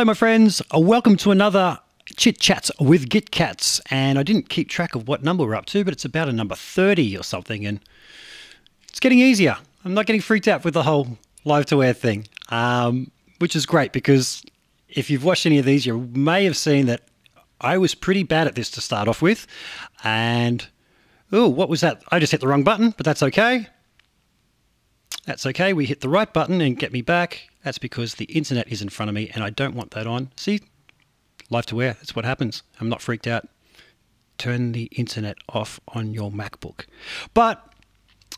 Hello, my friends. Uh, welcome to another Chit Chats with Git Cats. And I didn't keep track of what number we're up to, but it's about a number 30 or something. And it's getting easier. I'm not getting freaked out with the whole live to air thing, um, which is great because if you've watched any of these, you may have seen that I was pretty bad at this to start off with. And, oh, what was that? I just hit the wrong button, but that's okay. That's okay. We hit the right button and get me back. That's because the internet is in front of me and I don't want that on. See, life to air. That's what happens. I'm not freaked out. Turn the internet off on your MacBook. But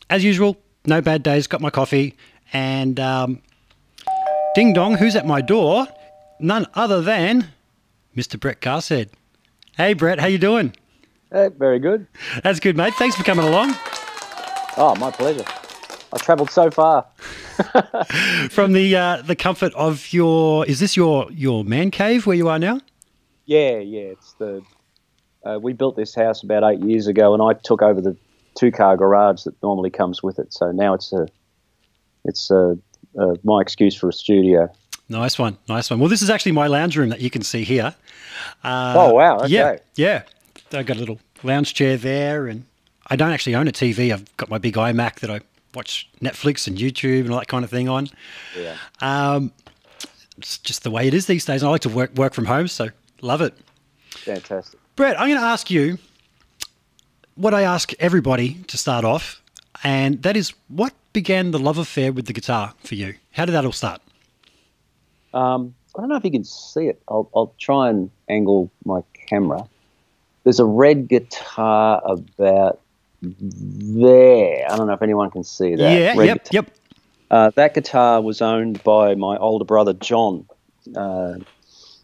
as usual, no bad days. Got my coffee and um, ding dong. Who's at my door? None other than Mr. Brett Garsed. Hey, Brett. How you doing? Hey, very good. That's good, mate. Thanks for coming along. Oh, my pleasure. I've travelled so far. From the uh, the comfort of your is this your your man cave where you are now? Yeah, yeah. It's the uh, we built this house about eight years ago, and I took over the two car garage that normally comes with it. So now it's a it's a, a, my excuse for a studio. Nice one, nice one. Well, this is actually my lounge room that you can see here. Uh, oh wow! Okay. Yeah, yeah. I've got a little lounge chair there, and I don't actually own a TV. I've got my big iMac that I watch Netflix and YouTube and all that kind of thing on. Yeah. Um, it's just the way it is these days. I like to work work from home, so love it. Fantastic. Brett, I'm going to ask you what I ask everybody to start off, and that is what began the love affair with the guitar for you? How did that all start? Um, I don't know if you can see it. I'll, I'll try and angle my camera. There's a red guitar about there. I don't know if anyone can see that. Yeah, Red yep, guitar. yep. Uh, that guitar was owned by my older brother John, uh,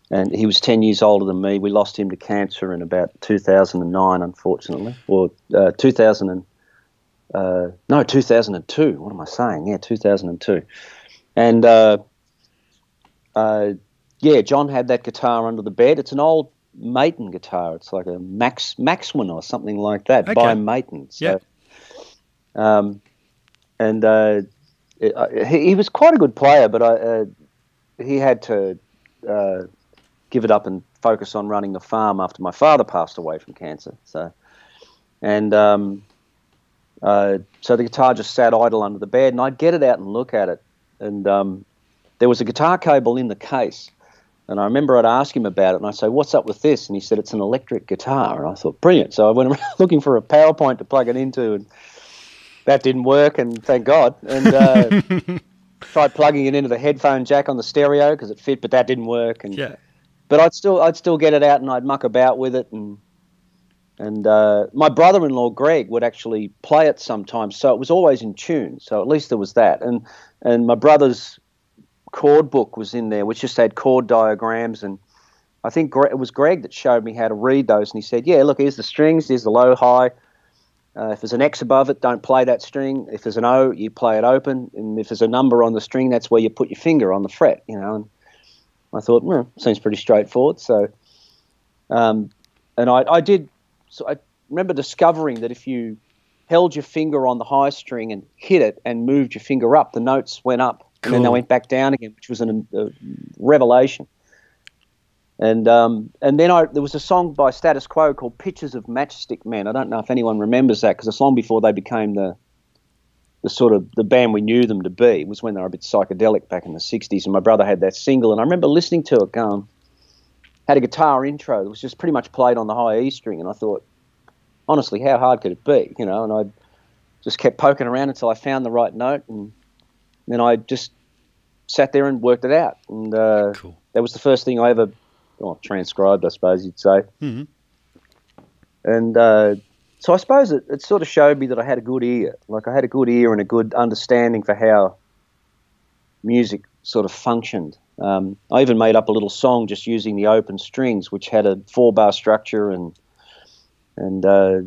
and he was ten years older than me. We lost him to cancer in about 2009, unfortunately, or uh, 2000 and uh, no 2002. What am I saying? Yeah, 2002, and uh, uh, yeah, John had that guitar under the bed. It's an old Maton guitar. It's like a Max Maxwin or something like that Okay. by Maton. So, um, and uh, it, uh, he, he was quite a good player, but I, uh, he had to uh, give it up and focus on running the farm after my father passed away from cancer. So, and um, uh, so the guitar just sat idle under the bed, and I'd get it out and look at it, and um, there was a guitar cable in the case. And I remember I'd ask him about it, and I'd say, "What's up with this?" And he said, "It's an electric guitar." And I thought, "Brilliant!" So I went around looking for a PowerPoint to plug it into, and that didn't work. And thank God. And uh, tried plugging it into the headphone jack on the stereo because it fit, but that didn't work. And Yeah. but I'd still I'd still get it out and I'd muck about with it and and uh, my brother-in-law Greg would actually play it sometimes, so it was always in tune. So at least there was that. And and my brother's chord book was in there, which just had chord diagrams and. I think Gre- it was Greg that showed me how to read those, and he said, "Yeah, look, here's the strings, here's the low, high. Uh, if there's an X above it, don't play that string. If there's an O, you play it open, and if there's a number on the string, that's where you put your finger on the fret. You know." And I thought, well, seems pretty straightforward. So, um, and I, I did. So I remember discovering that if you held your finger on the high string and hit it and moved your finger up, the notes went up and then they went back down again, which was an, a revelation. And um, and then I, there was a song by Status Quo called "Pictures of Matchstick Men." I don't know if anyone remembers that because it's long before they became the the sort of the band we knew them to be. It was when they were a bit psychedelic back in the '60s, and my brother had that single, and I remember listening to it. Going, had a guitar intro that was just pretty much played on the high E string, and I thought, honestly, how hard could it be? You know, and I just kept poking around until I found the right note, and then I just sat there and worked it out, and uh, Cool. that was the first thing I ever well, transcribed, I suppose you'd say. Mhm. And uh, so I suppose it, it sort of showed me that I had a good ear. Like I had a good ear and a good understanding for how music sort of functioned. Um, I even made up a little song just using the open strings, which had a four bar structure and and uh,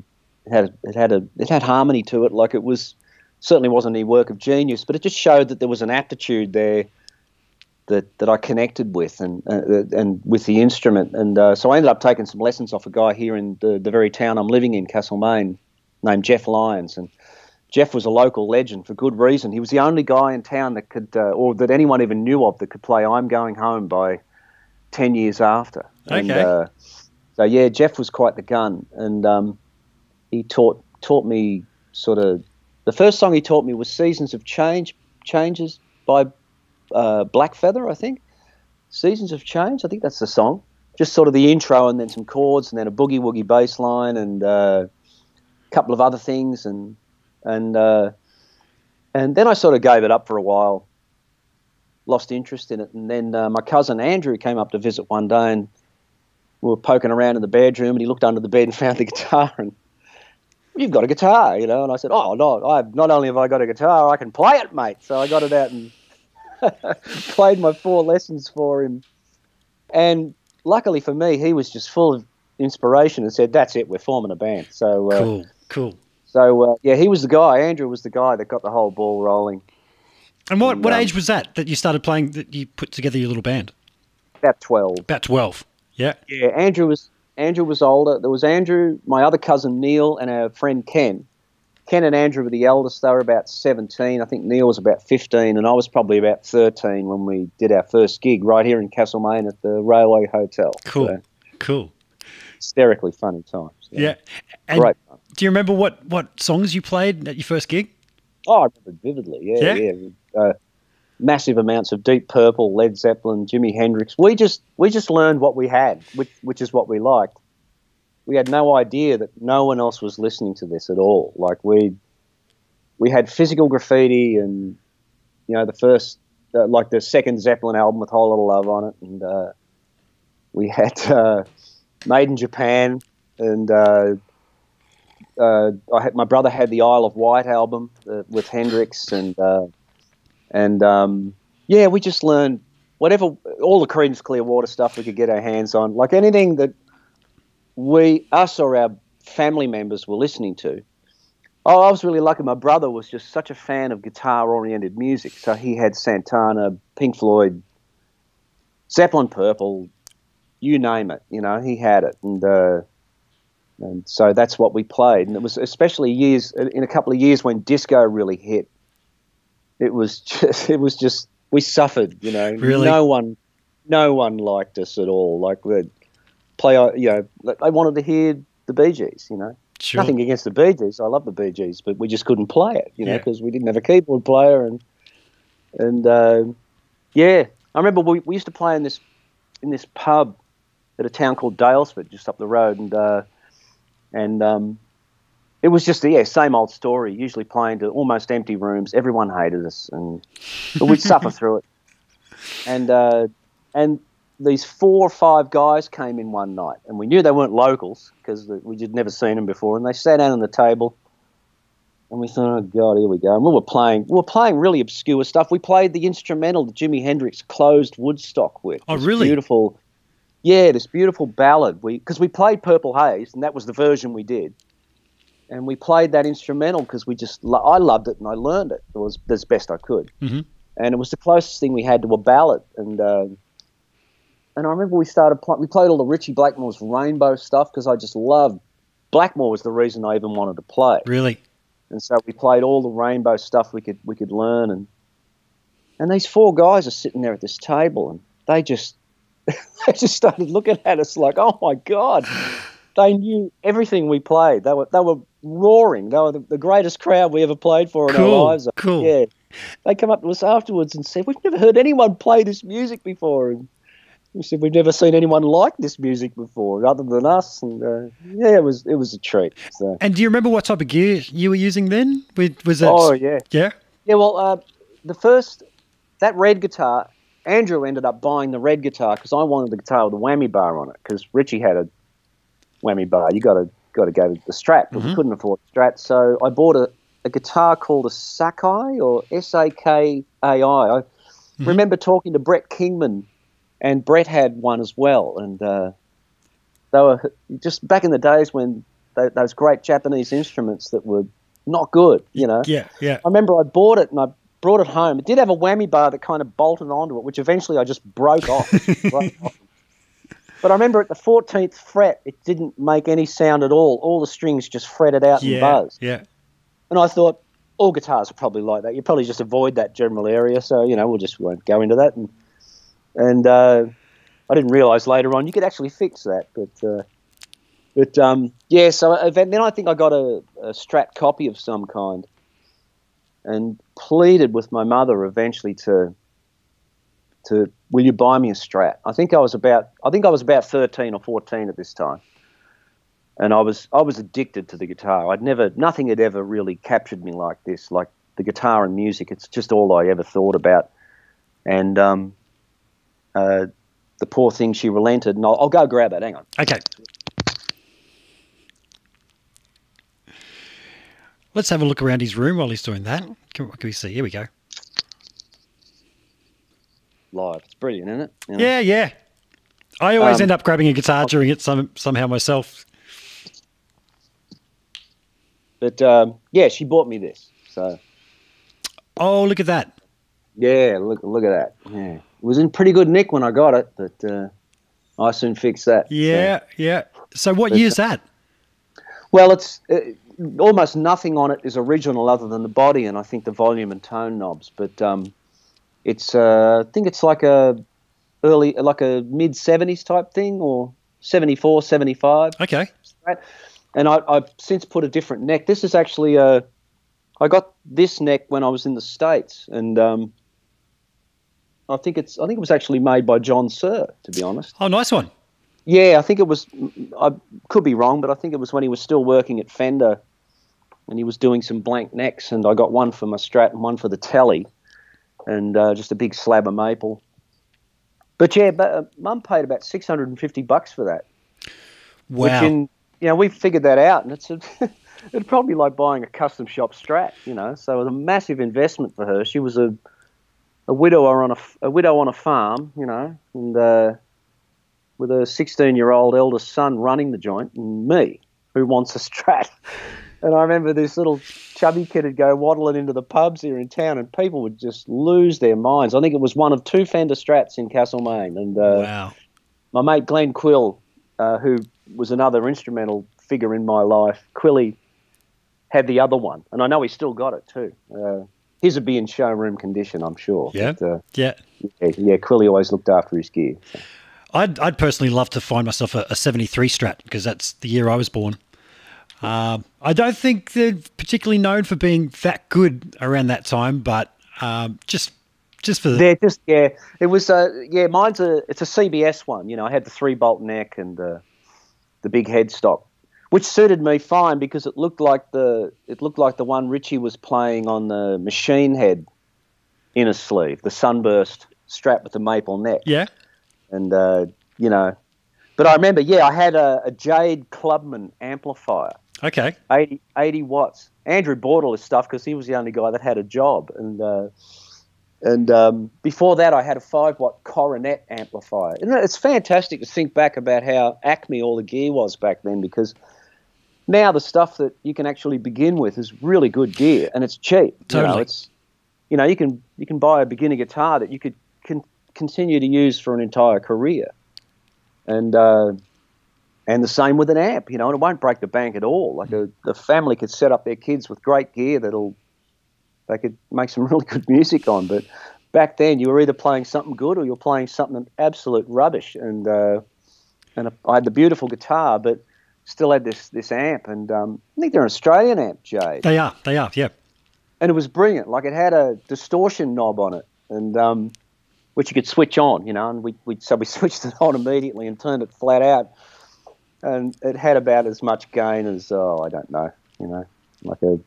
had it had a it had harmony to it. Like it was certainly wasn't any work of genius, but it just showed that there was an aptitude there that, that I connected with and uh, and with the instrument. And uh, so I ended up taking some lessons off a guy here in the, the very town I'm living in, Castlemaine, named Jeff Lyons. And Jeff was a local legend for good reason. He was the only guy in town that could, uh, or that anyone even knew of, that could play "I'm Going Home" by ten years after. And, Okay. uh, so yeah, Jeff was quite the gun, and um, he taught taught me sort of the first song he taught me was "Seasons of Change" changes by uh, Blackfeather, I think. Seasons of Change, I think that's the song. Just sort of the intro, and then some chords, and then a boogie woogie bass line, and uh, a couple of other things, and and uh, and then I sort of gave it up for a while, lost interest in it, and then uh, my cousin Andrew came up to visit one day, and we were poking around in the bedroom, and he looked under the bed and found the guitar, and you've got a guitar, you know, and I said, oh no, I not only have I got a guitar, I can play it, mate. So I got it out and played my four lessons for him, and luckily for me, he was just full of inspiration and said, "That's it, we're forming a band." So, uh, Cool, cool. so uh, yeah, he was the guy. Andrew was the guy that got the whole ball rolling. And what, what um, age was that that you started playing, that you put together your little band? About twelve. About 12. Yeah. Yeah, Andrew was Andrew was older. There was Andrew, my other cousin Neil, and our friend Ken. Ken and Andrew were the eldest. They were about seventeen. I think Neil was about fifteen, and I was probably about thirteen when we did our first gig right here in Castlemaine at the Railway Hotel. Cool. So, Cool. hysterically funny times. Yeah. And Great. fun. do you remember what, what songs you played at your first gig? Oh, I remember vividly. Yeah, Yeah? yeah. Uh, massive amounts of Deep Purple, Led Zeppelin, Jimi Hendrix. We just we just learned what we had, which which is what we liked. We had no idea that no one else was listening to this at all. Like we we had physical graffiti and you know the first uh, like the second Zeppelin album with Whole Lotta Love on it, and uh, we had uh, Made in Japan and. Uh, uh, I had, my brother had the Isle of Wight album uh, with Hendrix, and uh, and um, yeah, we just learned whatever all the Creedence Clearwater stuff we could get our hands on, like anything that we, us or our family members were listening to. Oh, I was really lucky. My brother was just such a fan of guitar-oriented music, so he had Santana, Pink Floyd, Zeppelin Purple, you name it. You know, he had it, and uh, and so that's what we played. And it was especially years in a couple of years when disco really hit. It was just, it was just we suffered. You know, Really? no one, no one liked us at all. Like we'd play, uh, you know, they wanted to hear the Bee Gees. You know, Sure. nothing against the Bee Gees. I love the Bee Gees, but we just couldn't play it. You know, Yeah. because we didn't have a keyboard player and and uh, yeah, I remember we, we used to play in this in this pub at a town called Daylesford, just up the road, and uh, and um, it was just yeah, same old story. Usually playing to almost empty rooms. Everyone hated us, and but we'd suffer through it. And uh, and these four or five guys came in one night, and we knew they weren't locals because we had never seen them before. And they sat down on the table, and we thought, oh god, here we go. And we were playing, we were playing really obscure stuff. We played the instrumental that Jimi Hendrix closed Woodstock with. Oh, really? Beautiful. Yeah, this beautiful ballad. We because we played Purple Haze, and that was the version we did. And we played that instrumental because we just lo- I loved it and I learned it. It was as best I could, Mhm. and it was the closest thing we had to a ballad. And uh, and I remember we started pl- we played all the Ritchie Blackmore's Rainbow stuff because I just loved Blackmore was the reason I even wanted to play Really? and so we played all the rainbow stuff we could we could learn and and these four guys are sitting there at this table and they just they just started looking at us like oh my god they knew everything we played they were they were roaring they were the, the greatest crowd we ever played for in Cool, our lives cool. yeah they come up to us afterwards and said we've never heard anyone play this music before and we said we've never seen anyone like this music before other than us and uh, yeah it was it was a treat so And do you remember what type of gear you were using then? Was that? oh yeah yeah. Yeah, well, uh, the first that red guitar, Andrew ended up buying the red guitar because I wanted the guitar with a whammy bar on it because Ritchie had a whammy bar. You got to got to go with the Strat, but we couldn't afford the Strat, so I bought a, a guitar called a Sakai or S A K A I. I remember talking to Brett Kingman, and Brett had one as well, and uh, they were just back in the days when tho- those great Japanese instruments that were not good, you know. Yeah. Yeah. I remember I bought it and I brought it home. It did have a whammy bar that kind of bolted onto it, which eventually I just broke off. broke off. But I remember at the 14th fret, it didn't make any sound at all. All the strings just fretted out and buzzed. Yeah. And I thought, all guitars are probably like that. You probably just avoid that general area. So, you know, we'll just won't go into that. And, and uh, I didn't realise later on you could actually fix that. But uh, but um, yeah, so uh, then I think I got a, a Strat copy of some kind, and pleaded with my mother eventually to to will you buy me a Strat? I think I was about I think I was about thirteen or fourteen at this time, and I was I was addicted to the guitar. I'd never nothing had ever really captured me like this, like the guitar and music. It's just all I ever thought about, and um, uh, the poor thing she relented, and I'll, I'll go grab it. Hang on. Okay. Let's have a look around his room while he's doing that. Can, what can we see? Here we go. Live, it's brilliant, isn't it? You know? Yeah, yeah. I always Um, end up grabbing a guitar during it some, somehow myself. But um, yeah, she bought me this. So Oh, look at that. yeah, look look at that. Yeah, it was in pretty good nick when I got it, but uh, I soon fixed that. So- Yeah, yeah. So what But, year's that? Well, it's uh, almost nothing on it is original other than the body and I think the volume and tone knobs. But um, it's uh, I think it's like a early like a mid '70s type thing or 74, 75. Okay. And I, I've since put a different neck. This is actually a. I got this neck when I was in the states, and um, I think it's. I think it was actually made by John Suhr, to be honest. Oh, nice one. Yeah, I think it was. I could be wrong, but I think it was when he was still working at Fender, and he was doing some blank necks, and I got one for my Strat and one for the Telly, and uh, just a big slab of maple. But yeah, but, uh, Mum paid about six hundred and fifty bucks for that. Wow. Which in you know we figured that out, and it's a, it'd probably be like buying a custom shop Strat, you know. So it was a massive investment for her. She was a a widower on a widow on a farm, you know, and uh, with a 16 year old eldest son running the joint, and me who wants a Strat. And I remember this little chubby kid would go waddling into the pubs here in town, and people would just lose their minds. I think it was one of two Fender Strats in Castlemaine, and uh, wow. my mate Glenn Quill, uh, who was another instrumental figure in my life, Quilly had the other one, and I know he's still got it too. Uh, his would be in showroom condition, I'm sure. Yeah. But, uh, Yeah. yeah, yeah, Quilly always looked after his gear. so. I'd, I'd personally love to find myself a, a 73 Strat because that's the year I was born. Um, I don't think they're particularly known for being that good around that time, but um, just just for the, They're just yeah. It was uh yeah. Mine's a it's a CBS one. You know, I had the three bolt neck and uh, the big headstock, which suited me fine because it looked like the it looked like the one Ritchie was playing on the machine head inner sleeve, the sunburst strap with the maple neck, yeah. and uh, you know. But I remember, yeah, I had a, a Jade Clubman amplifier, Okay. 80, 80 watts. Andrew bought all this stuff because he was the only guy that had a job, and uh, and um, before that, I had a five watt Coronet amplifier. And it's fantastic to think back about how Acme all the gear was back then, because now the stuff that you can actually begin with is really good gear, and it's cheap. You know, Totally. it's you know you can you can buy a beginner guitar that you could can continue to use for an entire career, and. Uh, and the same with an amp, you know, and it won't break the bank at all. Like a, the family could set up their kids with great gear that'll they could make some really good music on. But back then, you were either playing something good or you're playing something absolute rubbish. And uh, and I had the beautiful guitar, but still had this this amp. And um, I think they're an Australian amp, Jay. They are. They are. Yeah. and it was brilliant. Like it had a distortion knob on it, and um, which you could switch on, you know. And we we so we switched it on immediately and turned it flat out, and it had about as much gain as oh I don't know, you know, like a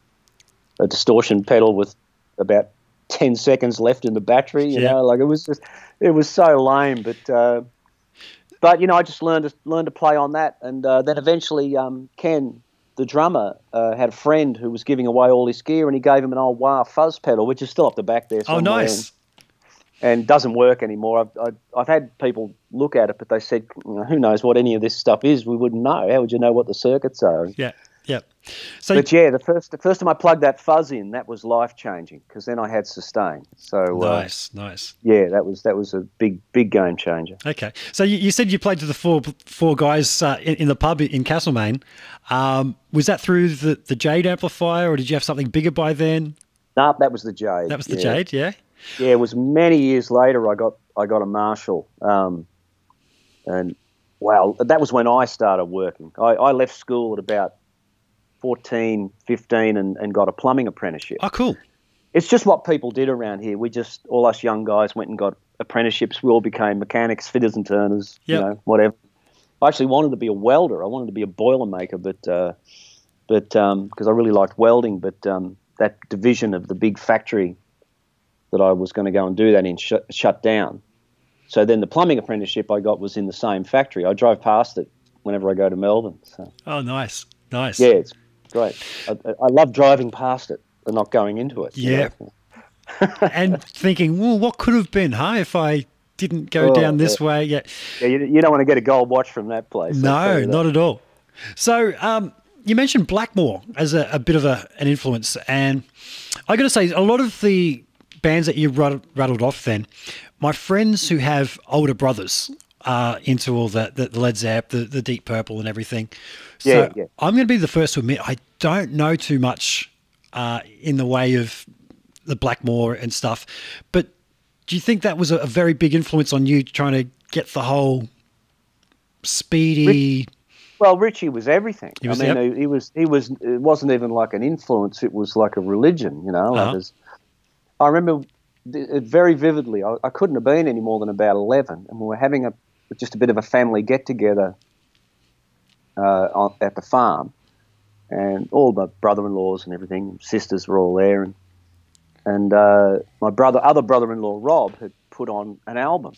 a distortion pedal with about ten seconds left in the battery. You Yeah. know, like it was just it was so lame, but. Uh, but you know, I just learned to learned to play on that, and uh, then eventually um, Ken, the drummer, uh, had a friend who was giving away all his gear, and he gave him an old wah fuzz pedal, which is still up the back there. Oh, somewhere, nice. And, doesn't work anymore. I've, I've I've had people look at it, but they said, you know, who knows what any of this stuff is? We wouldn't know. How would you know what the circuits are? Yeah. Yeah. So But yeah, the first the first time I plugged that fuzz in, that was life changing because then I had sustain. So uh, nice. Nice. yeah, that was that was a big big game changer. Okay. So you, you said you played to the four four guys uh, in, in the pub in Castlemaine. Um, was that through the, the Jade amplifier, or did you have something bigger by then? Nope, that was the Jade. That was the yeah. Jade. Yeah. Yeah, it was many years later. I got I got a Marshall, um, and well, that was when I started working. I, I left school at about 14, 15 and, and got a plumbing apprenticeship. Oh, cool. It's just what people did around here. We just, all us young guys went and got apprenticeships. We all became mechanics, fitters and turners, Yep. you know, whatever. I actually wanted to be a welder. I wanted to be a boiler maker, but uh, but because I really liked welding, but um, that division of the big factory that I was going to go and do that in sh- shut down. So then the plumbing apprenticeship I got was in the same factory. I drove past it whenever I go to Melbourne. So Oh, nice. Nice. yeah, it's great. I, I love driving past it and not going into it. you Yeah. know. and thinking, well, what could have been, huh, if I didn't go Oh, down this way? Yeah. Yeah, you, you don't want to get a gold watch from that place. No, that. not at all. So, um, you mentioned Blackmore as a, a bit of a, an influence, and I got to say, a lot of the bands that you rattled, off, then, my friends who have older brothers are into all the, the Led Zepp, the, the Deep Purple, and everything. So, Yeah, yeah. I'm going to be the first to admit I don't know too much uh, in the way of the Blackmore and stuff, but do you think that was a, a very big influence on you trying to get the whole speedy? Well, Ritchie was everything. Was- I mean, he, he was. He was. It wasn't even like an influence. It was like a religion. You know. Uh-huh. there's- I remember it very vividly. I, I couldn't have been any more than about eleven, and we were having a just a bit of a family get together uh, on, at the farm, and all my brother-in-laws and everything, sisters were all there, and and uh, my brother, other brother-in-law Rob, had put on an album,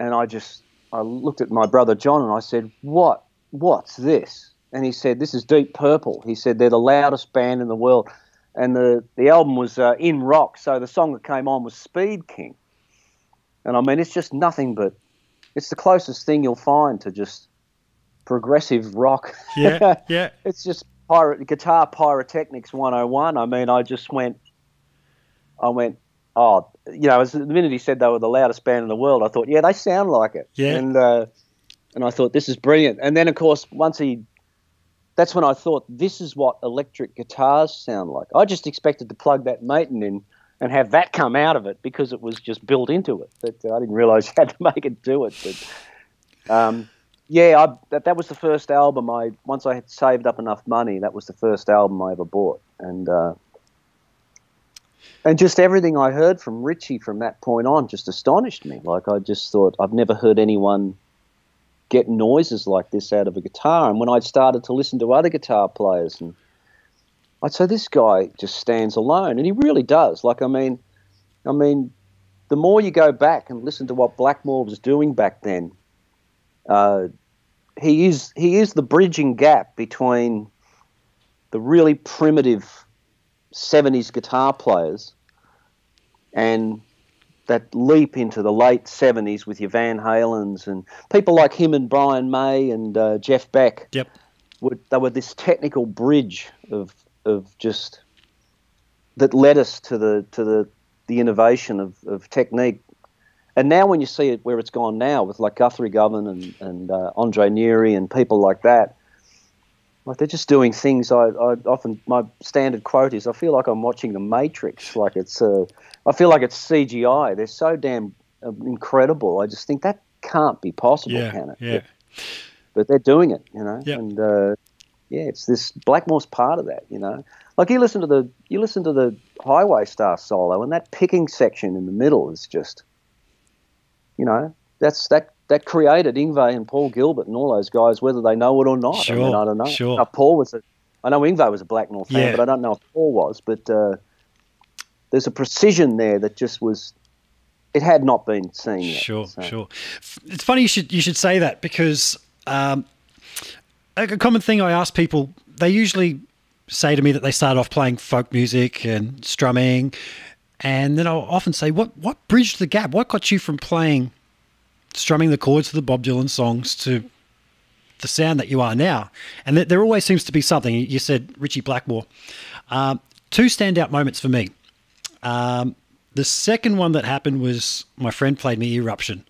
and I just I looked at my brother John and I said, "What? What's this?" And he said, "This is Deep Purple." He said they're the loudest band in the world, and the the album was uh, in rock, so the song that came on was Speed King. And I mean, it's just nothing but it's the closest thing you'll find to just progressive rock. Yeah, yeah. it's just pirate guitar pyrotechnics 101. I mean, I just went, I went, oh, you know, as the minute he said they were the loudest band in the world, I thought, yeah, they sound like it. Yeah. And uh, and I thought this is brilliant. And then of course, once he, that's when I thought this is what electric guitars sound like. I just expected to plug that Maton in and have that come out of it because it was just built into it. But uh, I didn't realize you had to make it do it. But um, yeah, I, that that was the first album I once I had saved up enough money. That was the first album I ever bought, and uh, and just everything I heard from Ritchie from that point on just astonished me. Like I just thought I've never heard anyone get noises like this out of a guitar. And when I started to listen to other guitar players, and I'd say this guy just stands alone, and he really does. Like I mean, I mean, the more you go back and listen to what Blackmore was doing back then, uh, he is he is the bridging gap between the really primitive '70s guitar players and that leap into the late '70s with your Van Halens and people like him and Brian May and uh, Jeff Beck. Yep. Were, they were this technical bridge of of just that led us to the to the the innovation of, of technique. And now when you see it where it's gone now with like Guthrie Govan and, and uh, Andre Nieri and people like that, like they're just doing things. I, I often my standard quote is, "I feel like I'm watching The Matrix." Like it's, uh, I feel like it's CGI. They're so damn uh, incredible. I just think that can't be possible, Yeah, can it? yeah. But they're doing it, you know. Yep. And uh, yeah, it's this Blackmore's part of that, you know. Like you listen to the you listen to the Highway Star solo, and that picking section in the middle is just, you know, that's that that created Yngwie and Paul Gilbert and all those guys, whether they know it or not. I mean, I don't know. sure. Now, Paul was a, I know Yngwie was a Blackmore fan, Yeah. but I don't know if Paul was. But uh, there's a precision there that just was, it had not been seen yet. Sure, So- sure. It's funny you should you should say that because um, a a common thing I ask people, they usually say to me that they start off playing folk music and strumming, and then I'll often say, "What what bridged the gap? What got you from playing strumming the chords for the Bob Dylan songs to the sound that you are now?" And there, there always seems to be something. You said Ritchie Blackmore. Um, two standout moments for me. Um, the second one that happened was my friend played me Eruption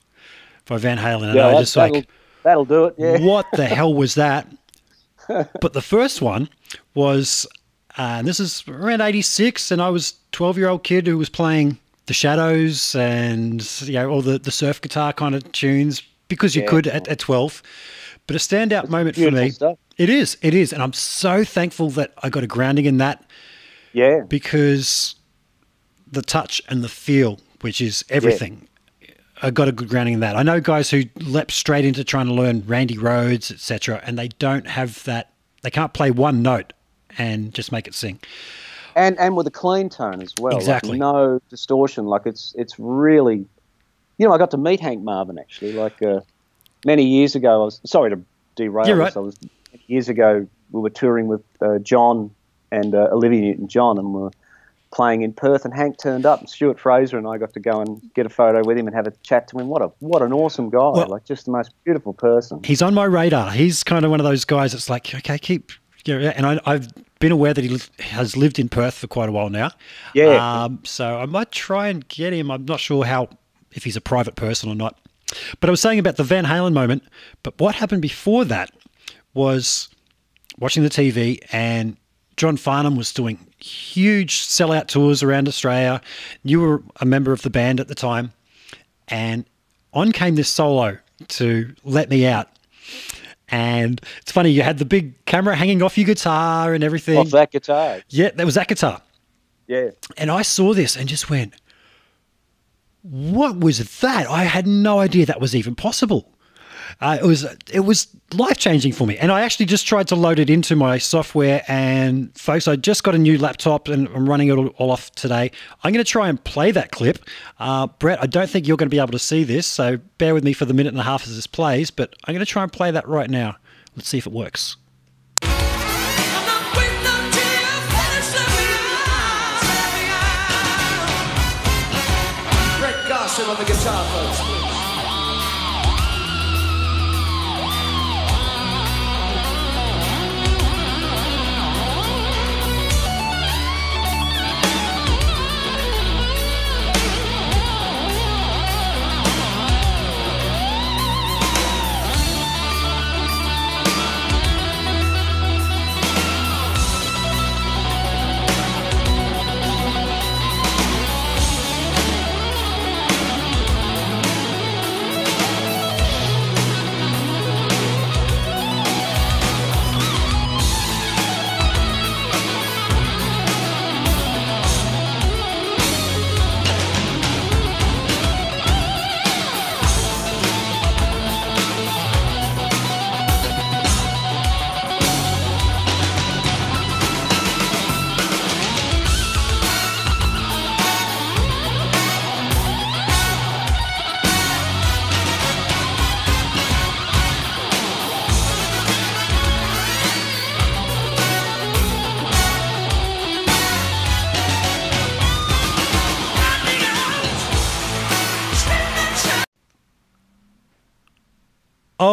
by Van Halen, and Yeah, I was just like, that'll, that'll do it. Yeah. what the hell was that? But the first one was, uh, and this is around 86, and I was 12 year old kid who was playing The Shadows and, you know, all the, the surf guitar kind of tunes because you Yeah. could at, at 12. But a standout moment for me. stuff. It is. It is. And I'm so thankful that I got a grounding in that Yeah. because the touch and the feel, which is everything, I got a good grounding in that. I know guys who leapt straight into trying to learn Randy Rhoads, etc., and they don't have that. They can't play one note and just make it sing. And and with a clean tone as well. like Exactly. no distortion. Like it's it's really, you know, I got to meet Hank Marvin actually. Like uh, many years ago, I was sorry to derail You're this. right. I was years ago. We were touring with uh, John and uh, Olivia Newton-John, and we were playing in Perth. And Hank turned up, and Stuart Fraser and I got to go and get a photo with him and have a chat to him. What a what an awesome guy! Well- like just the most beautiful person. He's on my radar. He's kind of one of those guys that's like, okay, keep. Know, and I, I've been aware that he has lived in Perth for quite a while now. Yeah. Um, so I might try and get him. I'm not sure how, if he's a private person or not. But I was saying about the Van Halen moment. But what happened before that was watching the TV and John Farnham was doing huge sellout tours around Australia. You were a member of the band at the time. And on came this solo to let me out. And it's funny, you had the big camera hanging off your guitar and everything. Off that guitar, Yeah, that was that guitar. yeah. And I saw this and just went, what was that? I had no idea that was even possible. Uh, it was it was life changing for me, and I actually just tried to load it into my software. And folks, I just got a new laptop, and I'm running it all, off today. I'm going to try and play that clip, uh, Brett. I don't think you're going to be able to see this, so bear with me for the minute and a half as this plays. But I'm going to try and play that right now. Let's see if it works. On the guitar, folks.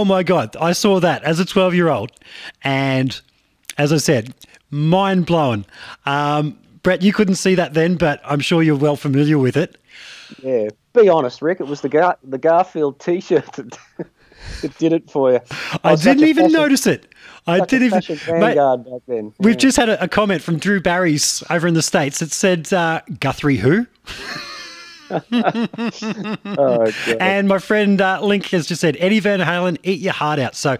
Oh my God. I saw that as a 12 year old. And as I said, mind blown. Um, Brett, you couldn't see that then, but I'm sure you're well familiar with it. Yeah, be honest, Rick. It was the Gar- the Garfield T-shirt that, that did it for you. I, such didn't even fashion- notice it. I didn't even. Mate, back then. we've just had a, a comment from Drew Barry's over in the States that said, uh, Guthrie who? Oh, God. And my friend uh, Link has just said, Eddie Van Halen, eat your heart out. So,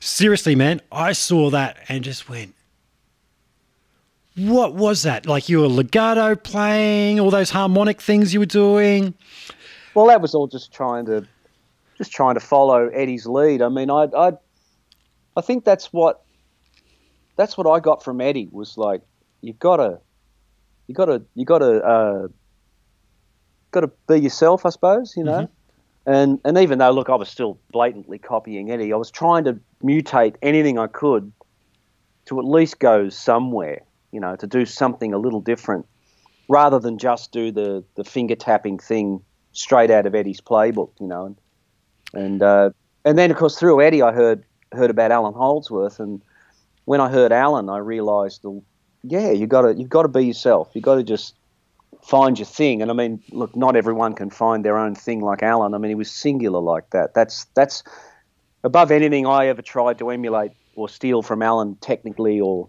seriously, man, I saw that and just went, what was that? Like you were legato playing, all those harmonic things you were doing. Well, that was all just trying to, just trying to follow Eddie's lead. I mean, I, I, I think that's what, that's what I got from Eddie was like, you've gotta, you gotta, you gotta, uh, gotta be yourself, I suppose. You know. And, and even though, look, I was still blatantly copying Eddie, I was trying to mutate anything I could to at least go somewhere, you know, to do something a little different rather than just do the, the finger tapping thing straight out of Eddie's playbook, you know. And and, uh, and then, of course, through Eddie, I heard heard about Allan Holdsworth, and when I heard Allan, I realised, yeah, you got to you've got to be yourself. You got to just find your thing. And I mean, look, not everyone can find their own thing like Allan. I mean, he was singular like that. That's that's above anything I ever tried to emulate or steal from Allan technically or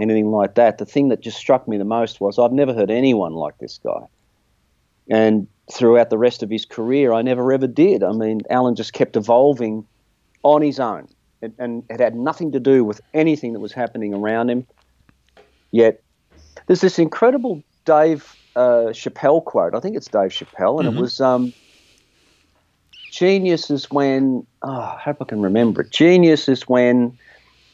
anything like that. The thing that just struck me the most was I've never heard anyone like this guy. And throughout the rest of his career, I never ever did. I mean, Allan just kept evolving on his own, and, and it had nothing to do with anything that was happening around him. Yet, there's this incredible Dave uh, Chappelle quote. I think it's Dave Chappelle, and it was um, genius is when oh, I hope I can remember it. Genius is when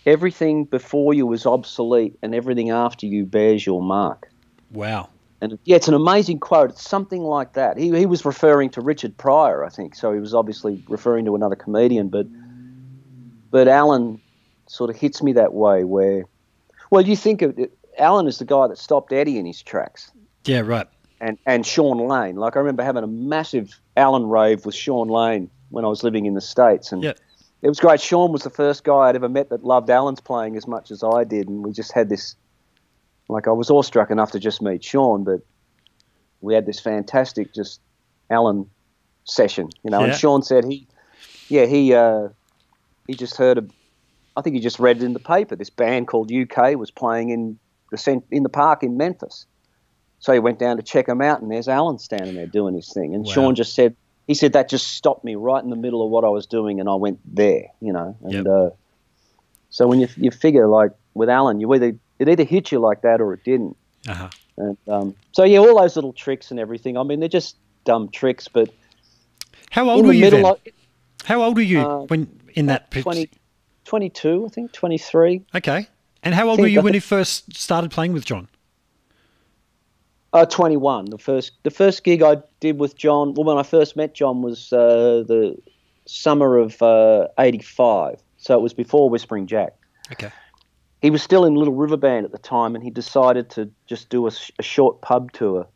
everything before you is obsolete and everything after you bears your mark. Wow. And yeah, it's an amazing quote. It's something like that. He, he was referring to Richard Pryor, I think. So he was obviously referring to another comedian, but but Allan sort of hits me that way. Where, well, you think of it, Allan is the guy that stopped Eddie in his tracks, Yeah, right. and and Shawn Lane. Like I remember having a massive Allan rave with Shawn Lane when I was living in the states, and it was great. Shawn was the first guy I'd ever met that loved Allan's playing as much as I did, and we just had this. Like I was awestruck enough to just meet Shawn, but we had this fantastic just Allan session, you know. Yeah. And Shawn said he, yeah, he uh, he just heard a, I think he just read it in the paper. This band called UK was playing in the cent- in the park in Memphis, so he went down to check him out, and there's Allan standing there doing his thing. And Wow. Shawn just said, he said that just stopped me right in the middle of what I was doing, and I went there, you know. And Yep. uh, so when you you figure like with Allan, you either it either hit you like that or it didn't. Uh-huh. And um, so yeah, all those little tricks and everything. I mean, they're just dumb tricks, but How old were the you then? of, How old were you Uh, when in that pitch? 20, 22, I think, 23. Okay. And how old were you when you first started playing with John? Uh, 21. The first the first gig I did with John, well, when I first met John was uh, the summer of uh, 85. So it was before Whispering Jack. Okay. He was still in Little River Band at the time, and he decided to just do a, a short pub tour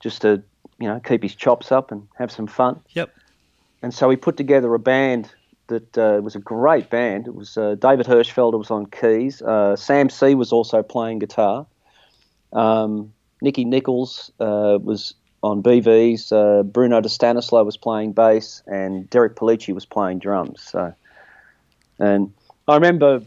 just to, you know, keep his chops up and have some fun. Yep. And so he put together a band that uh, was a great band. It was uh, David Hirschfelder was on keys. Uh, Sam See was also playing guitar. Um, Nicky Nichols uh, was on BVs. Uh, Bruno De Stanislau was playing bass, and Derek Pellicci was playing drums. So, and I remember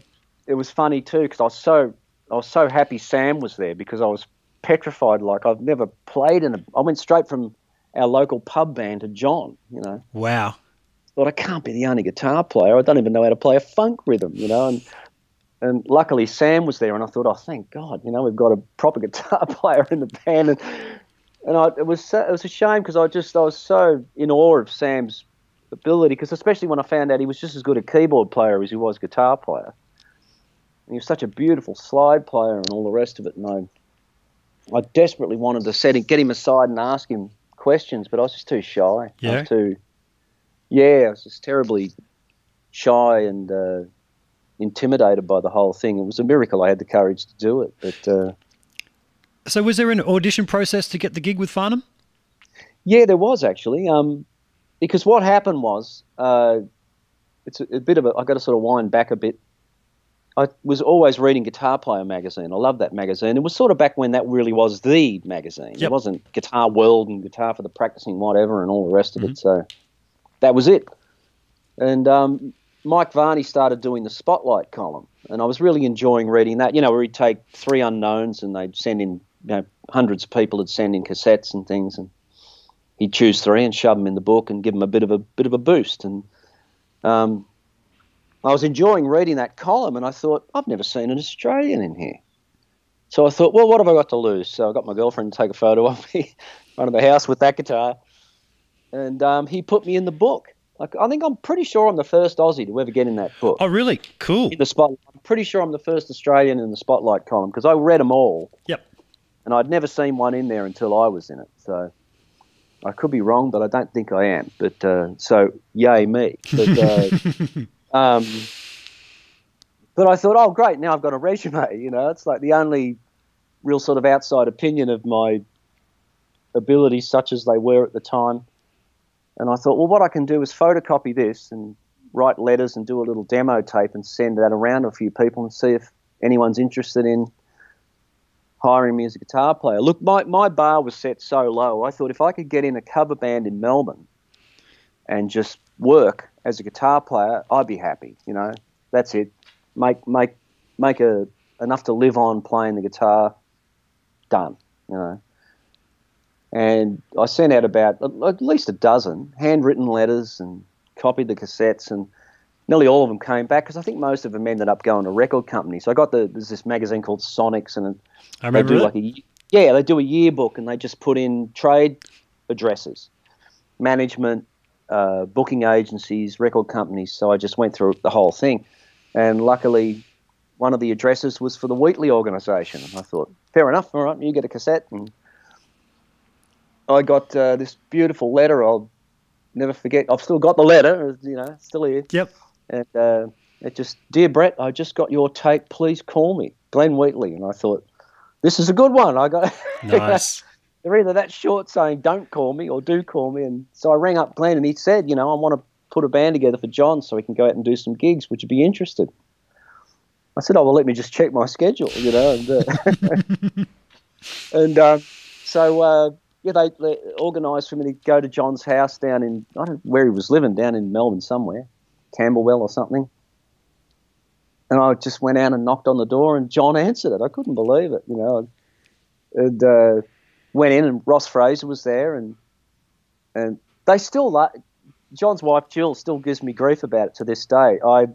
it was funny too because I was so I was so happy Sam was there because I was petrified. Like I've never played in a. I went straight from our local pub band to John. You know Wow. Thought I can't be the only guitar player. I don't even know how to play a funk rhythm, you know. And and luckily Sam was there, and I thought, oh, thank God, you know, we've got a proper guitar player in the band. And and I, it was so, it was a shame because I just I was so in awe of Sam's ability because especially when I found out he was just as good a keyboard player as he was guitar player. And he was such a beautiful slide player and all the rest of it. And I I desperately wanted to set him, get him aside and ask him questions, but I was just too shy. I Yeah? was too yeah, I was just terribly shy and uh, intimidated by the whole thing. It was a miracle I had the courage to do it. But uh, So was there an audition process to get the gig with Farnham? yeah, there was actually. Um, because what happened was, uh, it's a, a bit of a. I got to sort of wind back a bit. I was always reading Guitar Player magazine. I love that magazine. It was sort of back when that really was the magazine. Yep. It wasn't Guitar World and Guitar for the Practicing Whatever and all the rest of it. So that was it. And um, Mike Varney started doing the Spotlight column, and I was really enjoying reading that. You know, where he'd take three unknowns and they'd send in, you know, hundreds of people would send in cassettes and things, and he'd choose three and shove them in the book and give them a bit of a bit of a boost. And um, I was enjoying reading that column, and I thought I've never seen an Australian in here. So I thought, well, what have I got to lose? So I got my girlfriend to take a photo of me in front of the house with that guitar, and um, he put me in the book. Like, I think I'm pretty sure I'm the first Aussie to ever get in that book. Oh, really? Cool. In the spotlight. I'm pretty sure I'm the first Australian in the spotlight column because I read them all, Yep. and I'd never seen one in there until I was in it. So I could be wrong, but I don't think I am. But uh, so yay me. But, uh, um, but I thought, oh great, now I've got a resume. You know, it's like the only real sort of outside opinion of my abilities, such as they were at the time. And I thought, well, what I can do is photocopy this and write letters and do a little demo tape and send that around to a few people and see if anyone's interested in hiring me as a guitar player. Look, my, my bar was set so low. I thought if I could get in a cover band in Melbourne and just work as a guitar player, I'd be happy. You know, that's it. Make make make a enough to live on playing the guitar. Done. You know. And I sent out about at least a dozen handwritten letters and copied the cassettes, and nearly all of them came back because I think most of them ended up going to record companies. So I got the there's this magazine called Sonics, and I they do that. like a yeah they do a yearbook, and they just put in trade addresses, management, uh, booking agencies, record companies. So I just went through the whole thing, and luckily, one of the addresses was for the Wheatley organisation. And I thought, fair enough, all right, you get a cassette, and I got uh, this beautiful letter. I'll never forget. I've still got the letter, you know, still here, Yep. and uh, it just, dear Brett, I just got your tape. Please call me, Glenn Wheatley. And I thought, this is a good one. I got. Nice. they're either that short saying don't call me or do call me. And so I rang up Glenn and he said, you know, I want to put a band together for John so he can go out and do some gigs. Would you be interested? I said, oh, well, let me just check my schedule, you know. And, uh, and um, so, uh, yeah, they, they organised for me to go to John's house down in, I don't know where he was living, down in Melbourne somewhere, Camberwell or something. And I just went out and knocked on the door, and John answered it. I couldn't believe it, you know. And uh, went in, and Ross Fraser was there, and and they still like John's wife Jill still gives me grief about it to this day. I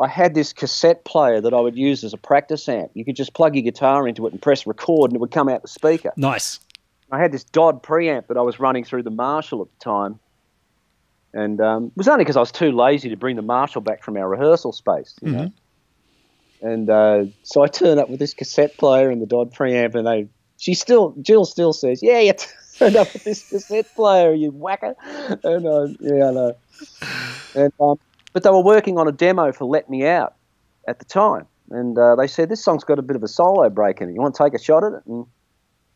I had this cassette player that I would use as a practice amp. You could just plug your guitar into it and press record, and it would come out the speaker. Nice. I had this Dodd preamp that I was running through the Marshall at the time, and um, it was only because I was too lazy to bring the Marshall back from our rehearsal space, you know. And uh, so I turned up with this cassette player and the Dodd preamp, and they, she still, Jill still says, "Yeah, you turned up with this cassette player, you whacker." And uh, yeah, I know. And um, but they were working on a demo for "Let Me Out" at the time, and uh, they said this song's got a bit of a solo break in it. You want to take a shot at it? And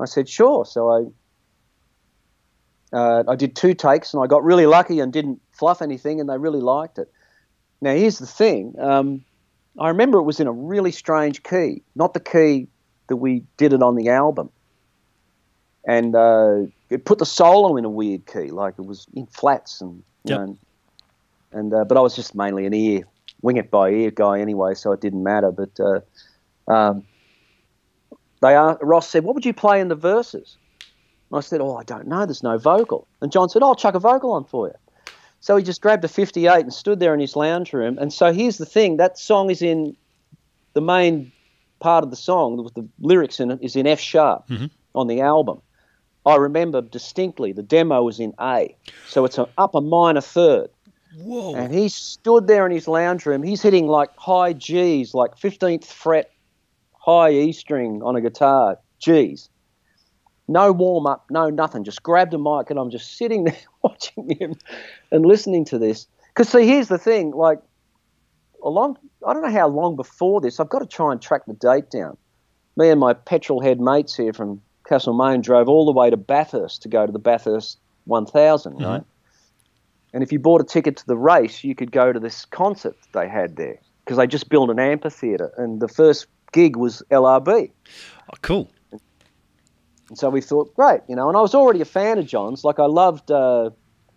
I said, sure. So I uh, I did two takes and I got really lucky and didn't fluff anything and they really liked it. Now here's the thing. Um, I remember it was in a really strange key, not the key that we did it on the album. And uh, it put the solo in a weird key, like it was in flats and you know, and uh, but I was just mainly an ear, wing it by ear guy anyway, so it didn't matter. But uh, um, they are, Ross said, "What would you play in the verses?" And I said, "Oh, I don't know. There's no vocal." And John said, "Oh, "I'll chuck a vocal on for you." So he just grabbed a 58 and stood there in his lounge room. And so here's the thing: that song is in the main part of the song with the lyrics in it is in F sharp mm-hmm. on the album. I remember distinctly the demo was in A, so it's an upper minor third. Whoa. And he stood there in his lounge room. He's hitting like high G's, like 15th fret high E string on a guitar, G's. No warm up, no nothing. Just grabbed a mic and I'm just sitting there watching him and listening to this. Because, see, here's the thing like, a long, I don't know how long before this, I've got to try and track the date down. Me and my petrol head mates here from Castlemaine drove all the way to Bathurst to go to the Bathurst 1000, mm-hmm. right? And if you bought a ticket to the race, you could go to this concert that they had there because they just built an amphitheatre. And the first gig was LRB. Oh, cool. And so we thought, great, you know. And I was already a fan of John's. Like I loved, uh,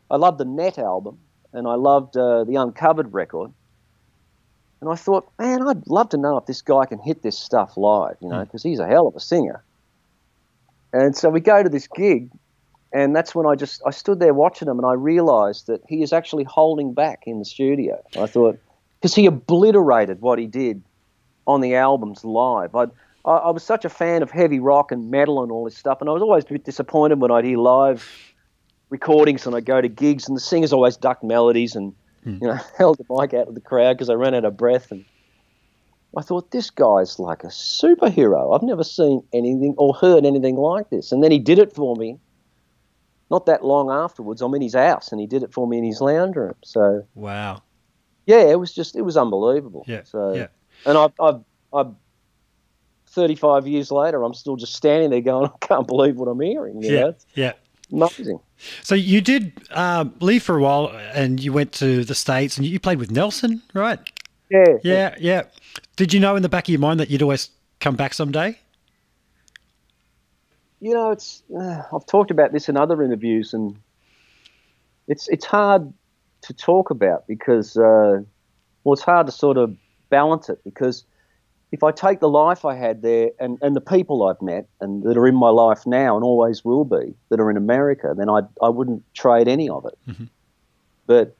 I loved the Net album, and I loved uh, the Uncovered record. And I thought, man, I'd love to know if this guy can hit this stuff live, you know, because he's a hell of a singer. And so we go to this gig, and that's when I just I stood there watching him, and I realised that he is actually holding back in the studio. I thought because he obliterated what he did on the albums live. I, I I was such a fan of heavy rock and metal and all this stuff, and I was always a bit disappointed when I'd hear live recordings and I'd go to gigs and the singers always ducked melodies and hmm. you know held the mic out of the crowd because I ran out of breath and. I thought this guy's like a superhero. I've never seen anything or heard anything like this. And then he did it for me. Not that long afterwards, I'm in his house, and he did it for me in his lounge room. So Wow. yeah, it was just it was unbelievable. Yeah. So yeah. And I've, I've, I've 35 years later, I'm still just standing there going, I can't believe what I'm hearing. You Yeah. know? Yeah. amazing. So you did um, leave for a while, and you went to the states, and you played with Nelson, right? Yeah. Yeah, yeah. Did you know in the back of your mind that you'd always come back someday? You know, it's uh, I've talked about this in other interviews, and it's it's hard to talk about because uh, well, it's hard to sort of balance it because if I take the life I had there and, and the people I've met and that are in my life now and always will be that are in America, then I I wouldn't trade any of it. Mm-hmm. But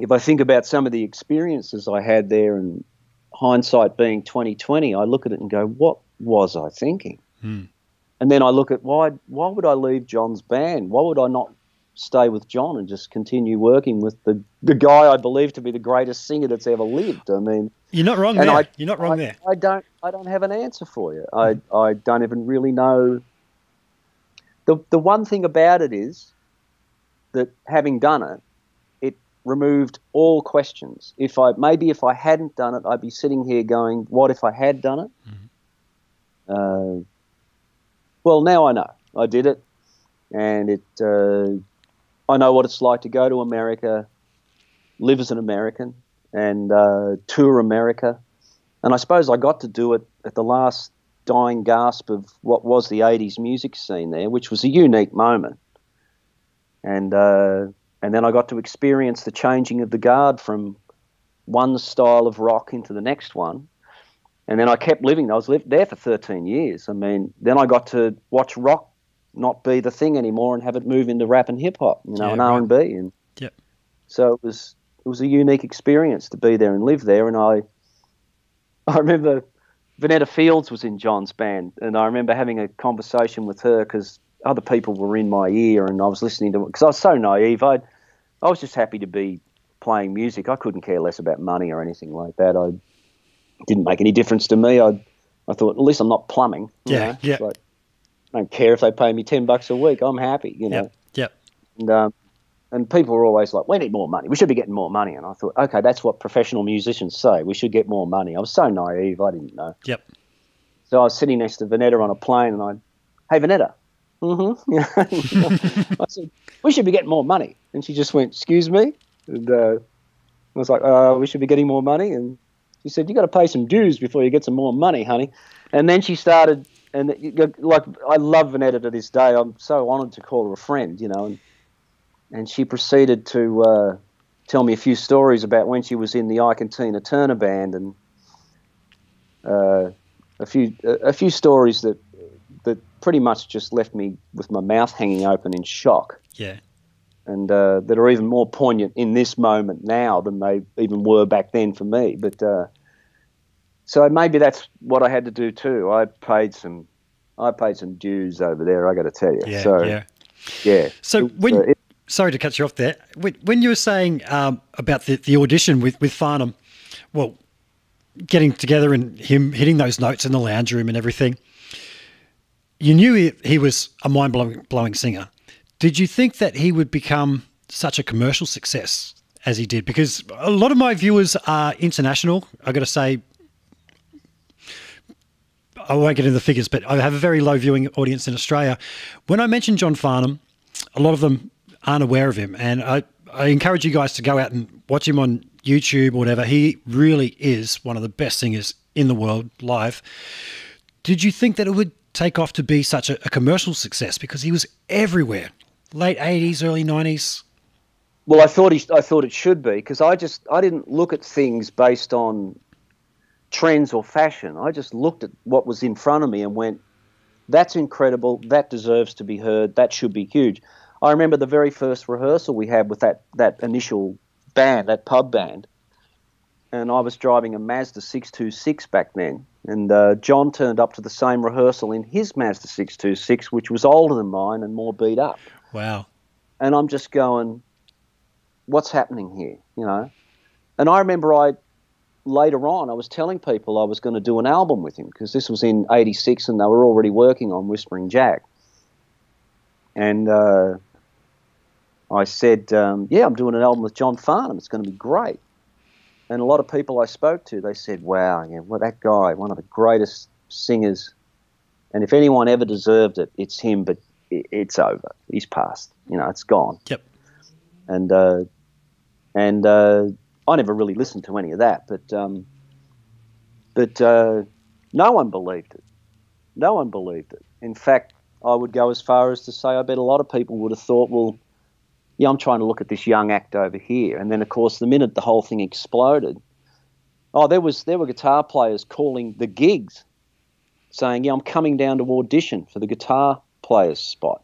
if I think about some of the experiences I had there and hindsight being 2020, I look at it and go, what was I thinking? Hmm. And then I look at why why would I leave John's band? Why would I not stay with John and just continue working with the, the guy I believe to be the greatest singer that's ever lived? I mean, You're not wrong there. I, You're not wrong I, there. I don't I don't have an answer for you. I I don't even really know. The the one thing about it is that having done it, it removed all questions. If I maybe if I hadn't done it, I'd be sitting here going, "What if I had done it?" Uh, well, now I know I did it, and it. Uh, I know what it's like to go to America, live as an American, and uh, tour America. And I suppose I got to do it at the last dying gasp of what was the 80s music scene there, which was a unique moment. And, uh, and then I got to experience the changing of the guard from one style of rock into the next one. And then I kept living. I was lived there for 13 years. I mean, then I got to watch rock not be the thing anymore and have it move into rap and hip hop, you know, Yeah, and. R and B. And Yep. so it was it was a unique experience to be there and live there. And I I remember Venetta Fields was in John's band, and I remember having a conversation with her because other people were in my ear, and I was listening to because I was so naive. I I was just happy to be playing music. I couldn't care less about money or anything like that. I didn't make any difference to me. I I thought at least I'm not plumbing. Yeah, know? yeah. Like, I don't care if they pay me ten bucks a week. I'm happy. You know. Yep. Yep. And, um, and people were always like, we need more money. We should be getting more money. And I thought, okay, that's what professional musicians say. We should get more money. I was so naive. I didn't know. Yep. So I was sitting next to Venetta on a plane and I, hey, Venetta. Mm-hmm. I said, we should be getting more money. And she just went, excuse me? And uh, I was like, uh, we should be getting more money. And she said, you got to pay some dues before you get some more money, honey. And then she started, and like, I love Venetta to this day. I'm so honored to call her a friend, you know. And, and she proceeded to uh, tell me a few stories about when she was in the Ike and Tina Turner band and uh, a few a, a few stories that that pretty much just left me with my mouth hanging open in shock Yeah. and uh, that are even more poignant in this moment now than they even were back then for me. But uh, so maybe that's what I had to do too. I paid some, I paid some dues over there. I got to tell you. Yeah. so yeah. yeah. So when uh, it- sorry to cut you off there, when, when you were saying um, about the, the audition with with Farnham, well, getting together and him hitting those notes in the lounge room and everything, you knew he, he was a mind blowing blowing singer. Did you think that he would become such a commercial success as he did? Because a lot of my viewers are international. I got to say. I won't get into the figures, but I have a very low viewing audience in Australia. When I mention John Farnham, a lot of them aren't aware of him. And I, I encourage you guys to go out and watch him on YouTube or whatever. He really is one of the best singers in the world live. Did you think that it would take off to be such a, a commercial success? Because he was everywhere. Late 80s, early 90s. Well, I thought he, I thought it should be because I just I didn't look at things based on trends or fashion. I just looked at what was in front of me and went, "That's incredible. That deserves to be heard. That should be huge." I remember the very first rehearsal we had with that that initial band, that pub band, and I was driving a Mazda 626 back then, and uh, John turned up to the same rehearsal in his Mazda 626, which was older than mine and more beat up Wow. and I'm just going, what's happening here? You know? And I remember I later on I was telling people I was going to do an album with him because this was in '86 and they were already working on Whispering Jack. And uh, I said, um, "Yeah, I'm doing an album with John Farnham. It's going to be great." And a lot of people I spoke to, they said, "Wow, yeah, well, that guy, one of the greatest singers, and if anyone ever deserved it, it's him. But it's over. He's passed. You know, it's gone." Yep. and uh, and uh, I never really listened to any of that, but um, but uh, no one believed it. No one believed it. In fact, I would go as far as to say I bet a lot of people would have thought, well, yeah, I'm trying to look at this young act over here, and then of course the minute the whole thing exploded, Oh, there was there were guitar players calling the gigs, saying, "Yeah, I'm coming down to audition for the guitar player's spot."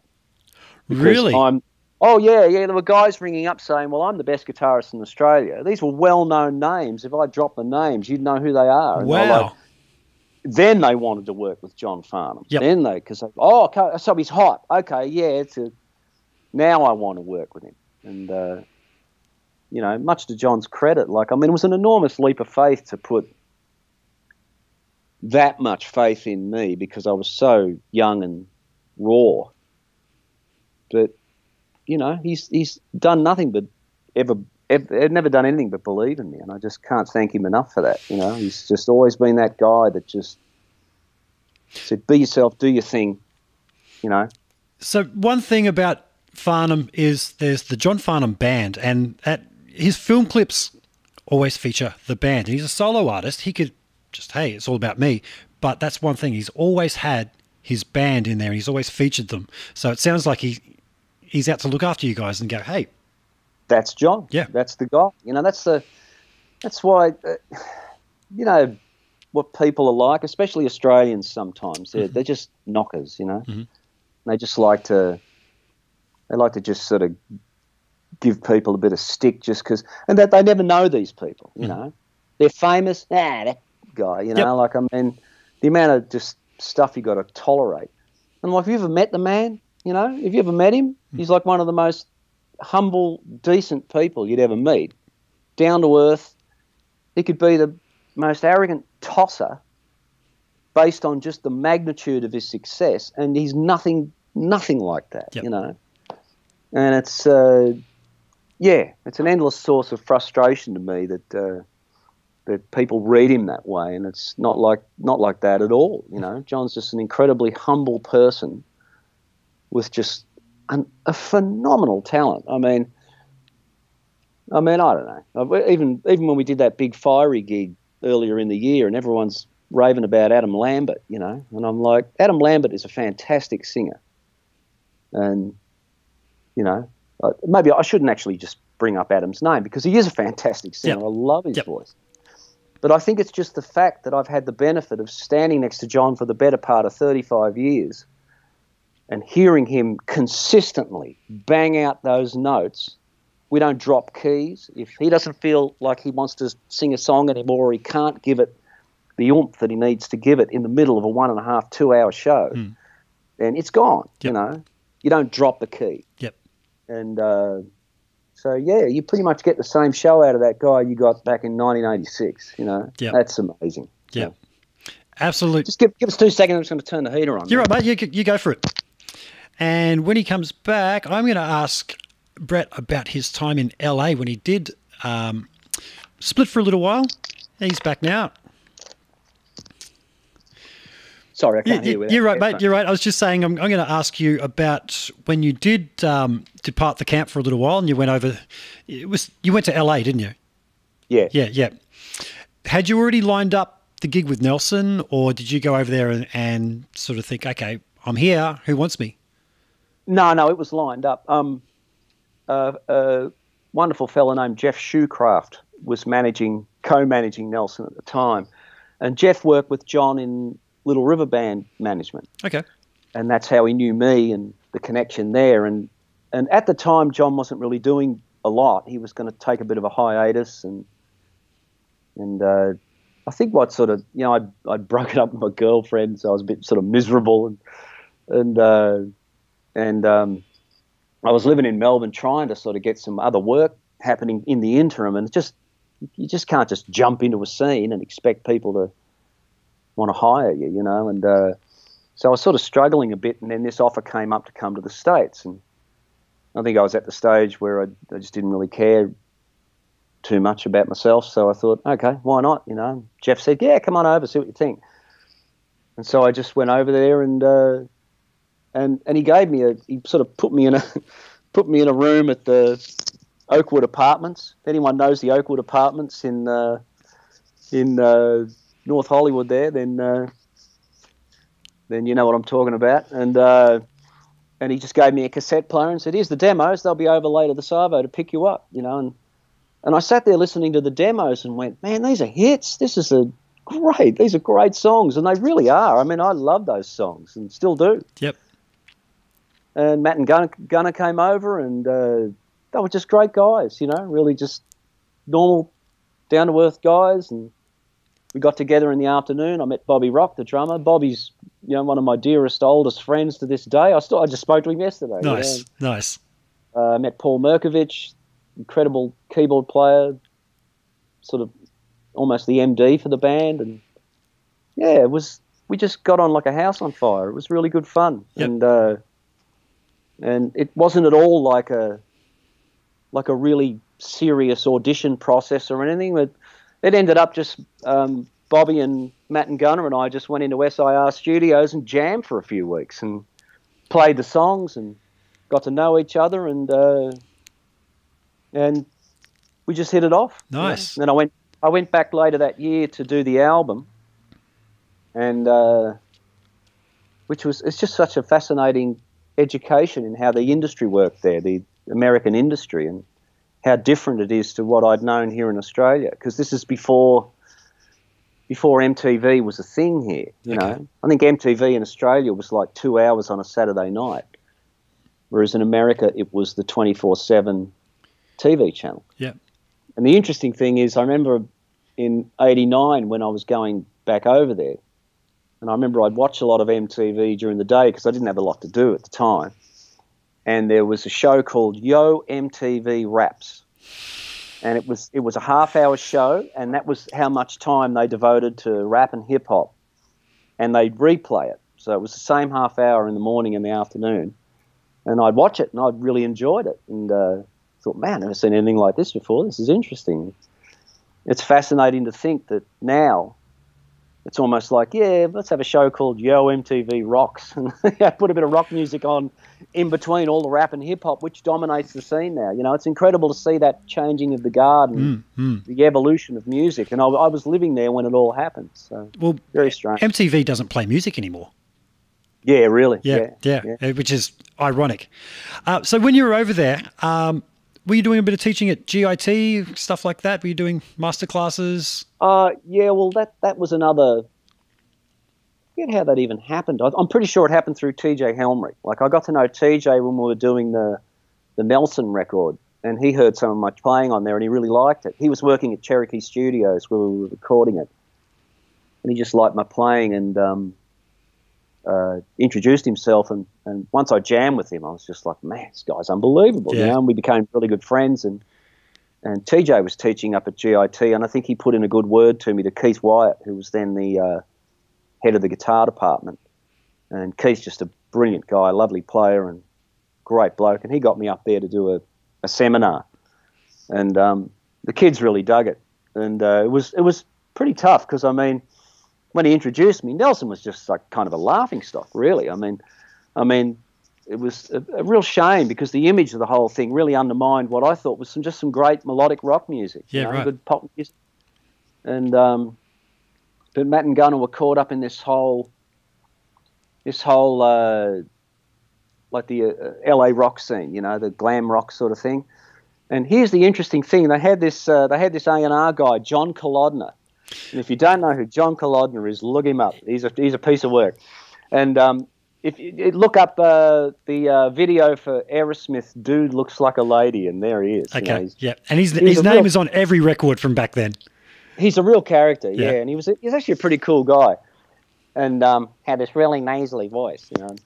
because Really? I'm. Oh yeah, yeah. There were guys ringing up saying, "Well, I'm the best guitarist in Australia." These were well-known names. If I drop the names, you'd know who they are. And Wow. like- then they wanted to work with John Farnham. Yep. Then they, because oh, okay, so he's hot. Okay, yeah. It's a, now I want to work with him, and uh, you know, much to John's credit, like I mean, it was an enormous leap of faith to put that much faith in me because I was so young and raw. But you know, he's he's done nothing but ever, ever never done anything but believe in me, and I just can't thank him enough for that. You know, he's just always been that guy that just said, "Be yourself, do your thing." You know, So one thing about Farnham is there's the John Farnham band, and at his film clips always feature the band. And he's a solo artist. He could just hey, it's all about me. But that's one thing. He's always had his band in there. He's always featured them. So it sounds like he he's out to look after you guys and go, hey, that's John. Yeah. that's the guy. You know, that's the that's why uh, you know what people are like, especially Australians. Sometimes they're they're just knockers. You know, they just like to they like to just sort of give people a bit of stick just because, and that they never know these people. You know, they're famous. Ah, that guy. You know, Yep. like I mean, the amount of just stuff you got to tolerate. And like, have you ever met the man? You know, have you ever met him? He's like one of the most humble, decent people you'd ever meet. Down to earth. He could be the most arrogant tosser based on just the magnitude of his success, and he's nothing, nothing like that. Yep. You know, and it's uh, yeah, it's an endless source of frustration to me that. Uh, that people read him that way, and it's not like not like that at all. You know, John's just an incredibly humble person with just an, a phenomenal talent. I mean, I mean, I don't know. Even even when we did that big fiery gig earlier in the year, and everyone's raving about Adam Lambert, you know, and I'm like, Adam Lambert is a fantastic singer, and you know, uh, maybe I shouldn't actually just bring up Adam's name because he is a fantastic singer. Yep. I love his Yep. voice. But I think it's just the fact that I've had the benefit of standing next to John for the better part of 35 years and hearing him consistently bang out those notes. We don't drop keys. If he doesn't feel like he wants to sing a song anymore, or he can't give it the oomph that he needs to give it in the middle of a one and a half, two hour show, then it's gone. You know, you don't drop the key. Yep. And uh, so, yeah, you pretty much get the same show out of that guy you got back in 1986. You know, Yep. that's amazing. yeah, Absolutely. Just give, give us two seconds. I'm just going to turn the heater on. You're right, mate. You, you go for it. And when he comes back, I'm going to ask Brett about his time in LA when he did um, split for a little while. He's back now. Sorry, I can't hear. you. You're right, mate. You're right. I was just saying, I'm, I'm going to ask you about when you did um, depart the camp for a little while, and you went over. It was you went to LA, didn't you? Yeah. Yeah, yeah. Had you already lined up the gig with Nelson, or did you go over there and, and sort of think, okay, I'm here. Who wants me? No, no, it was lined up. Um, uh, a wonderful fellow named Jeff Shoecraft was managing, co-managing Nelson at the time, and Jeff worked with John in Little River Band management, Okay. and that's how he knew me and the connection there. And and at the time, John wasn't really doing a lot. He was going to take a bit of a hiatus, and and uh, I think what sort of you know I'd I'd broken up with my girlfriend, so I was a bit sort of miserable, and and uh, and um, I was living in Melbourne trying to sort of get some other work happening in the interim, and just you just can't just jump into a scene and expect people to want to hire you, you know. And uh, so I was sort of struggling a bit, and then this offer came up to come to the states, and I think I was at the stage where I, I just didn't really care too much about myself. So I thought, okay, why not? You know, Jeff said, yeah, come on over, see what you think. And so I just went over there and uh, and and he gave me a he sort of put me in a put me in a room at the Oakwood Apartments. If anyone knows the Oakwood Apartments in uh, in uh, North Hollywood, there, then uh, then you know what I'm talking about. And uh, and he just gave me a cassette player and said, "Here's the demos. They'll be over later the arvo to pick you up." You know, and And I sat there listening to the demos and went, man, these are hits. This is a great. These are great songs, and they really are. I mean, I love those songs and still do. Yep. And Matt and Gunnar, Gunnar came over, and uh, they were just great guys. You know, really just normal, down to earth guys. And we got together in the afternoon. I met Bobby Rock, the drummer. Bobby's you know one of my dearest, oldest friends to this day. I still I just spoke to him yesterday. you know. Nice. Nice. Uh, met Paul Mirkovich, incredible keyboard player, sort of almost the MD for the band, and yeah, it was. We just got on like a house on fire. It was really good fun, Yep. and uh, and it wasn't at all like a like a really serious audition process or anything. But it ended up just um, Bobby and Matt and Gunnar and I just went into SIR studios and jammed for a few weeks and played the songs and got to know each other and uh, and we just hit it off. you know. Nice. And I went I went back later that year to do the album, and uh, which was it's just such a fascinating education in how the industry worked there, the American industry, and how different it is to what I'd known here in Australia. Because this is before before MTV was a thing here. You Okay. know, I think MTV in Australia was like two hours on a Saturday night, whereas in America it was the twenty four seven TV channel. Yeah. And the interesting thing is, I remember in '89 when I was going back over there, and I remember I'd watch a lot of MTV during the day because I didn't have a lot to do at the time. And there was a show called Yo MTV Raps, and it was it was a half hour show, and that was how much time they devoted to rap and hip hop, and they'd replay it. So it was the same half hour in the morning and the afternoon, and I'd watch it, and I'd really enjoyed it, and uh, thought, man, I've never seen anything like this before. This is interesting. It's fascinating to think that now it's almost like, yeah, let's have a show called Yo MTV Rocks and put a bit of rock music on in between all the rap and hip hop, which dominates the scene now. You know, it's incredible to see that changing of the guard and Mm, the evolution of music. And I, I was living there when it all happened. So Well, very strange. MTV doesn't play music anymore. yeah, really. Yeah, yeah, uh, which is ironic. Uh, so when you were over there, um, were you doing a bit of teaching at GIT, stuff like that? Were you doing master classes? Uh, yeah, well, that that was another. I forget how that even happened. I, I'm pretty sure it happened through TJ Helmerich. Like I got to know TJ when we were doing the the Nelson record, and he heard some of my playing on there, and he really liked it. He was working at Cherokee Studios where we were recording it, and he just liked my playing and um, uh, introduced himself. And, and once I jammed with him, I was just like, man, this guy's unbelievable. You Yeah. know, and we became really good friends and and TJ was teaching up at GIT, and I think he put in a good word to me to Keith Wyatt, who was then the uh, head of the guitar department. And Keith's just a brilliant guy, lovely player, and great bloke. And he got me up there to do a, a seminar, and um, the kids really dug it. And uh, it was it was pretty tough because I mean, when he introduced me, Nelson was just like kind of a laughing stock, really. I mean, I mean, it was a, a real shame because the image of the whole thing really undermined what I thought was some just some great melodic rock music, you know, right. good pop music. And um, but Matt and Gunnar were caught up in this whole this whole uh, like the uh, LA rock scene, you know, the glam rock sort of thing. And here's the interesting thing: they had this uh, they had this A and R guy, John Kalodner. And if you don't know who John Kalodner is, look him up. He's a he's a piece of work. And um, if you look up uh, the uh, video for Aerosmith, dude looks like a lady, and there he is. you know, Okay, yeah, and his he's his name real- is on every record from back then. he's a real character, yeah. Yeah. And he was he's actually a pretty cool guy, and um, had this really nasally voice, you know.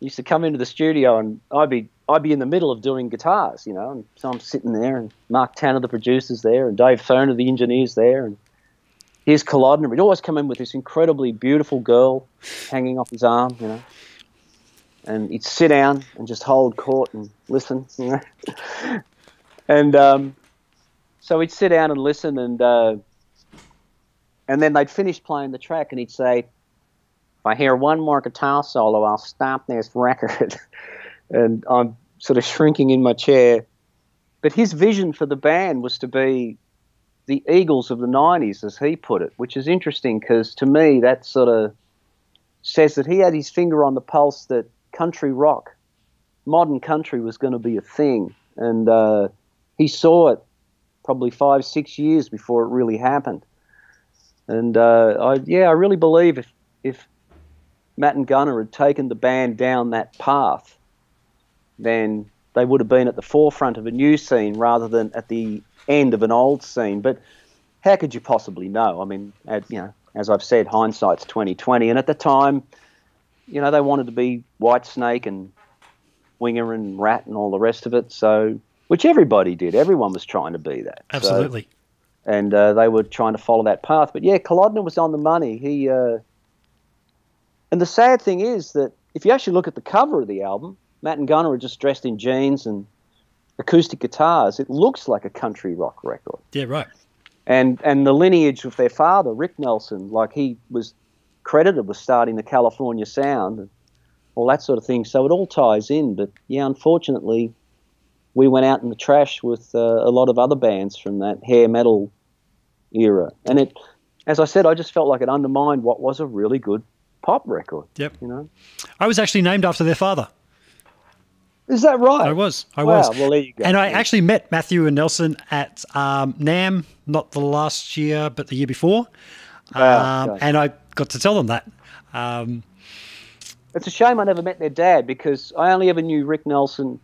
He used to come into the studio, and I'd be I'd be in the middle of doing guitars, you know, and so I'm sitting there, and Marc Tanner, the producer's there, and Dave Thoener, the engineer's there, and here's Kalodner. He'd always come in with this incredibly beautiful girl hanging off his arm, you know. And he'd sit down and just hold court and listen, you know. and um, so he'd sit down and listen, and uh, and then they'd finish playing the track, and he'd say, "If I hear one more guitar solo, I'll stop this record." and I'm sort of shrinking in my chair. But his vision for the band was to be the Eagles of the '90s, as he put it, which is interesting because to me that sort of says that he had his finger on the pulse that country rock, modern country, was going to be a thing, and uh, he saw it probably five, six years before it really happened. And uh, I, yeah, I really believe if if Matt and Gunnar had taken the band down that path, then they would have been at the forefront of a new scene rather than at the end of an old scene. But how could you possibly know? I mean, at, you know, as I've said, hindsight's twenty twenty, and at the time, you know, they wanted to be Whitesnake and Winger and Ratt and all the rest of it. So, which everybody did. Everyone was trying to be that. So- Absolutely. and uh, they were trying to follow that path. But yeah, Kalodner was on the money. He uh, and the sad thing is that if you actually look at the cover of the album, Matt and Gunnar are just dressed in jeans and acoustic guitars. It looks like a country rock record. yeah, right. And and the lineage of their father, Rick Nelson, like he was credited with starting the California sound and all that sort of thing. So it all ties in. But yeah, unfortunately, we went out in the trash with uh, a lot of other bands from that hair metal era. And it, as I said, I just felt like it undermined what was a really good pop record. Yep. You know, I was actually named after their father. Is that right? I was. I Wow, was. well, there you go. And I actually met Matthew and Nelson at um, NAMM, not the last year, but the year before. Wow, um, okay. and I got to tell them that. Um, It's a shame I never met their dad because I only ever knew Rick Nelson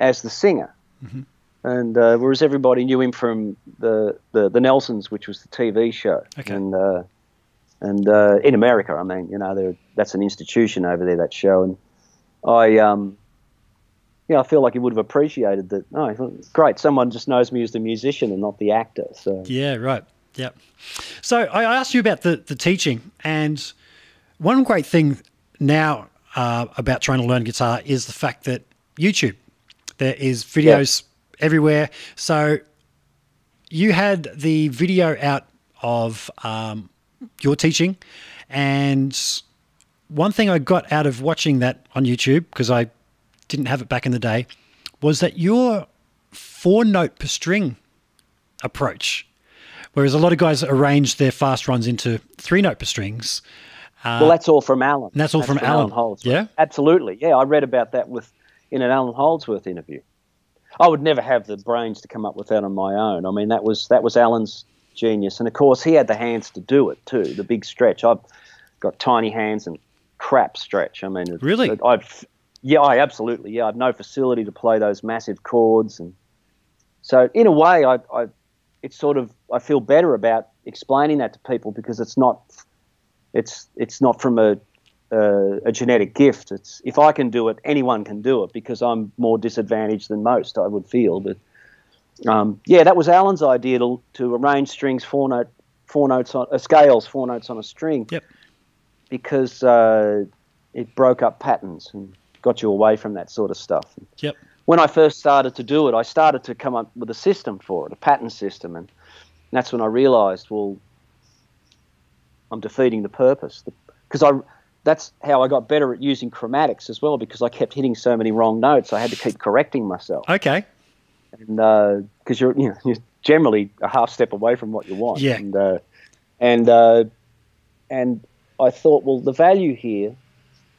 as the singer. Mm-hmm. And uh, whereas everybody knew him from the, the, the Nelsons, which was the TV show. Okay. And, uh, and uh, in America, I mean, you know, that's an institution over there, that show. And I, um, yeah, I feel like he would have appreciated that. Oh, thought, great, someone just knows me as the musician and not the actor. So yeah, right. Yep. So I asked you about the, the teaching, and one great thing now uh, about trying to learn guitar is the fact that YouTube, there is videos everywhere. So you had the video out of um, your teaching, and one thing I got out of watching that on YouTube because I didn't have it back in the day was that your four note per string approach, whereas a lot of guys arrange their fast runs into three note per strings. Uh, well, that's all from Allan. That's all from Allan. Holdsworth. Yeah? absolutely. Yeah, I read about that with in an Allan Holdsworth interview. I would never have the brains to come up with that on my own. I mean, that was that was Allan's genius, and of course, he had the hands to do it too. The big stretch. I've got tiny hands and crap stretch. I mean, Really? I've yeah, I absolutely yeah. I've no facility to play those massive chords, and so in a way, I, I it's sort of I feel better about explaining that to people because it's not it's it's not from a uh, a genetic gift. It's if I can do it, anyone can do it because I'm more disadvantaged than most. I would feel, but um, yeah, that was Allan's idea to, to arrange strings four note four notes on uh, scales four notes on a string. Yep. Because uh, it broke up patterns and got you away from that sort of stuff. Yep. When I first started to do it, I started to come up with a system for it, a pattern system, and that's when I realised, well, I'm defeating the purpose because I that's how I got better at using chromatics as well because I kept hitting so many wrong notes. I had to keep correcting myself, Okay. and because you're you know you're generally a half step away from what you want. Yeah. And uh, and uh, and I thought, well, the value here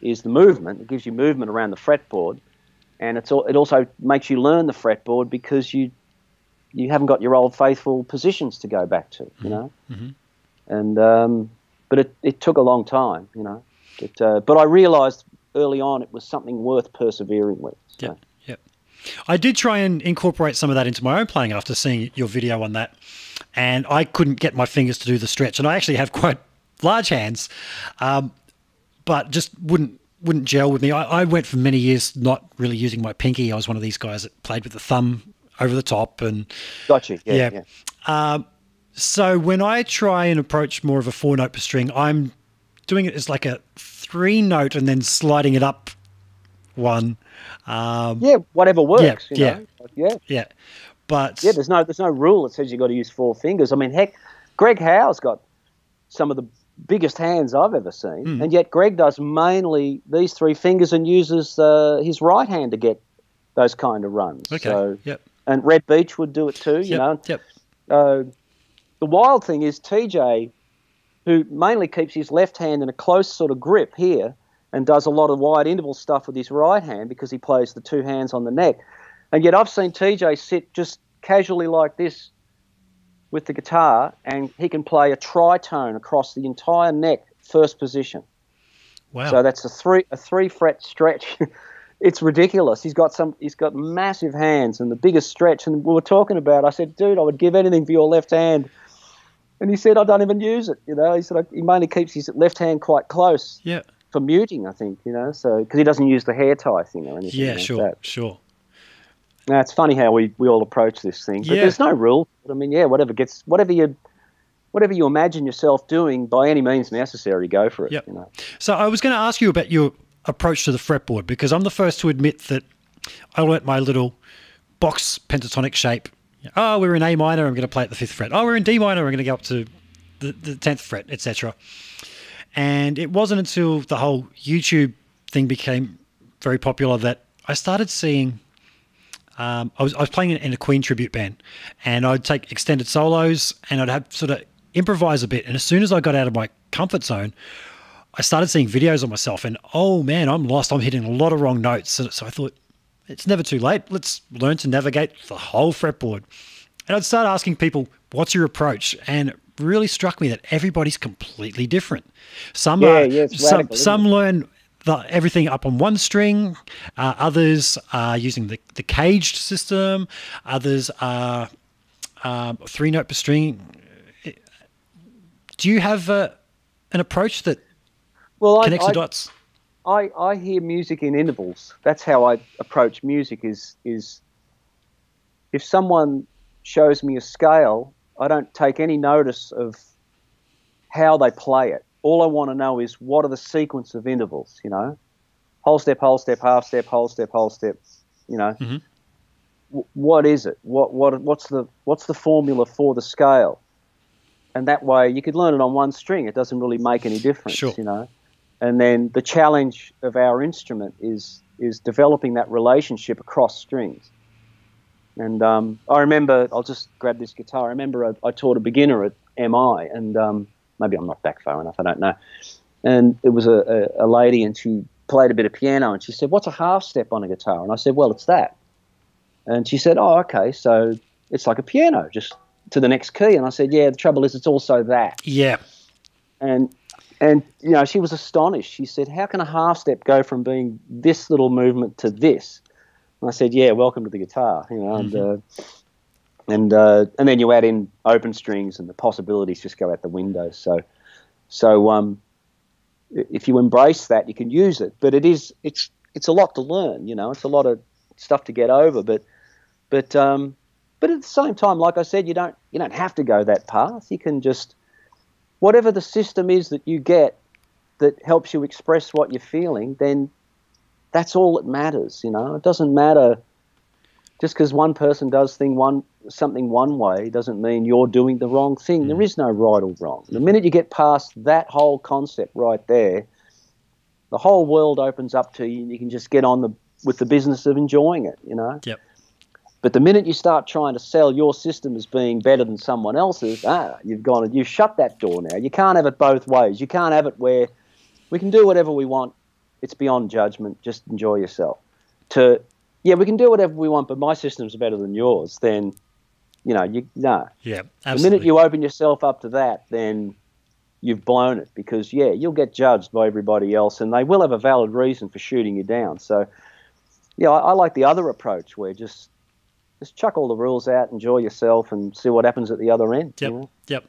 is the movement. It gives you movement around the fretboard, and it's all, it also makes you learn the fretboard because you you haven't got your old faithful positions to go back to. You know. And um, but it, it took a long time, you know. It, uh, but I realised early on it was something worth persevering with. So. Yep. Yep. I did try and incorporate some of that into my own playing after seeing your video on that, and I couldn't get my fingers to do the stretch. And I actually have quite large hands, um, but just wouldn't wouldn't gel with me. I, I went for many years not really using my pinky. I was one of these guys that played with the thumb over the top, and Got you. Yeah. Yeah. yeah. so when I try and approach more of a four note per string, I'm doing it as like a three note and then sliding it up one. Um, Yeah, whatever works. you yeah. know. Yeah. yeah, but Yeah, there's no there's no rule that says you've got to use four fingers. I mean, heck, Greg Howe's got some of the biggest hands I've ever seen, Hmm. and yet Greg does mainly these three fingers and uses uh, his right hand to get those kind of runs. okay, So, yep, and Reb Beach would do it too. You yep, know, yep, uh, the wild thing is TJ, who mainly keeps his left hand in a close sort of grip here and does a lot of wide interval stuff with his right hand because he plays the two hands on the neck. And yet I've seen TJ sit just casually like this with the guitar, and he can play a tritone across the entire neck, first position. Wow. So that's a three a three fret stretch. it's ridiculous. He's got some. He's got massive hands and the biggest stretch. And we were talking about. I said, dude, I would give anything for your left hand. And he said, I don't even use it. You know, he said he mainly keeps his left hand quite close yeah. for muting. I think you know, so because he doesn't use the hair tie thing or anything. Yeah, like sure, That. sure. Now it's funny how we, we all approach this thing, but Yeah. there's no rule. I mean, yeah, whatever gets whatever you whatever you imagine yourself doing by any means necessary, go for it. Yep. You know. So I was going to ask you about your approach to the fretboard because I'm the first to admit that I learnt my little box pentatonic shape. Oh, we're in A minor. I'm going to play at the fifth fret. Oh, we're in D minor. I'm going to go up to the, the tenth fret, etc. And it wasn't until the whole YouTube thing became very popular that I started seeing. Um, I was I was playing in, a Queen tribute band, and I'd take extended solos, and I'd have sort of improvise a bit. And as soon as I got out of my comfort zone, I started seeing videos of myself, and oh man, I'm lost. I'm hitting a lot of wrong notes. So, so I thought, it's never too late. Let's learn to navigate the whole fretboard. And I'd start asking people, what's your approach? And it really struck me that everybody's completely different. Some Yeah, are, yeah, some, radical, some learn the, everything up on one string. Uh, others are using the, the caged system. Others are um, three note per string. Do you have uh, an approach that Well, I, connects I, the dots? I, I hear music in intervals. That's how I approach music. Is is if someone shows me a scale, I don't take any notice of how they play it. All I want to know is what are the sequence of intervals. You know, whole step, whole step, half step, whole step, whole step. You know, Mhm. W- what is it? What what what's the what's the formula for the scale? And that way, you could learn it on one string. It doesn't really make any difference. Sure. You know and then the challenge of our instrument is is developing that relationship across strings. And um, I remember, I'll just grab this guitar. I remember I, I taught a beginner at MI, and um, maybe I'm not back far enough, I don't know. And it was a, a, a lady, and she played a bit of piano, and she said, "What's a half step on a guitar?" And I said, "Well, it's that." And she said, "Oh, okay, so it's like a piano, just to the next key." And I said, "Yeah, the trouble is, it's also that." Yeah. and and you know she was astonished. She said, "How can a half step go from being this little movement to this?" And I said, "Yeah, welcome to the guitar." You know, and uh, and uh, and then you add in open strings, and the possibilities just go out the window. So so um, if you embrace that, you can use it. But it is it's it's a lot to learn. You know, it's a lot of stuff to get over. But but um, but at the same time, like I said, you don't you don't have to go that path. You can just whatever the system is that you get that helps you express what you're feeling, then that's all that matters. You know, it doesn't matter just because one person does thing one something one way doesn't mean you're doing the wrong thing. There is no right or wrong. The minute you get past that whole concept right there, the whole world opens up to you, and you can just get on the with the business of enjoying it. You know. Yep. But the minute you start trying to sell your system as being better than someone else's, ah, you've gone you've shut that door now. You can't have it both ways. You can't have it where we can do whatever we want. It's beyond judgment. Just enjoy yourself. To yeah, we can do whatever we want, but my system's better than yours. Then, you know, you no. Yeah. The minute you open yourself up to that, then you've blown it because yeah, you'll get judged by everybody else, and they will have a valid reason for shooting you down. So, yeah, I, I like the other approach where just just chuck all the rules out, enjoy yourself, and see what happens at the other end. you Yep. know? Yep.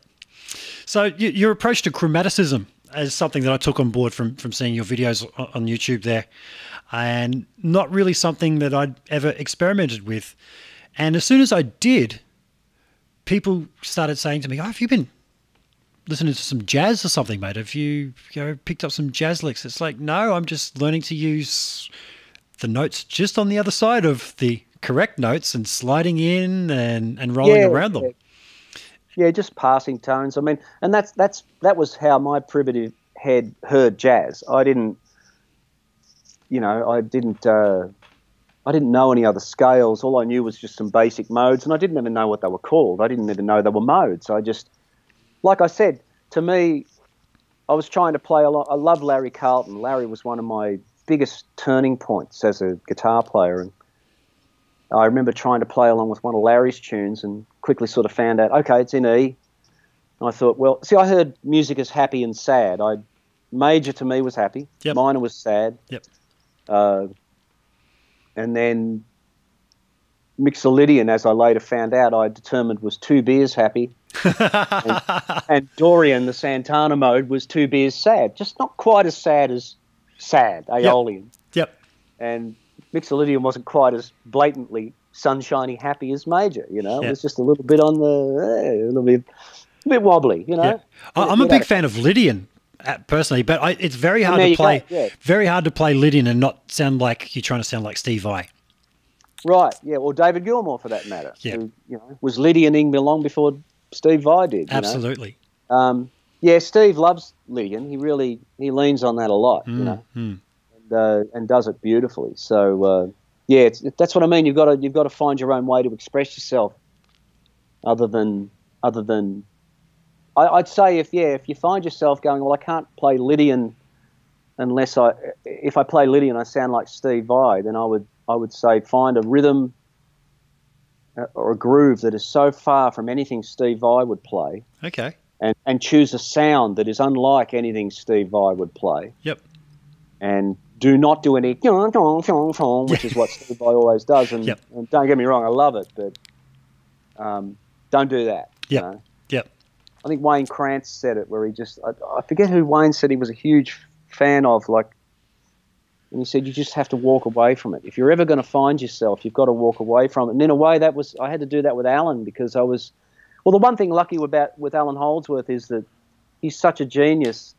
So y- your approach to chromaticism is something that I took on board from from seeing your videos on YouTube there, and not really something that I'd ever experimented with. And as soon as I did, people started saying to me, "Oh, have you been listening to some jazz or something, mate? Have you, you know, picked up some jazz licks?" It's like, no, I'm just learning to use the notes just on the other side of the correct notes and sliding in and, and rolling Yeah, around them. yeah. Yeah, just passing tones. I mean, and that's that's that was how my primitive head heard jazz. I didn't, you know, I didn't. Uh, I didn't know any other scales. All I knew was just some basic modes, and I didn't even know what they were called. I didn't even know they were modes. I just, like I said, to me, I was trying to play a lot. I love Larry Carlton. Larry was one of my biggest turning points as a guitar player, and I remember trying to play along with one of Larry's tunes and quickly sort of found out, okay, it's in E. And I thought, well, see, I heard music as happy and sad. I major to me was happy, Yep. minor was sad, Yep. Uh, and then Mixolydian, as I later found out, I determined was two beers happy, and, and Dorian, the Santana mode, was two beers sad. Just not quite as sad as sad, Aeolian. Yep. And Mixolydian wasn't quite as blatantly sunshiny happy as Major. You know, Yeah. it was just a little bit on the, eh, a little bit, a bit wobbly. You know. I'm a big fan of Lydian personally, but I, it's very hard to go, play. yeah. Very hard to play Lydian and not sound like you're trying to sound like Steve Vai. Right. Yeah. Or David Gilmour, for that matter. Yeah. Who, you know, was Lydianing long before Steve Vai did. you know? Absolutely. Um, yeah, Steve loves Lydian. He really he leans on that a lot, you know, mm. and, uh, and does it beautifully. So uh, yeah, it's, that's what I mean. You've got to you've got to find your own way to express yourself, other than other than. I, I'd say if yeah, if you find yourself going, well, I can't play Lydian unless I if I play Lydian, I sound like Steve Vai. Then I would I would say find a rhythm uh, or a groove that is so far from anything Steve Vai would play Okay. and, and choose a sound that is unlike anything Steve Vai would play. Yep. And do not do any, which is what Steve Vai always does. And, Yep. and don't get me wrong, I love it, but um, don't do that. you know. I think Wayne Krantz said it, where he just, I, I forget who Wayne said he was a huge fan of, like, and he said you just have to walk away from it. If you're ever going to find yourself, you've got to walk away from it. And in a way, that was I had to do that with Allan because I was, well, the one thing lucky about with Allan Holdsworth is that he's such a genius,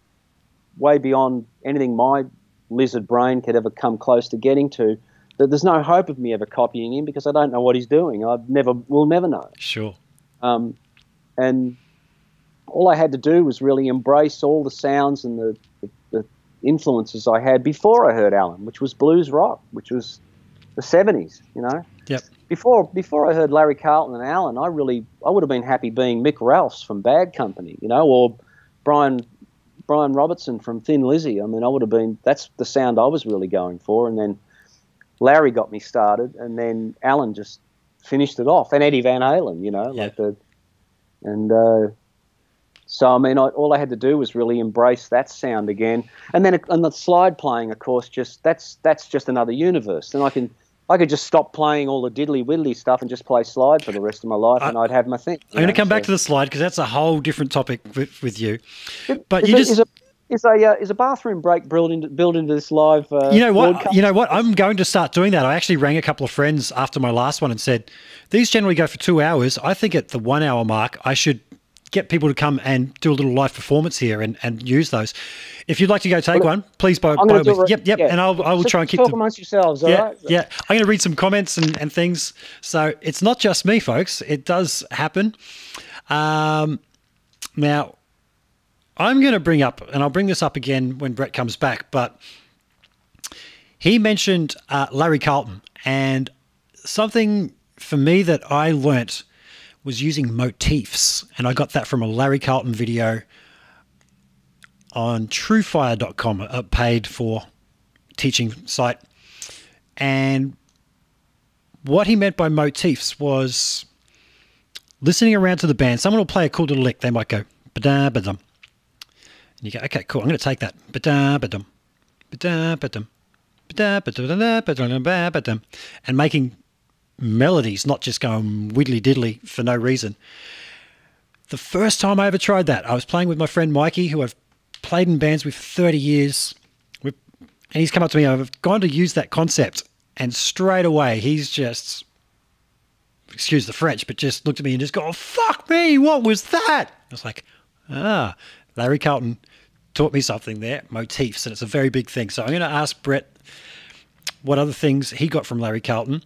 way beyond anything my lizard brain could ever come close to getting to. That there's no hope of me ever copying him because I don't know what he's doing. I never will never know. Sure. Um, and all I had to do was really embrace all the sounds and the, the, the influences I had before I heard Allan, which was blues rock, which was the 70s, you know. Yep. Before before I heard Larry Carlton and Allan, I really I would have been happy being Mick Ralphs from Bad Company, you know, or Brian Brian Robertson from Thin Lizzy. I mean, I would have been that's the sound I was really going for, and then Larry got me started, and then Allan just finished it off, and Eddie Van Halen, you know, Yeah. like the and uh, so I mean, I, all I had to do was really embrace that sound again, and then and the slide playing, of course, just that's that's just another universe. Then I can I could just stop playing all the diddly widdly stuff and just play slide for the rest of my life, and I'd have my thing. I'm going to come back to the slide because that's a whole different topic with, with you. But is you a, just, is a is a uh, is a bathroom break built into built into this live? Uh, you know what? broadcast? You know what? I'm going to start doing that. I actually rang a couple of friends after my last one and said, these generally go for two hours. I think at the one hour mark, I should get people to come and do a little live performance here and, and use those. If you'd like to go take Well, one, please by, I'm by going all to do means. it. Yep, yep. yeah. And I'll, I will So try and keep talk them. amongst yourselves. all yeah, right? yeah. I'm going to read some comments and, and things. So it's not just me, folks. It does happen. Um, now, I'm going to bring up, and I'll bring this up again when Brett comes back, but he mentioned uh, Larry Carlton, and something for me that I learnt was using motifs, and I got that from a Larry Carlton video on TrueFire.com, a paid for teaching site. And what he meant by motifs was listening around to the band. Someone will play a cool little lick. They might go ba-da ba-dum. And you go, okay, cool. I'm going to take that. Ba-da ba-dum. Ba-da ba-dum. And making melodies, not just going widdly diddly for no reason. The first time I ever tried that, I was playing with my friend Mikey, who I've played in bands with for 30 years. And he's come up to me, I've gone to use that concept. And straight away, he's just, excuse the French, but just looked at me and just go, oh, fuck me, what was that? I was like, ah, Larry Carlton taught me something there, motifs, and it's a very big thing. So I'm going to ask Brett what other things he got from Larry Carlton,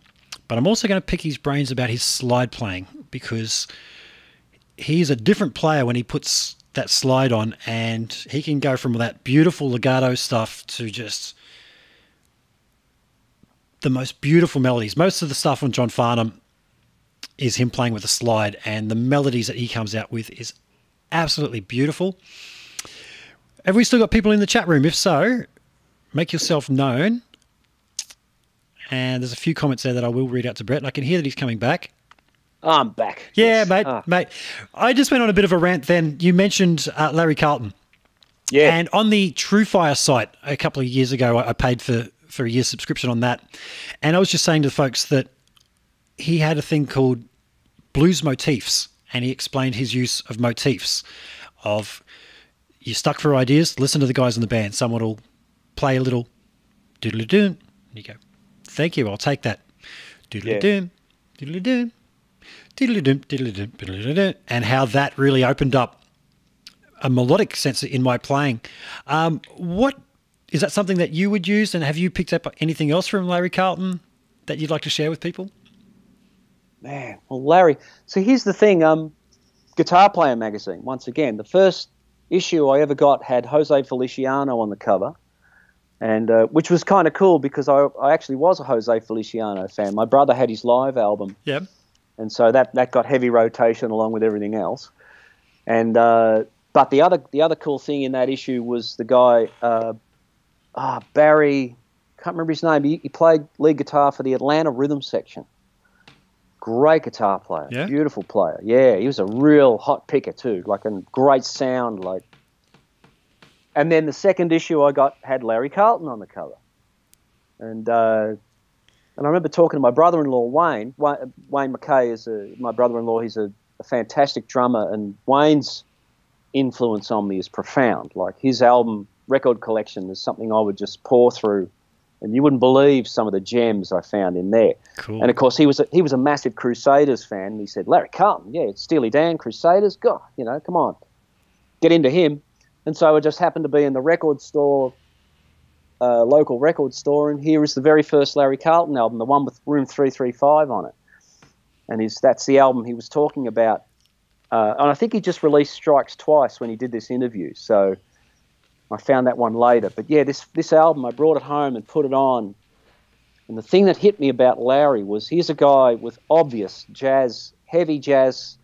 but I'm also going to pick his brains about his slide playing because he's a different player when he puts that slide on and he can go from that beautiful legato stuff to just the most beautiful melodies. Most of the stuff on John Farnham is him playing with a slide and the melodies that he comes out with is absolutely beautiful. Have we still got people in the chat room? If so, make yourself known. And there's a few comments there that I will read out to Brett, and I can hear that he's coming back. I'm back. Yeah, Yes. mate, Ah, mate. I just went on a bit of a rant then. You mentioned uh, Larry Carlton. yeah. And on the TrueFire site a couple of years ago, I paid for, for a year's subscription on that. And I was just saying to the folks that he had a thing called blues motifs. And he explained his use of motifs of you're stuck for ideas, listen to the guys in the band. Someone will play a little doodly doo. And you go, thank you, I'll take that. And how that really opened up a melodic sense in my playing. Um, what is that something that you would use? And have you picked up anything else from Larry Carlton that you'd like to share with people? Man, well, Larry. So here's the thing. Um, Guitar Player magazine. Once again, the first issue I ever got had Jose Feliciano on the cover, and uh, which was kind of cool because I, I actually was a Jose Feliciano fan. My brother had his live album, Yeah. and so that that got heavy rotation along with everything else. And uh, but the other the other cool thing in that issue was the guy, uh, ah Barry, can't remember his name. He, he played lead guitar for the Atlanta Rhythm Section. Great guitar player, Yeah? beautiful player. Yeah, he was a real hot picker too, like a great sound, like. And then the second issue I got had Larry Carlton on the cover, and uh, and I remember talking to my brother-in-law Wayne. Wayne, Wayne McKay is a, my brother-in-law. He's a, a fantastic drummer, and Wayne's influence on me is profound. Like his album record collection is something I would just pour through, and you wouldn't believe some of the gems I found in there. Cool. And of course, he was a, he was a massive Crusaders fan. And he said, "Larry Carlton, yeah, it's Steely Dan, Crusaders. God, you know, come on, get into him." And so I just happened to be in the record store, uh, local record store, and here is the very first Larry Carlton album, the one with Room Three Three Five on it. And he's, that's the album he was talking about. Uh, and I think he just released Strikes Twice when he did this interview. So I found that one later. But yeah, this this album, I brought it home and put it on. And the thing that hit me about Larry was he's a guy with obvious jazz, heavy jazz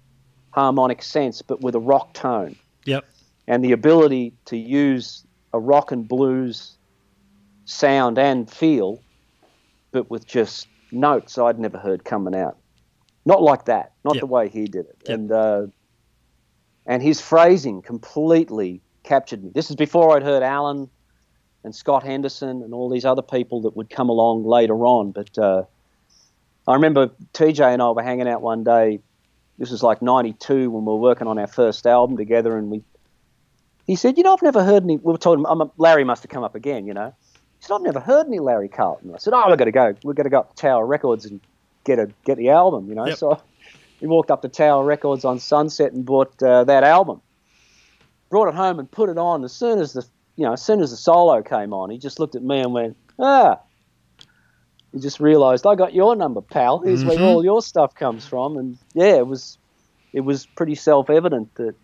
harmonic sense, but with a rock tone Yep. And the ability to use a rock and blues sound and feel, but with just notes I'd never heard coming out. Not like that, not Yep. the way he did it. Yep. And uh, and his phrasing completely captured me. This is before I'd heard Allan and Scott Henderson and all these other people that would come along later on. But uh, I remember TJ and I were hanging out one day. This was like '92 when we were working on our first album together, and we. He said, "You know, I've never heard any." We were talking. I'm Larry must have come up again, you know. He said, "I've never heard any Larry Carlton." I said, "Oh, we've got to go. We've got to go up to Tower Records and get a get the album, you know." Yep. So we walked up to Tower Records on Sunset and bought uh, that album. Brought it home and put it on. As soon as the you know, as soon as the solo came on, he just looked at me and went, "Ah." He just realised I got your number, pal. Here's where all your stuff comes from, and yeah, it was it was pretty self evident that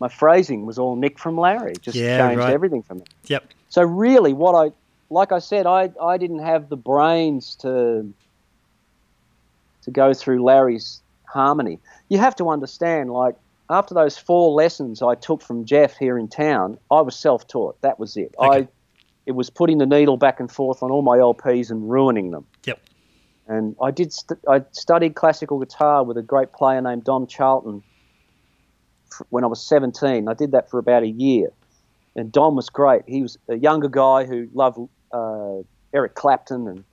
my phrasing was all Nick from Larry. Just Yeah, changed right. everything for me. Yep. So really, what I like I said, I I didn't have the brains to to go through Larry's harmony. You have to understand, like after those four lessons I took from Jeff here in town, I was self-taught. That was it. Okay. I it was putting the needle back and forth on all my LPs and ruining them. Yep. And I did. St- I studied classical guitar with a great player named Don Charlton when I was 17. I did that for about a year, and Don was great. He was a younger guy who loved uh, Eric Clapton, and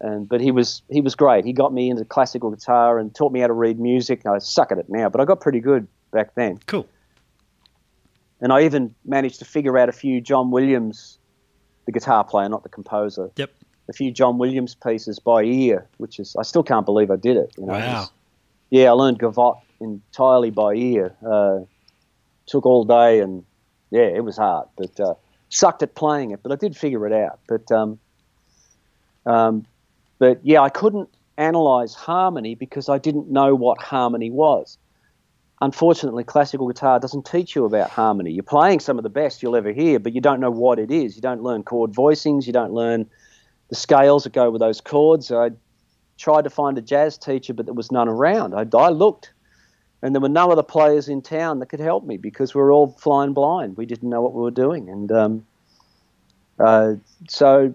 and but he was he was great. He got me into classical guitar and taught me how to read music. I suck at it now, but I got pretty good back then. Cool. And I even managed to figure out a few John Williams, the guitar player, not the composer, Yep. a few John Williams pieces by ear, which is I still can't believe I did it. You know, It Wow. was- yeah, I learned Gavotte entirely by ear. Uh, took all day, and yeah, it was hard, but uh, sucked at playing it. But I did figure it out. But um, um, but yeah, I couldn't analyze harmony because I didn't know what harmony was. Unfortunately, classical guitar doesn't teach you about harmony. You're playing some of the best you'll ever hear, but you don't know what it is. You don't learn chord voicings. You don't learn the scales that go with those chords. I tried to find a jazz teacher, but there was none around. I, I looked, and there were no other players in town that could help me because we were all flying blind. We didn't know what we were doing, and um, uh, so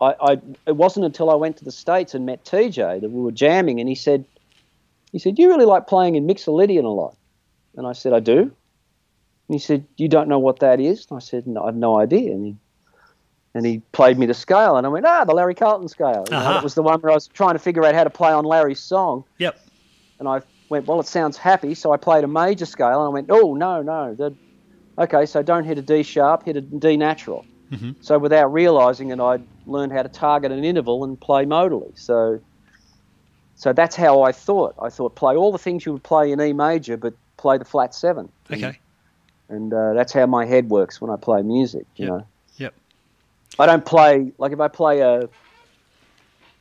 I, I. It wasn't until I went to the states and met TJ that we were jamming, and he said, he said, "You really like playing in Mixolydian a lot?" And I said, "I do." And he said, "You don't know what that is?" And I said, "No, I have no idea." And he and he played me the scale, and I went, "Ah, the Larry Carlton scale." You Uh-huh. that was the one where I was trying to figure out how to play on Larry's song, Yep. and I went, "Well, it sounds happy," so I played a major scale, and I went, "Oh no, no, that, okay, so don't hit a D sharp, hit a D natural." So without realizing it, I learned how to target an interval and play modally. So, so that's how I thought. I thought play all the things you would play in E major, but play the flat seven. Okay. And uh, that's how my head works when I play music. You Yep. know. I don't play like if I play a.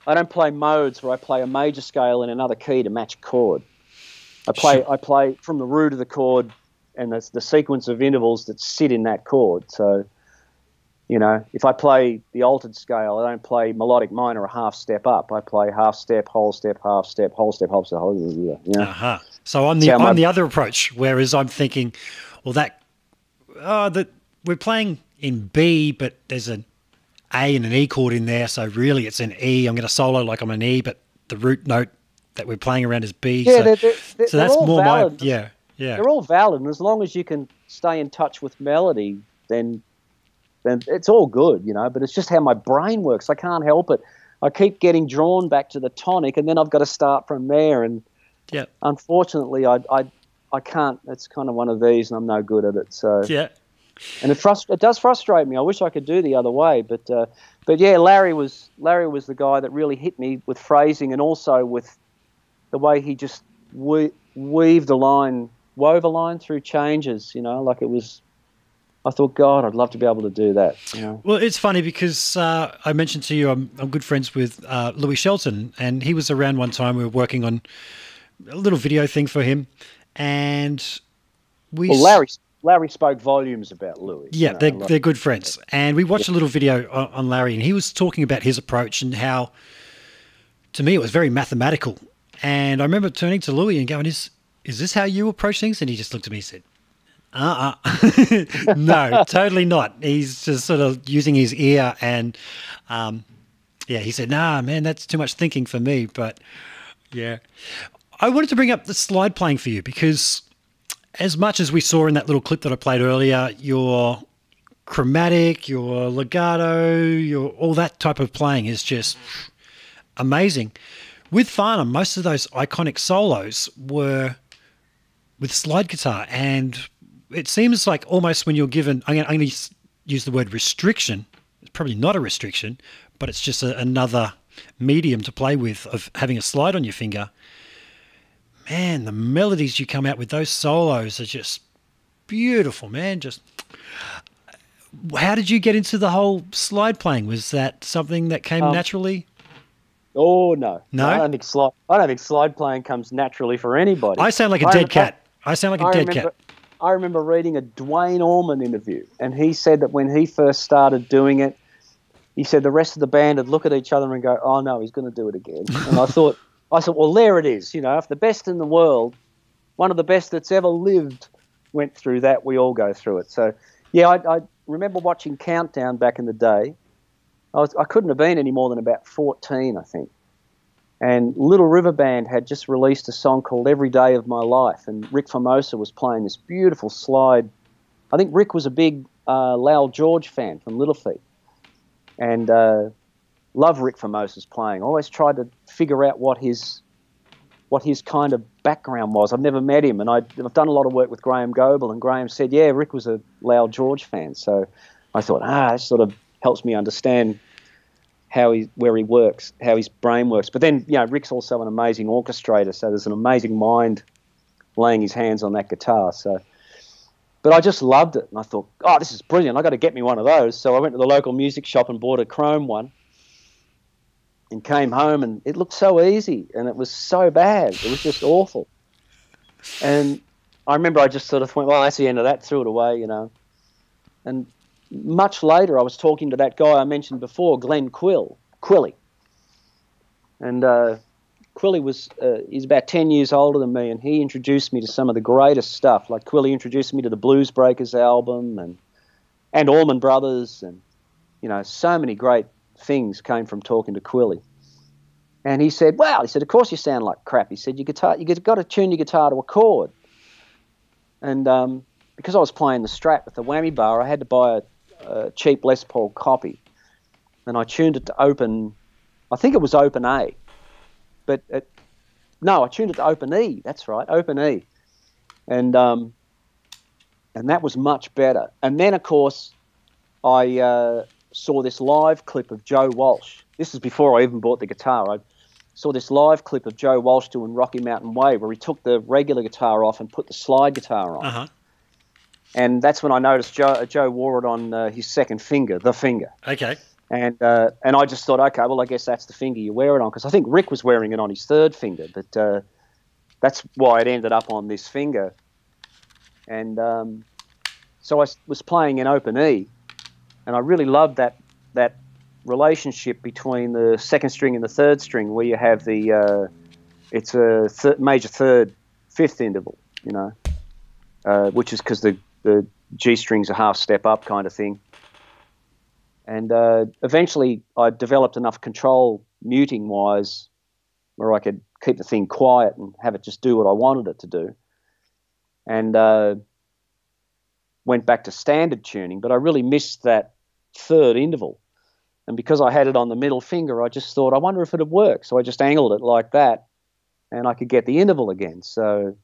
I don't play modes where I play a major scale in another key to match a chord. I play Sure. I play from the root of the chord and the, the sequence of intervals that sit in that chord. So, you know, if I play the altered scale, I don't play melodic minor a half step up. I play half step, whole step, half step, whole step, whole step, whole you know. Uh-huh. So I'm the See how my- I'm the other approach, whereas I'm thinking, well, that oh, that we're playing in B, but there's an A and an E chord in there, so really it's an E. I'm going to solo like I'm an E, but the root note that we're playing around is B. Yeah, so, they're- they're- so that's more valid. my yeah yeah They're all valid, and as long as you can stay in touch with melody, then then it's all good, you know. But it's just how my brain works. I can't help it. I keep getting drawn back to the tonic, and then I've got to start from there. And yeah unfortunately, I I, I can't. It's kind of one of these, and I'm no good at it. So yeah. And it frust- it does frustrate me. I wish I could do the other way, but uh, but yeah, Larry was Larry was the guy that really hit me with phrasing and also with the way he just we- weaved a line, wove a line through changes. You know, like it was. I thought, God, I'd love to be able to do that. You know, Well, it's funny because uh, I mentioned to you I'm, I'm good friends with uh, Louis Shelton, and he was around one time. We were working on a little video thing for him, and we well, Larry Larry spoke volumes about Louis. you Yeah, know, they're, they're good friends. And we watched a little video on, on Larry, and he was talking about his approach and how, to me, it was very mathematical. And I remember turning to Louis and going, "Is is this how you approach things?" And he just looked at me and said, "Uh, uh no, totally not." He's just sort of using his ear, and um, yeah, he said, "Nah, man, that's too much thinking for me." But yeah, I wanted to bring up the slide playing for you because as much as we saw in that little clip that I played earlier, your chromatic, your legato, your all that type of playing is just amazing. With Farnham, most of those iconic solos were with slide guitar, and it seems like almost when you're given, I'm going to use the word restriction. It's probably not a restriction, but it's just a, another medium to play with of having a slide on your finger man, the melodies you come out with those solos are just beautiful, man. Just how did you get into the whole slide playing? Was that something that came Um, naturally? Oh no, No? I don't think slide. I don't think slide playing comes naturally for anybody. I sound like a I dead remember- cat. I sound like a I dead remember, cat. I remember reading a Duane Allman interview, and he said that when he first started doing it, he said the rest of the band would look at each other and go, "Oh no, he's going to do it again." And I thought, I thought, well, there it is. You know, if the best in the world, one of the best that's ever lived, went through that, we all go through it. So, yeah, I, I remember watching Countdown back in the day. I, was, I couldn't have been any more than about 14, I think. And Little River Band had just released a song called Every Day of My Life, and Rick Formosa was playing this beautiful slide. I think Rick was a big uh, Lowell George fan from Little Feat, and uh, love Rick Formosa's playing. I Always tried to figure out what his what his kind of background was. I've never met him, and I, I've done a lot of work with Graham Goble, and Graham said, yeah, Rick was a Lowell George fan. So I thought, ah, this sort of helps me understand how he where he works, how his brain works. But then, you know, Rick's also an amazing orchestrator, so there's an amazing mind laying his hands on that guitar. So, but I just loved it, and I thought, oh, this is brilliant. I got to get me one of those. So I went to the local music shop and bought a chrome one, and came home, and it looked so easy, and it was so bad. It was just awful. And I remember I just sort of went, well, that's the end of that. Threw it away, you know. And much later, I was talking to that guy I mentioned before, Glenn Quill, Quilly. And uh, Quilly was, uh, he's about 10 years older than me, and he introduced me to some of the greatest stuff. Like Quilly introduced me to the Blues Breakers album and, and Allman Brothers, and, you know, so many great things came from talking to Quilly. And he said, "Well," he said, "Of course you sound like crap." He said, "Your guitar, you got to tune your guitar to a chord." And um, because I was playing the Strat with the whammy bar, I had to buy a, a cheap Les Paul copy, and I tuned it to open. I think it was open A, but it, no, I tuned it to open E. That's right, open E, and um, and that was much better. And then, of course, I uh, saw this live clip of Joe Walsh. This is before I even bought the guitar. I saw this live clip of Joe Walsh doing Rocky Mountain Way, where he took the regular guitar off and put the slide guitar on. Uh huh. And that's when I noticed Joe, Joe wore it on uh, his second finger, the finger. Okay. And uh, and I just thought, okay, well, I guess that's the finger you wear it on, because I think Rick was wearing it on his third finger, but uh, that's why it ended up on this finger. And um, so I was playing in open E, and I really loved that that relationship between the second string and the third string, where you have the uh, it's a th- major third fifth interval, you know, uh, which is because the the G strings a half step up kind of thing. And uh, eventually, I developed enough control muting wise where I could keep the thing quiet and have it just do what I wanted it to do. And uh, went back to standard tuning, but I really missed that third interval. And because I had it on the middle finger, I just thought, I wonder if it'd work. So I just angled it like that, and I could get the interval again. So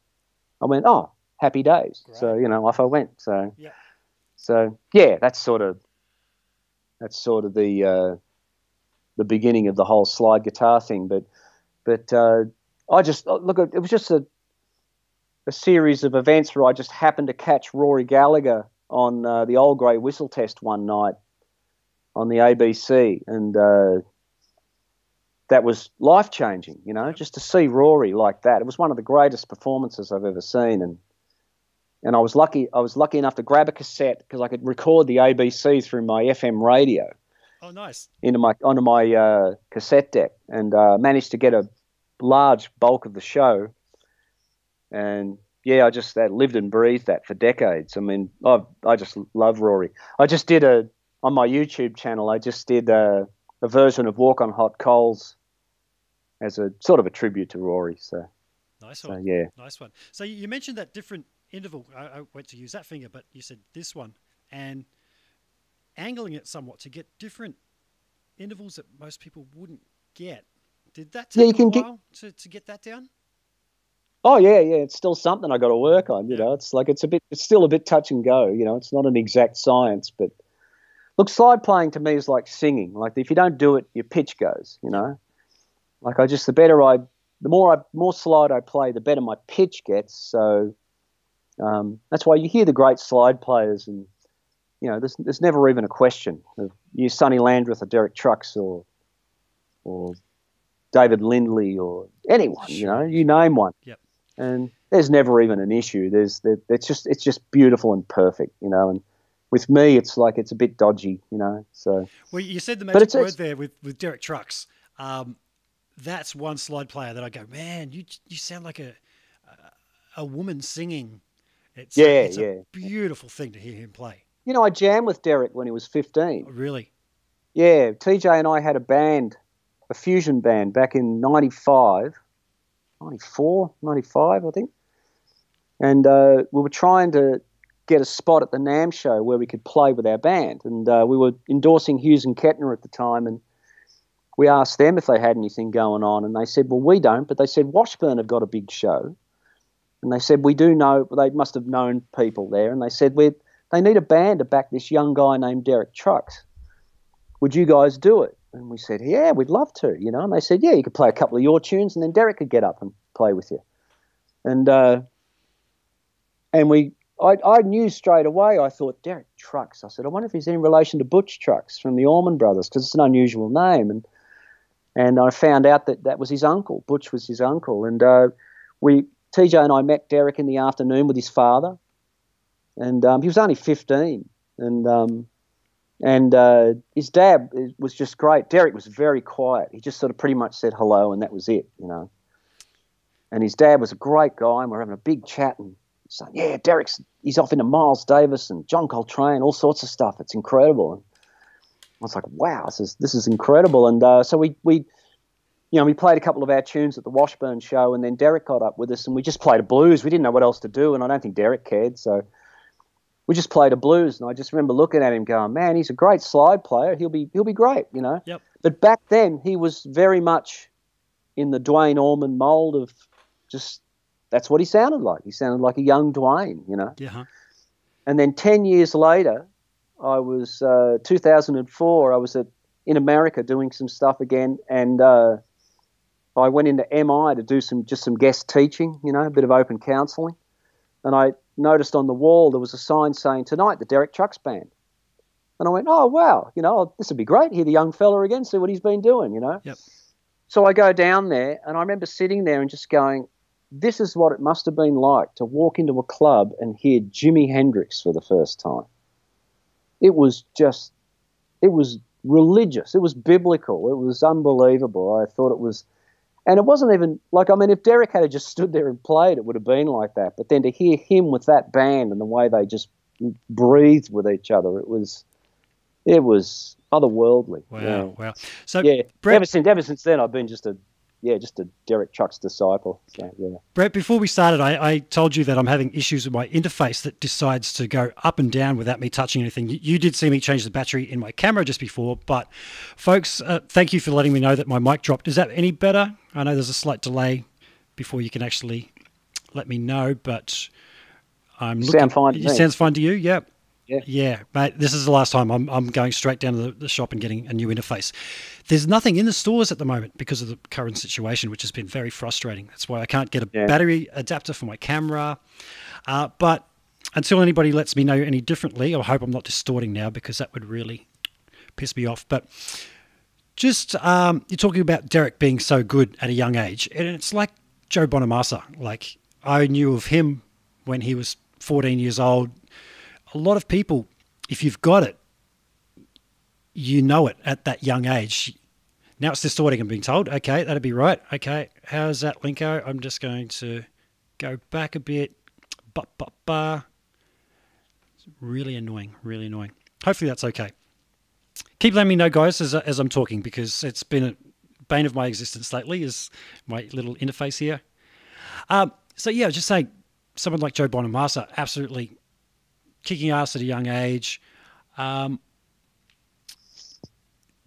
I went, oh, happy days. So you know, off I went. So Yeah. so yeah, that's sort of that's sort of the uh, the beginning of the whole slide guitar thing. But but uh, I just look, it was just a a series of events where I just happened to catch Rory Gallagher on uh, the Old Grey Whistle Test one night on the ABC, and uh, that was life changing. You know, just to see Rory like that, it was one of the greatest performances I've ever seen, and and I was lucky. I was lucky enough to grab a cassette because I could record the ABC through my FM radio Oh, nice. into my onto my uh, cassette deck, and uh, managed to get a large bulk of the show. And yeah, I just that lived and breathed that for decades. I mean, I I just love Rory. I just did a on my YouTube channel. I just did a, a version of Walk on Hot Coals as a sort of a tribute to Rory. So, Nice so one. yeah. Nice one. So you mentioned that different interval. I, I went to use that finger, but you said this one, and angling it somewhat to get different intervals that most people wouldn't get. Did that Yeah, take you can a get- while to, to get that down? Oh yeah, yeah. It's still something I got to work on. You Yeah. know, it's like it's a bit, it's still a bit touch and go. You know, it's not an exact science, but look, slide playing to me is like singing. Like if you don't do it, your pitch goes. You know, like I just the better I, the more I, more slide I play, the better my pitch gets. So um, that's why you hear the great slide players, and you know, there's there's never even a question of you Sonny Landreth or Derek Trucks or or David Lindley or anyone. You know, you name one Yep. and there's never even an issue. There's there, it's just it's just beautiful and perfect, you know. And with me, it's like it's a bit dodgy, you know. So Well, you said the magic it's- word it's- there with, with Derek Trucks. Um, that's one slide player that I go, man, you you sound like a a, a woman singing. It's Yeah, it's a yeah. beautiful thing to hear him play. you know, I jammed with Derek when he was 15. Really, Yeah, TJ and I had a band, a fusion band back in 95, 94, 95, I think. And uh, we were trying to get a spot at the NAMM show where we could play with our band. And uh, we were endorsing Hughes and Kettner at the time. And we asked them if they had anything going on. And they said, well, we don't. But they said, Washburn have got a big show. And they said, we do know, they must have known people there. And they said, we they need a band to back this young guy named Derek Trucks would you guys do it? And we said, yeah, we'd love to, you know. And they said, yeah, you could play a couple of your tunes, and then Derek could get up and play with you. And uh, and we, I, I knew straight away. I thought Derek Trucks. I said, I wonder if he's in relation to Butch Trucks from the Allman Brothers, because it's an unusual name. And and I found out that that was his uncle. Butch was his uncle, and uh, we TJ and I met Derek in the afternoon with his father, and um, he was only fifteen, and um, and uh, his dad was just great. Derek was very quiet. He just sort of pretty much said hello, and that was it, you know. And his dad was a great guy, and we're having a big chat, and saying, "Yeah, Derek's he's off into Miles Davis and John Coltrane, all sorts of stuff. It's incredible." And I was like, "Wow, this is this is incredible." And uh, so we we you know, we played a couple of our tunes at the Washburn show, and then Derek got up with us, and we just played a blues. We didn't know what else to do, and I don't think Derek cared, so we just played a blues. And I just remember looking at him, going, "Man, he's a great slide player. He'll be he'll be great," you know. Yep. But back then, he was very much in the Duane Allman mold of just that's what he sounded like. He sounded like a young Duane, you know. Yeah. And then 10 years later, I was, uh, 2004, I was at, in America doing some stuff again. And uh, I went into MI to do some, just some guest teaching, you know, a bit of open counseling. And I noticed on the wall there was a sign saying, Tonight, the Derek Trucks Band. And I went, Oh, wow, you know, this would be great. Hear the young fella again, see what he's been doing, you know. Yep. So I go down there, and I remember sitting there and just going, this is what it must have been like to walk into a club and hear Jimi Hendrix for the first time. It was just, it was religious. It was biblical. It was unbelievable. I thought it was, and it wasn't even like, I mean, if Derek had just stood there and played, it would have been like that. But then to hear him with that band and the way they just breathed with each other, it was, it was otherworldly. Wow. Yeah. Wow. So, Yeah. Brett, Ever since, ever since then, I've been just a, yeah, just a Derek Trucks disciple. So, yeah. Brett, before we started, I, I told you that I'm having issues with my interface that decides to go up and down without me touching anything. You, you did see me change the battery in my camera just before, but folks, uh, thank you for letting me know that my mic dropped. Is that any better? I know there's a slight delay before you can actually let me know, but I'm looking. Sound fine to It me. sounds fine to you? Yeah. Yeah. Yeah, mate. This is the last time I'm, I'm going straight down to the, the shop and getting a new interface. There's nothing in the stores at the moment because of the current situation, which has been very frustrating. That's why I can't get a Yeah. battery adapter for my camera. Uh, but until anybody lets me know any differently, I hope I'm not distorting now because that would really piss me off. But just um, you're talking about Derek being so good at a young age, and it's like Joe Bonamassa. Like I knew of him when he was 14 years old. A lot of people, if you've got it, you know it at that young age. Now it's distorting. I'm being told. Okay, that'd be right. Okay, how's that, Linko? I'm just going to go back a bit. Ba ba ba. It's really annoying. Really annoying. Hopefully that's okay. Keep letting me know, guys, as, as I'm talking because it's been a bane of my existence lately. Is my little interface here. Um, so yeah, just saying, someone like Joe Bonamassa, absolutely kicking ass at a young age. Um,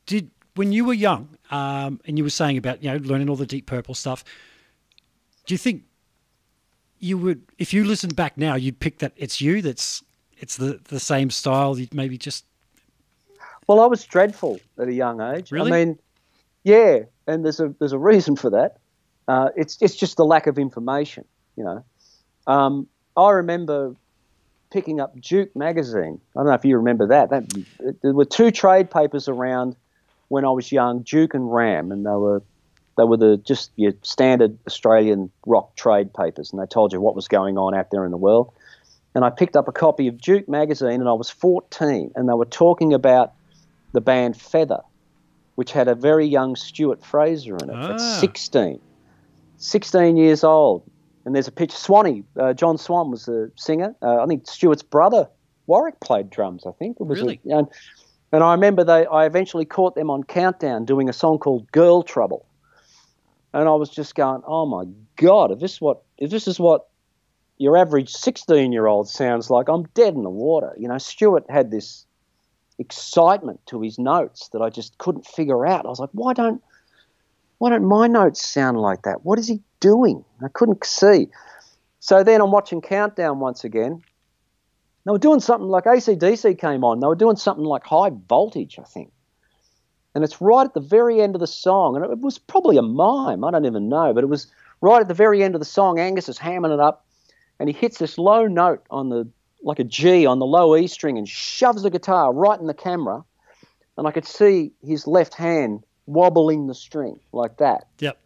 did when you were young, um, and you were saying about you know learning all the Deep Purple stuff, do you think you would, if you listened back now, you'd pick that it's you that's it's the the same style? You'd maybe just Well, I was dreadful at a young age. Really? I mean, yeah, and there's a there's a reason for that. Uh, it's it's just the lack of information, you know. Um, I remember picking up Juke magazine. I don't know if you remember that. That there were two trade papers around when I was young, Juke and Ram, and they were they were the just your standard Australian rock trade papers, and they told you what was going on out there in the world. And I picked up a copy of Juke magazine, and I was 14, and they were talking about the band Feather, which had a very young Stuart Fraser in it Ah. at 16. 16 years old. And there's a picture. Swanee, uh, John Swan was the singer. Uh, I think Stuart's brother, Warwick, played drums, I think. It was a- Really? and, and I remember they, I eventually caught them on Countdown doing a song called Girl Trouble. And I was just going, oh my God, if this, what, if this is what your average 16 year old sounds like, I'm dead in the water. You know, Stuart had this excitement to his notes that I just couldn't figure out. I was like, why don't why don't my notes sound like that? What is he doing? I couldn't see. So then I'm watching Countdown once again. They were doing something like ACDC came on. They were doing something like high voltage, I think. And it's right at the very end of the song. And it was probably a mime. I don't even know. But it was right at the very end of the song. Angus is hamming it up. And he hits this low note on the, like a G on the low E string and shoves the guitar right in the camera. And I could see his left hand wobbling the string like that. yep.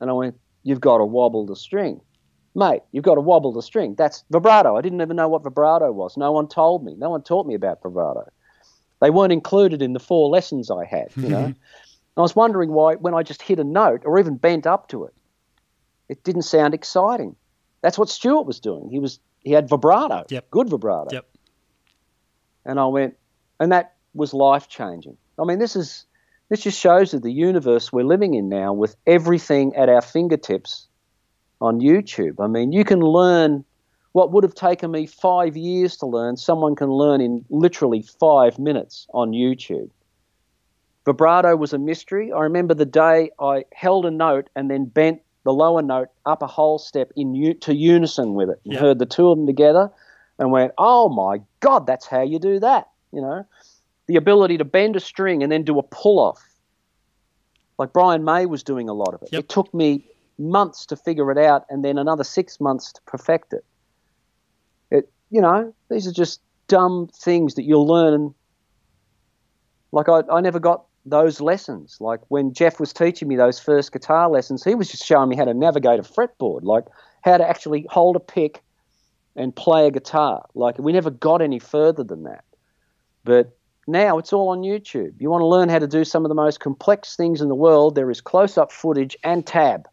And I went, You've got to wobble the string. Mate, you've got to wobble the string. That's vibrato. I didn't even know what vibrato was. No one told me. No one taught me about vibrato. They weren't included in the four lessons I had, you know. I was wondering why, when I just hit a note or even bent up to it, it didn't sound exciting. That's what Stuart was doing. He was he had vibrato, Yep. good vibrato. Yep. And I went, and that was life changing. I mean, this is this just shows you the universe we're living in now with everything at our fingertips on YouTube. I mean, you can learn what would have taken me five years to learn, someone can learn in literally five minutes on YouTube. Vibrato was a mystery. I remember the day I held a note and then bent the lower note up a whole step in to unison with it and Yeah. heard the two of them together and went, "Oh my god, that's how you do that." You know, the ability to bend a string and then do a pull off. Like Brian May was doing a lot of it. Yep. It took me months to figure it out and then another 6 months to perfect it. It you know, these are just dumb things that you'll learn like I, I never got those lessons. Like when Jeff was teaching me those first guitar lessons, he was just showing me how to navigate a fretboard, like how to actually hold a pick and play a guitar. Like we never got any further than that. But now it's all on YouTube. You want to learn how to do some of the most complex things in the world, there is close up footage and tab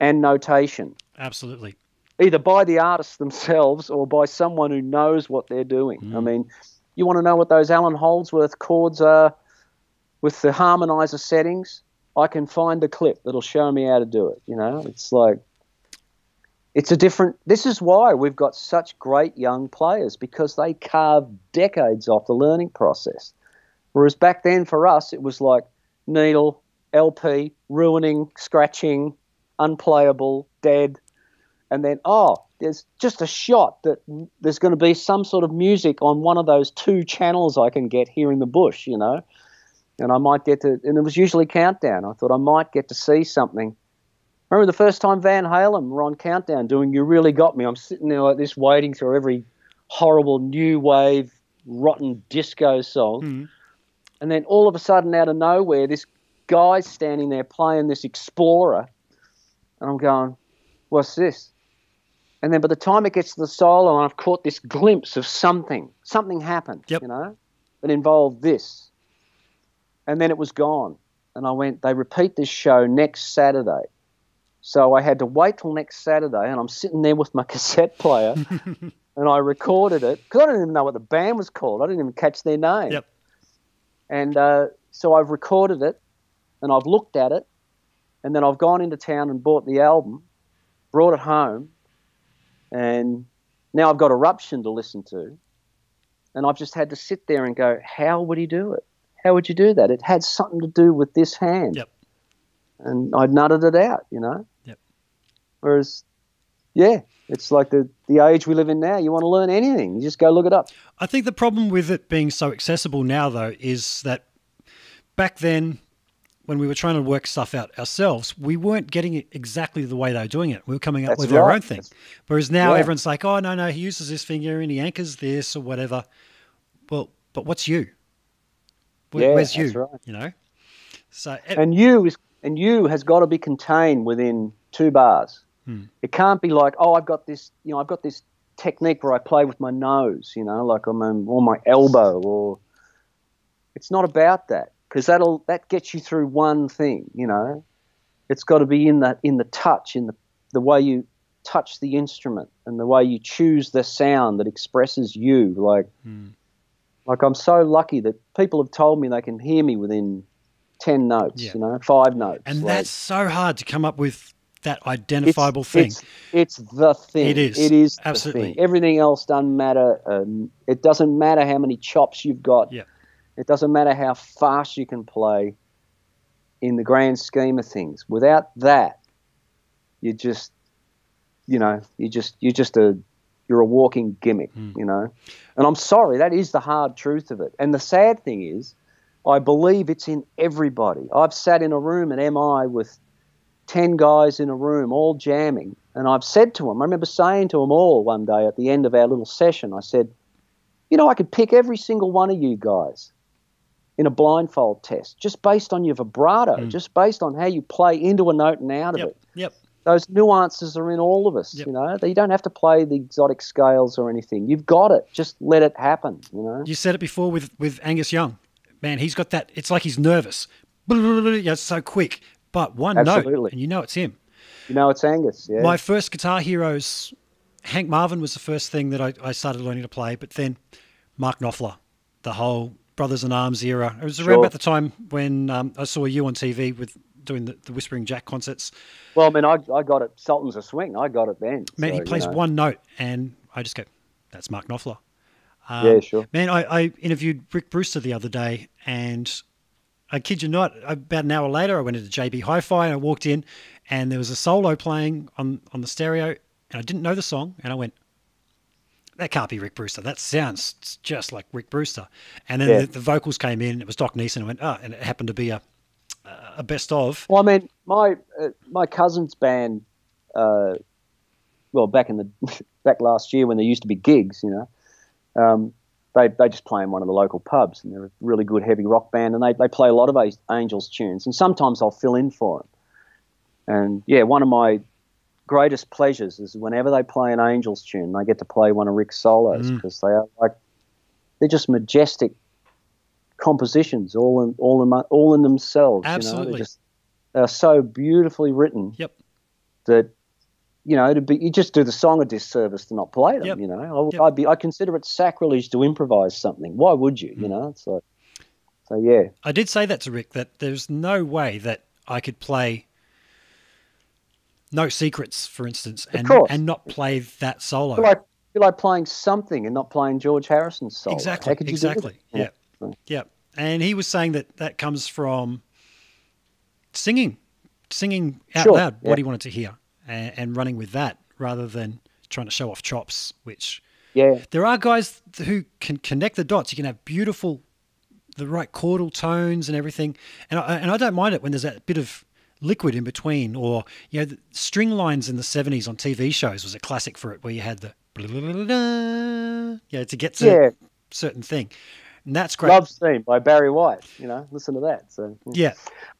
and notation, Absolutely. either by the artists themselves or by someone who knows what they're doing. I mm. mean, you want to know what those Allan Holdsworth chords are with the harmonizer settings? I can find the clip that'll show me how to do it. You know, it's like it's a different. This is why we've got such great young players because they carved decades off the learning process. Whereas back then for us, it was like needle, LP, ruining, scratching, unplayable, dead, and then oh, there's just a shot that there's going to be some sort of music on one of those two channels I can get here in the bush, you know, and I might get to, and it was usually Countdown. I thought I might get to see something. Remember the first time Van Halen were on Countdown doing "You Really Got Me"? I'm sitting there like this, waiting through every horrible new wave, rotten disco song, hmm. and then all of a sudden, out of nowhere, this guy's standing there playing this Explorer, and I'm going, "What's this?" And then by the time it gets to the solo, I've caught this glimpse of something. Something happened, Yep. you know, that involved this. And then it was gone. And I went, they repeat this show next Saturday. So I had to wait till next Saturday, and I'm sitting there with my cassette player, and I recorded it because I didn't even know what the band was called. I didn't even catch their name. Yep. And uh, so I've recorded it, and I've looked at it, and then I've gone into town and bought the album, brought it home, and now I've got Eruption to listen to, and I've just had to sit there and go, how would he do it? How would you do that? It had something to do with this hand. Yep. And I nutted it out, you know. Whereas, yeah, it's like the the age we live in now. You want to learn anything, you just go look it up. I think the problem with it being so accessible now, though, is that back then, when we were trying to work stuff out ourselves, we weren't getting it exactly the way they were doing it. We were coming up That's with our own thing. Whereas now Yeah. everyone's like, oh, no, no, he uses this finger and he anchors this or whatever. Well, but what's you? Where, Yeah, where's you? right. You know? So, it- and you is and you has got to be contained within two bars. It can't be like, oh, I've got this, you know, I've got this technique where I play with my nose, you know, like I'm um, or my elbow, or it's not about that because that'll that gets you through one thing, you know. It's got to be in the in the touch, in the the way you touch the instrument, and the way you choose the sound that expresses you. Like, like I'm so lucky that people have told me they can hear me within ten notes, Yeah. you know, five notes. and like- that's so hard to come up with that it's, identifiable thing. It's, it's the thing. It is, It is the absolutely. thing. Everything else doesn't matter. Um, it doesn't matter how many chops you've got. Yeah. It doesn't matter how fast you can play. In the grand scheme of things, without that, you just, you know, you just you're just a you're a walking gimmick, Hmm. you know. And I'm sorry, that is the hard truth of it. And the sad thing is, I believe it's in everybody. I've sat in a room at MI with 10 guys in a room all jamming. And I've said to them, I remember saying to them all one day at the end of our little session, I said, you know, I could pick every single one of you guys in a blindfold test just based on your vibrato, hmm. just based on how you play into a note and out of Yep. it. Yep. Those nuances are in all of us, Yep. you know. You don't have to play the exotic scales or anything. You've got it. Just let it happen, you know. You said it before with, with Angus Young. Man, he's got that. It's like he's nervous. Yeah, It's so quick. But one note, Absolutely. and you know it's him. You know it's Angus, yeah. My first guitar heroes, Hank Marvin was the first thing that I, I started learning to play, but then Mark Knopfler, the whole Brothers in Arms era. It was around Sure. about the time when um, I saw you on TV with doing the, the Whispering Jack concerts. Well, I mean, I, I got it. Sultans a Swing. I got it then. Man, so, he you plays know. one note, and I just go, "That's Mark Knopfler." Um, Yeah, sure. Man, I, I interviewed Rick Brewster the other day, and I kid you not, about an hour later, I went into JB Hi-Fi and I walked in, and there was a solo playing on on the stereo, and I didn't know the song, and I went, "That can't be Rick Brewster. That sounds just like Rick Brewster." And then Yeah. the, the vocals came in, it was Doc Neeson. I went, "Oh," and it happened to be a a best of. Well, I mean, my uh, my cousin's band, uh, well, back in the back last year when there used to be gigs, you know, um, they they just play in one of the local pubs, and they're a really good heavy rock band, and they they play a lot of Angels tunes, and sometimes I'll fill in for them. And yeah, one of my greatest pleasures is whenever they play an Angels tune, they get to play one of Rick's solos Mm. because they are like they're just majestic compositions, all in all in all in themselves. You know? Absolutely. They're just they're so beautifully written Yep. that you know it'd be you just do the song a disservice to not play them. Yep. You know, I, would Yep. Be I consider it sacrilege to improvise something. Why would you? Mm. You know, it's like so yeah. I did say that to Rick that there's no way that I could play No Secrets, for instance, and and not play that solo. I feel like feel like playing something and not playing George Harrison's solo. exactly, How could you exactly. Yeah. So- yeah. And he was saying that that comes from singing, singing out Sure, loud yeah. what he wanted to hear, and, and running with that rather than trying to show off chops. Which Yeah. there are guys who can connect the dots. You can have beautiful, the right chordal tones and everything, and I, and I don't mind it when there's that bit of liquid in between, or you know, the string lines in the '70s on TV shows was a classic for it, where you had the yeah to get to Yeah. certain thing, and that's great. Love Theme by Barry White. You know, listen to that. So yeah,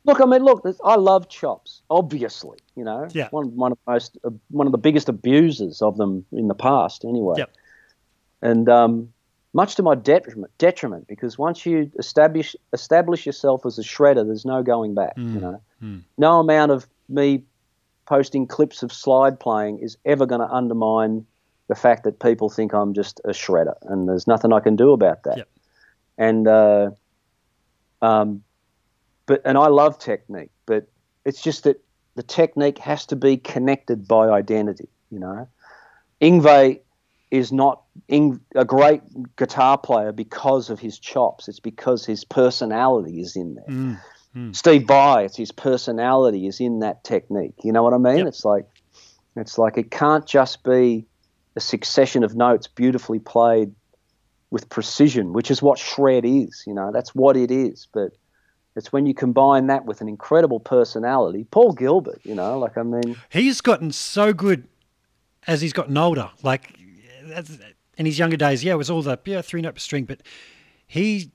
Look, I mean, look, I love chops. Obviously, you know, Yeah. one one of the most uh, one of the biggest abusers of them in the past, anyway. Yep. And um, much to my detriment, detriment, because once you establish establish yourself as a shredder, there's no going back. You know, no amount of me posting clips of slide playing is ever going to undermine the fact that people think I'm just a shredder, and there's nothing I can do about that. Yep. And uh, um, but and I love technique, but it's just that the technique has to be connected by identity. You know, Yngwie is not Ing, a great guitar player because of his chops. It's because his personality is in there. Mm, Steve Vai, it's his personality is in that technique. You know what I mean? Yep. It's like it's like it can't just be a succession of notes beautifully played with precision, which is what shred is. You know, that's what it is. But it's when you combine that with an incredible personality. Paul Gilbert, you know, like I mean, he's gotten so good as he's gotten older. Like in his younger days, yeah, it was all the yeah three note per string, but he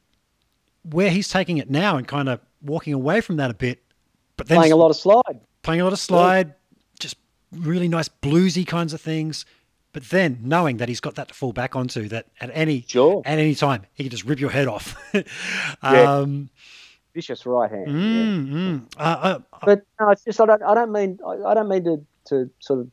where he's taking it now and kind of walking away from that a bit, but then playing a lot of slide. playing a lot of slide, just really nice bluesy kinds of things. But then knowing that he's got that to fall back onto, that at any Sure. at any time he can just rip your head off. Yeah. um, Vicious right hand. yeah. mm, mm. Uh, uh, But no, it's just I don't. I don't mean. I, don't mean to, to sort of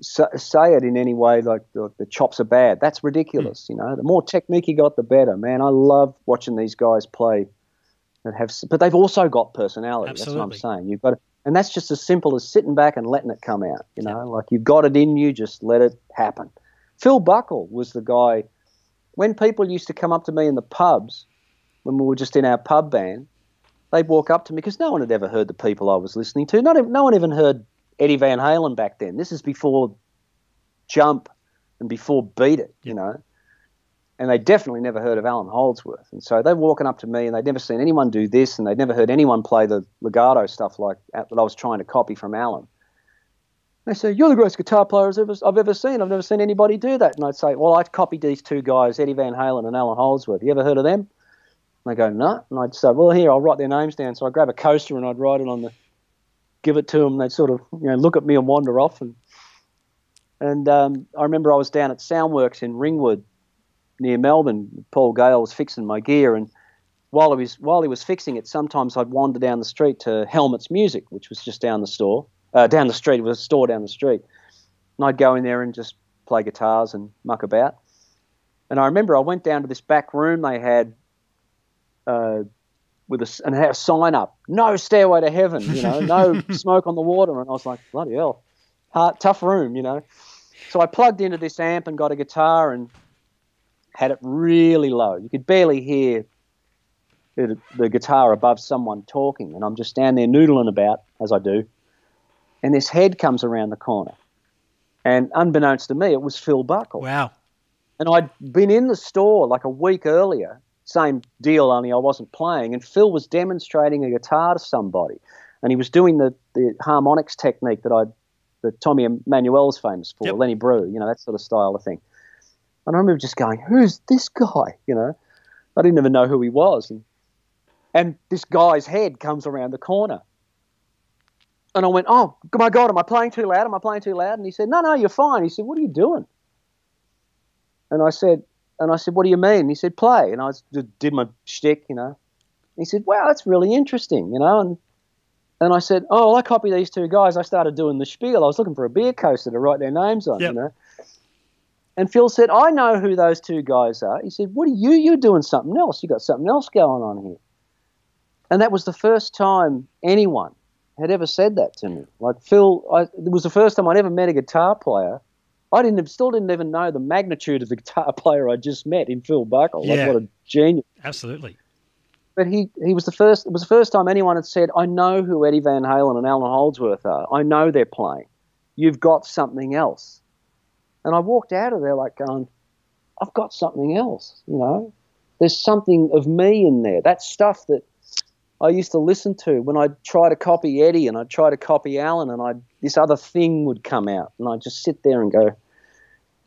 sa- say it in any way like the, the chops are bad. That's ridiculous. You know, the more technique you got, the better. Man, I love watching these guys play that have. But they've also got personality. That's what I'm saying. You've got, to, and that's just as simple as sitting back and letting it come out. You know, like you've got it in you, just let it happen. Phil Buckle was the guy. When people used to come up to me in the pubs, when we were just in our pub band, they'd walk up to me because no one had ever heard the people I was listening to. Not, no one even heard Eddie Van Halen back then. This is before Jump and before Beat It, you know. And they definitely never heard of Allan Holdsworth. And so they're walking up to me and they'd never seen anyone do this and they'd never heard anyone play the legato stuff like that I was trying to copy from Allan. They say, You're the greatest guitar player I've ever, I've ever seen. I've never seen anybody do that. And I'd say, Well, I copied these two guys, Eddie Van Halen and Allan Holdsworth. You ever heard of them? And they go, No. And I'd say, Well, here, I'll write their names down. So I grab a coaster and I'd write it on the, give it to them. They'd sort of, you know, look at me and wander off. And and um, I remember I was down at Soundworks in Ringwood near Melbourne. Paul Gale was fixing my gear, and while he was while he was fixing it, sometimes I'd wander down the street to Helmets Music, which was just down the store, uh, down the street. It was a store down the street, and I'd go in there and just play guitars and muck about. And I remember I went down to this back room they had uh, with a and had a sign up, no stairway to heaven, you know, no smoke on the water, and I was like, bloody hell, hard, tough room, you know. So I plugged into this amp and got a guitar and had it really low. You could barely hear the, the guitar above someone talking, and I'm just down there noodling about as I do, and this head comes around the corner, and unbeknownst to me, it was Phil Buckle. Wow. And I'd been in the store like a week earlier, same deal, only I wasn't playing. And Phil was demonstrating a guitar to somebody, and he was doing the, the harmonics technique that I, that Tommy Emmanuel's famous for, Yep. Lenny Breau, you know that sort of style of thing. And I remember just going, "Who's this guy?" You know, I didn't even know who he was, and and this guy's head comes around the corner. And I went, oh my god, am I playing too loud? Am I playing too loud? And he said, no, no, you're fine. He said, what are you doing? And I said, and I said, what do you mean? He said, play. And I did my shtick, you know. And he said, wow, that's really interesting, you know. And and I said, oh, well, I copy these two guys. I started doing the spiel. I was looking for a beer coaster to write their names on, Yep. you know. And Phil said, I know who those two guys are. He said, what are you? You're doing something else. You got something else going on here. And that was the first time anyone had ever said that to me. Like Phil, I, it was the first time I'd ever met a guitar player. I didn't, still didn't even know the magnitude of the guitar player I just met in Phil Buckle. Like Yeah. what a genius! Absolutely. But he, he was the first. It was the first time anyone had said, "I know who Eddie Van Halen and Allan Holdsworth are. I know they're playing. You've got something else." And I walked out of there like going, "I've got something else." You know, there's something of me in there. That stuff that I used to listen to when I'd try to copy Eddie and I'd try to copy Alan, and I this other thing would come out, and I'd just sit there and go,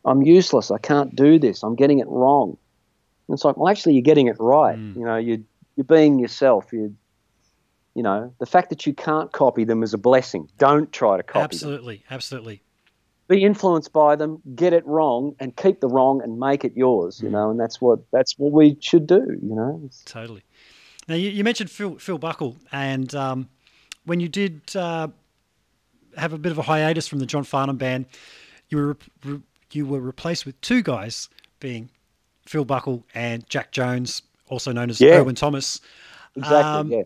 "I'm useless. I can't do this. I'm getting it wrong." And it's like, well, actually, you're getting it right. Mm. You know, you you're being yourself. You, you know, the fact that you can't copy them is a blessing. Don't try to copy them. Absolutely, absolutely. Be influenced by them, get it wrong, and keep the wrong and make it yours. Mm. You know, and that's what that's what we should do. You know, Totally. Now you, you mentioned Phil, Phil Buckle, and um, when you did uh, have a bit of a hiatus from the John Farnham band, you were re- re- you were replaced with two guys, being Phil Buckle and Jack Jones, also known as Yeah. Irwin Thomas. exactly. Um, yeah.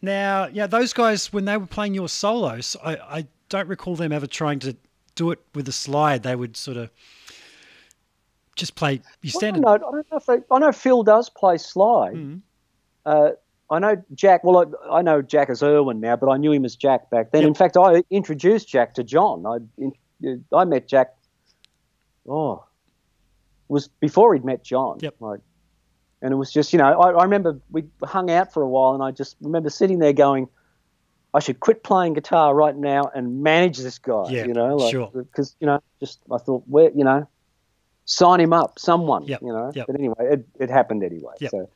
Now, yeah, those guys when they were playing your solos, I, I don't recall them ever trying to do it with a slide. They would sort of just play. You Well, I don't know. I don't know if they, I know Phil does play slide. Mm. Uh, I know Jack. Well, I, I know Jack as Irwin now, but I knew him as Jack back then. Yep. In fact, I introduced Jack to John. I in- I met Jack. Oh, was before he'd met John. Yep. Like, and it was just you know I, I remember we hung out for a while, and I just remember sitting there going, I should quit playing guitar right now and manage this guy. Yeah, you know, like, sure. Because you know, just I thought, where you know, sign him up, someone. Yep, You know. yep. But anyway, it, it happened anyway. Yep. So.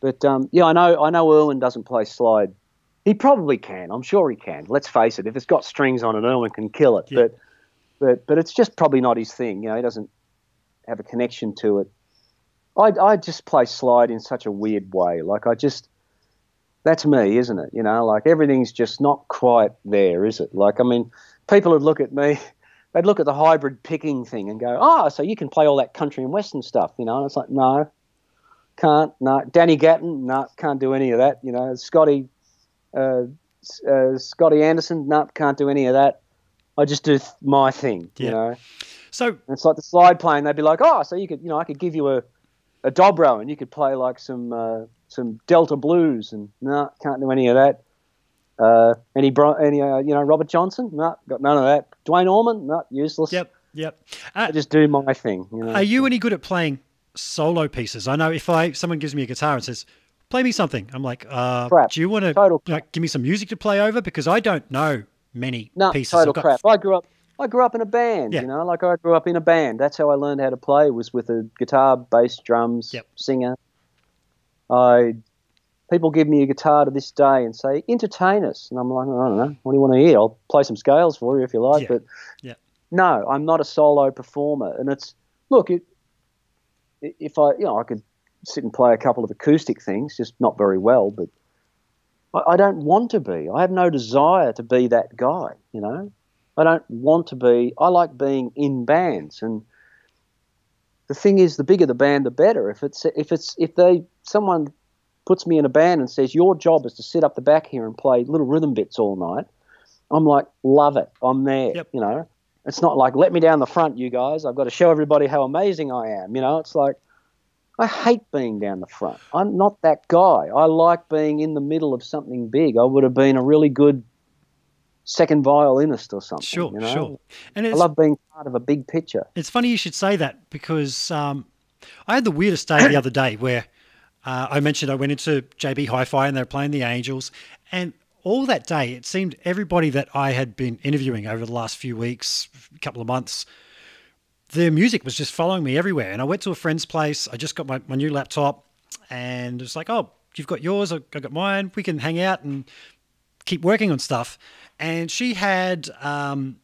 But um, yeah, I know I know Irwin doesn't play slide. He probably can. I'm sure he can. Let's face it. If it's got strings on it, Irwin can kill it. But but but it's just probably not his thing. You know, he doesn't have a connection to it. I I just play slide in such a weird way. Like I just that's me, isn't it? You know, like everything's just not quite there, is it? Like I mean, people would look at me. They'd look at the hybrid picking thing and go, "Oh, so you can play all that country and western stuff," you know? And it's like, no, can't. No, Danny Gatton, no, can't do any of that. You know, Scotty, uh, uh, Scotty Anderson, no, can't do any of that. I just do th- my thing. Yeah. You know, So and it's like the slide playing. They'd be like, "Oh, so you could, you know, I could give you a, a dobro and you could play like some uh, some Delta blues." And no, can't do any of that. Uh, any Bro- any uh, you know Robert Johnson? No, got none of that. Duane Allman? No, useless. yep, yep. Uh, I just do my thing. You know? Are you any good at playing solo pieces? I know if I someone gives me a guitar and says, "Play me something," I'm like, uh, Crap. "Do you want to like, give me some music to play over?" Because I don't know many No, pieces. total got- crap. I grew up. I grew up in a band. Yeah. You know, like I grew up in a band. That's how I learned how to play. Was with a guitar, bass, drums, Yep. singer. I people give me a guitar to this day and say, "Entertain us," and I'm like, I don't know. What do you want to hear? I'll play some scales for you if you like. Yeah. But Yeah. no, I'm not a solo performer. And it's look, it, if I, you know, I could sit and play a couple of acoustic things, just not very well, but. I I don't want to be. I have no desire to be that guy, you know. I don't want to be. I like being in bands, and the thing is, the bigger the band, the better. If it's if it's if they someone puts me in a band and says, Your job is to sit up the back here and play little rhythm bits all night, I'm like, Love it. I'm there. Yep. You know, it's not like, Let me down the front, you guys. I've got to show everybody how amazing I am. You know, it's like, I hate being down the front. I'm not that guy. I like being in the middle of something big. I would have been a really good second violinist or something. Sure, you know? sure. And I love being part of a big picture. it's funny you should say that because um, I had the weirdest day the other day where uh, I mentioned I went into JB Hi-Fi and they were playing the Angels, and all that day it seemed everybody that I had been interviewing over the last few weeks, couple of months, their music was just following me everywhere. And I went to a friend's place. I just got my, my new laptop, and it was like, oh, you've got yours, I I got mine. We can hang out and keep working on stuff. And she had um,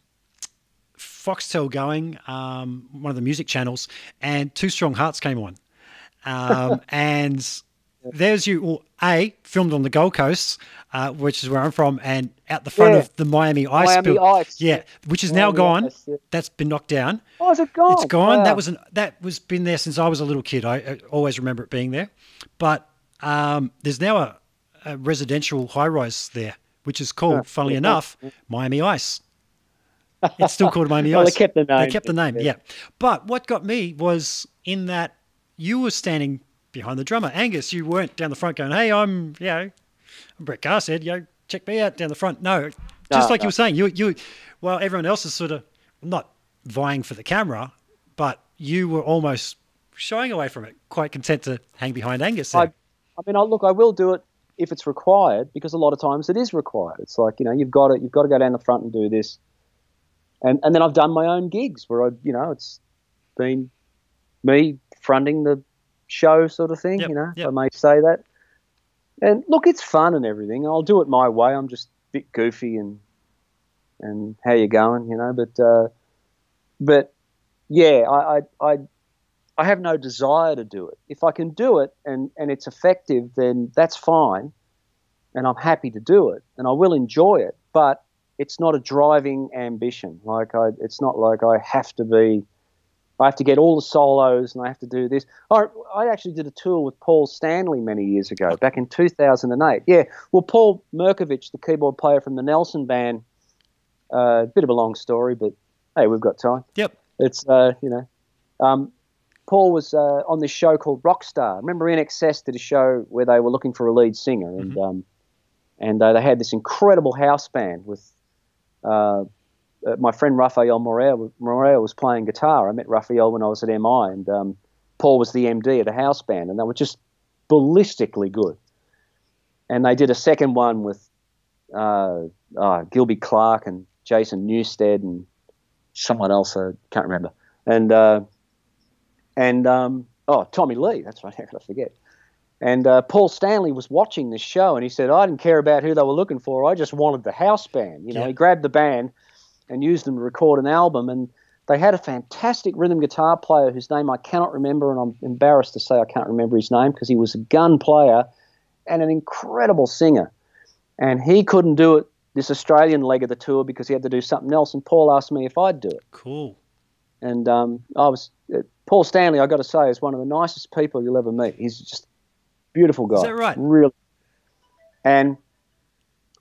Foxtel going, um, one of the music channels, and Two Strong Hearts came on. Um, and there's you, well, A, filmed on the Gold Coast, uh, which is where I'm from, and out the front Yeah. of the Miami Ice. Miami Ice. Yeah, which is now gone. Ice, yeah. That's been knocked down. Oh, is it gone? It's gone. Wow. That was an that was been there since I was a little kid. I, I always remember it being there. But um, there's now a, a residential high rise there, which is called, funnily enough, Miami Ice. It's still called Miami Well, they Ice. kept the They kept the name, yeah. But what got me was in that you were standing behind the drummer, Angus. You weren't down the front going, "Hey, I'm you know, I'm Brett said, you know, check me out down the front." No, just No, like no. you were saying, you you, well, everyone else is sort of not vying for the camera, but you were almost shying away from it, quite content to hang behind Angus. I, I mean, I, look, I will do it if it's required because a lot of times it is required. It's like you know, you've got to you've got to go down the front and do this, and and then I've done my own gigs where I, you know, it's been me fronting the show sort of thing. Yep, You know, if yep. I may say that. And look, it's fun and everything. I'll do it my way. I'm just a bit goofy and and how you going, you know. But uh, but yeah, I, I I I have no desire to do it. If I can do it and, and it's effective, then that's fine. And I'm happy to do it and I will enjoy it. But it's not a driving ambition. Like I, it's not like I have to be, I have to get all the solos and I have to do this. I, I actually did a tour with Paul Stanley many years ago, back in 2008. Yeah, well, Paul Mirkovich, the keyboard player from the Nelson Band, a uh, bit of a long story, but hey, we've got time yep. it's uh, you know, um, Paul was uh, on this show called Rockstar. Remember, INXS did a show where they were looking for a lead singer, and um, and uh, they had this incredible house band with uh, uh, my friend Rafael Moreira. Moreira was playing guitar. I met Rafael when I was at MI, and um, Paul was the MD of the house band, and they were just ballistically good. And they did a second one with uh, uh, Gilby Clarke and Jason Newsted and someone else I can't remember. And uh, and um, oh, Tommy Lee. That's right. How could I forget? And uh, Paul Stanley was watching this show, and he said, "I didn't care about who they were looking for. I just wanted the house band." You know, Yeah. he grabbed the band and used them to record an album, and they had a fantastic rhythm guitar player whose name I cannot remember, and I'm embarrassed to say I can't remember his name because he was a gun player and an incredible singer. And he couldn't do it this Australian leg of the tour because he had to do something else. And Paul asked me if I'd do it. Cool. And um, I was Paul Stanley. I got to say, is one of the nicest people you'll ever meet. He's just a beautiful guy. that right? Really, and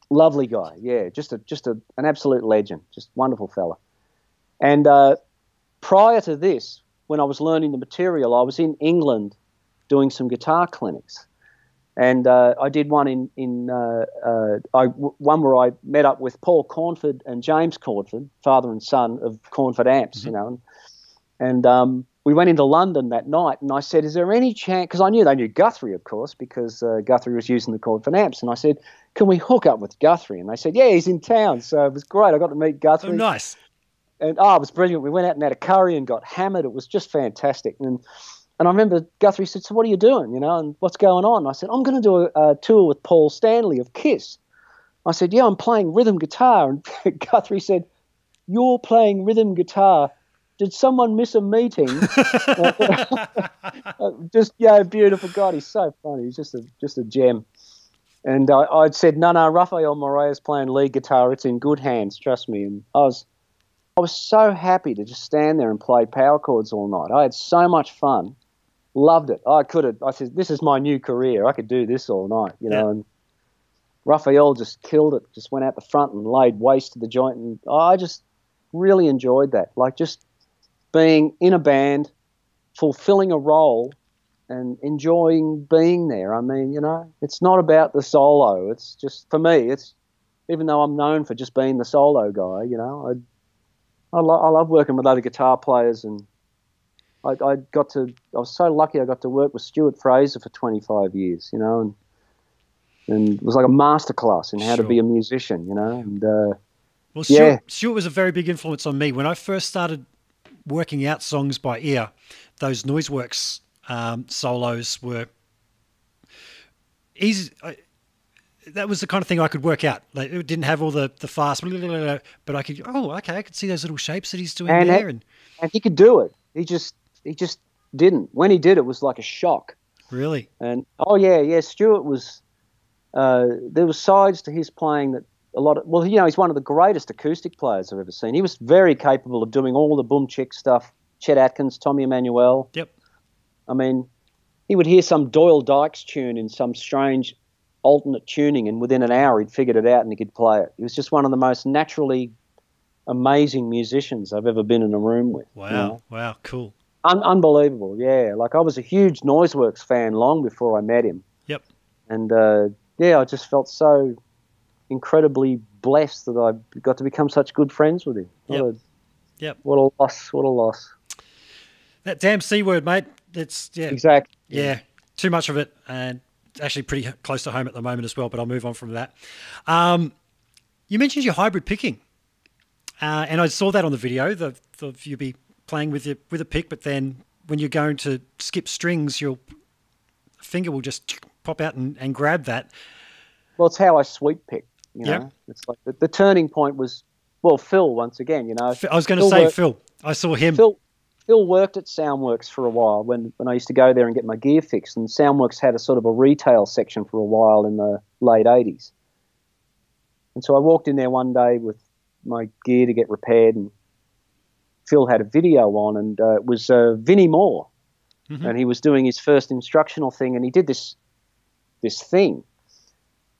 lovely guy. Yeah, just a just a, an absolute legend. Just wonderful fella. And uh, prior to this, when I was learning the material, I was in England doing some guitar clinics. And uh, I did one in in uh, uh, I, w- one where I met up with Paul Cornford and James Cornford, father and son of Cornford Amps, you know, and, and um, we went into London that night. And I said, "Is there any chance?" Because I knew they knew Guthrie, of course, because uh, Guthrie was using the Cornford Amps. And I said, "Can we hook up with Guthrie?" And they said, "Yeah, he's in town." So it was great. I got to meet Guthrie Oh, nice. and oh, it was brilliant. We went out and had a curry and got hammered. It was just fantastic. And and I remember Guthrie said, "So what are you doing? You know, and what's going on?" I said, "I'm going to do a, a tour with Paul Stanley of Kiss." I said, "Yeah, I'm playing rhythm guitar." And Guthrie said, "You're playing rhythm guitar." Did someone miss a meeting? Uh, just yeah, beautiful God. He's so funny. He's just a just a gem. And I, I'd said, no, no, Rafael Moreira's playing lead guitar. It's in good hands, trust me. And I was, I was so happy to just stand there and play power chords all night. I had so much fun loved it. I could have. I said, "This is my new career. I could do this all night," you know. Yeah. And Rafael just killed it. Just went out the front and laid waste to the joint, and I just really enjoyed that. Like just being in a band, fulfilling a role, and enjoying being there. I mean, you know, it's not about the solo. It's just for me. It's even though I'm known for just being the solo guy. You know, I I, lo- I love working with other guitar players and. I, I got to. I was so lucky. I got to work with Stuart Fraser for 25 years. You know, and and it was like a masterclass in how to be a musician. You know, and uh, Well, Yeah. Stuart, Stuart was a very big influence on me when I first started working out songs by ear. Those Noiseworks um, solos were easy. I, that was the kind of thing I could work out. Like it didn't have all the the fast, blah, blah, blah, but I could. Oh, okay, I could see those little shapes that he's doing And there. it- and and he could do it. He just he just didn't. When he did, it was like a shock. really, And oh yeah, yeah, Stuart was. Uh, there were sides to his playing that a lot of. Well, you know, he's one of the greatest acoustic players I've ever seen. He was very capable of doing all the boom chick stuff. Chet Atkins, Tommy Emmanuel. yep, I mean, he would hear some Doyle Dykes tune in some strange alternate tuning, and within an hour he'd figured it out and he could play it. He was just one of the most naturally amazing musicians I've ever been in a room with. you wow, know? wow, cool. Un- unbelievable, yeah. Like I was a huge Noiseworks fan long before I met him, Yep, and uh, yeah, I just felt so incredibly blessed that I got to become such good friends with him. What, Yep. a, yep. what a loss! What a loss! That damn c word, mate. It's yeah, Exactly. Yeah, too much of it, and it's actually pretty close to home at the moment as well. But I'll move on from that. Um, you mentioned your hybrid picking, uh, and I saw that on the video. The, the you be playing with your with a pick, but then when you're going to skip strings, your finger will just pop out and, and grab that. Well, it's how I sweep pick. You know, Yep. it's like the, the turning point was well, Phil once again. You know, I was going to say worked- Phil. I saw him. Phil Phil worked at Soundworks for a while when, when I used to go there and get my gear fixed. And Soundworks had a sort of a retail section for a while in the late 80s. And so I walked in there one day with my gear to get repaired, and Phil had a video on, and uh, it was uh, Vinnie Moore. Mhm. And he was doing his first instructional thing, and he did this this thing.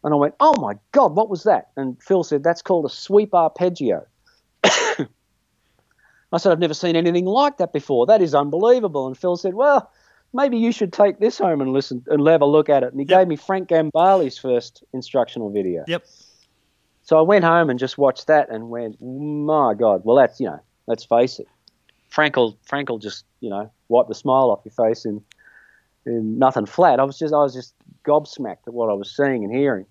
And I went, oh my God, what was that? And Phil said, that's called a sweep arpeggio. I said, I've never seen anything like that before. That is unbelievable. And Phil said, Well, maybe you should take this home and listen and have a look at it. And he Yep. gave me Frank Gambale's first instructional video. Yep. So I went home and just watched that and went, My God, well, that's, you know, let's face it. Frank will, Frank will just, you know, wipe the smile off your face and, in nothing flat. I was just, I was just gobsmacked at what I was seeing and hearing.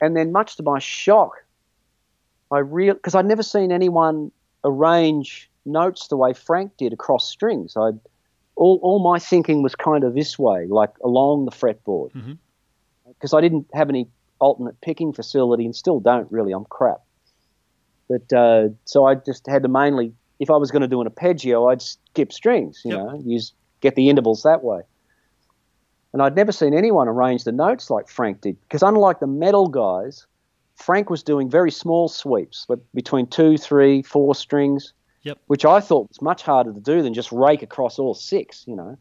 And then, much to my shock, I real because I'd never seen anyone arrange notes the way Frank did across strings. I all all my thinking was kind of this way, like along the fretboard, because I didn't have any alternate picking facility and still don't really. I'm crap. But uh, so I just had to mainly, if I was going to do an arpeggio, I'd skip strings, you Yep. know, use get the intervals that way. And I'd never seen anyone arrange the notes like Frank did, because unlike the metal guys, Frank was doing very small sweeps, but between two, three, four strings, Yep. which I thought was much harder to do than just rake across all six, you know.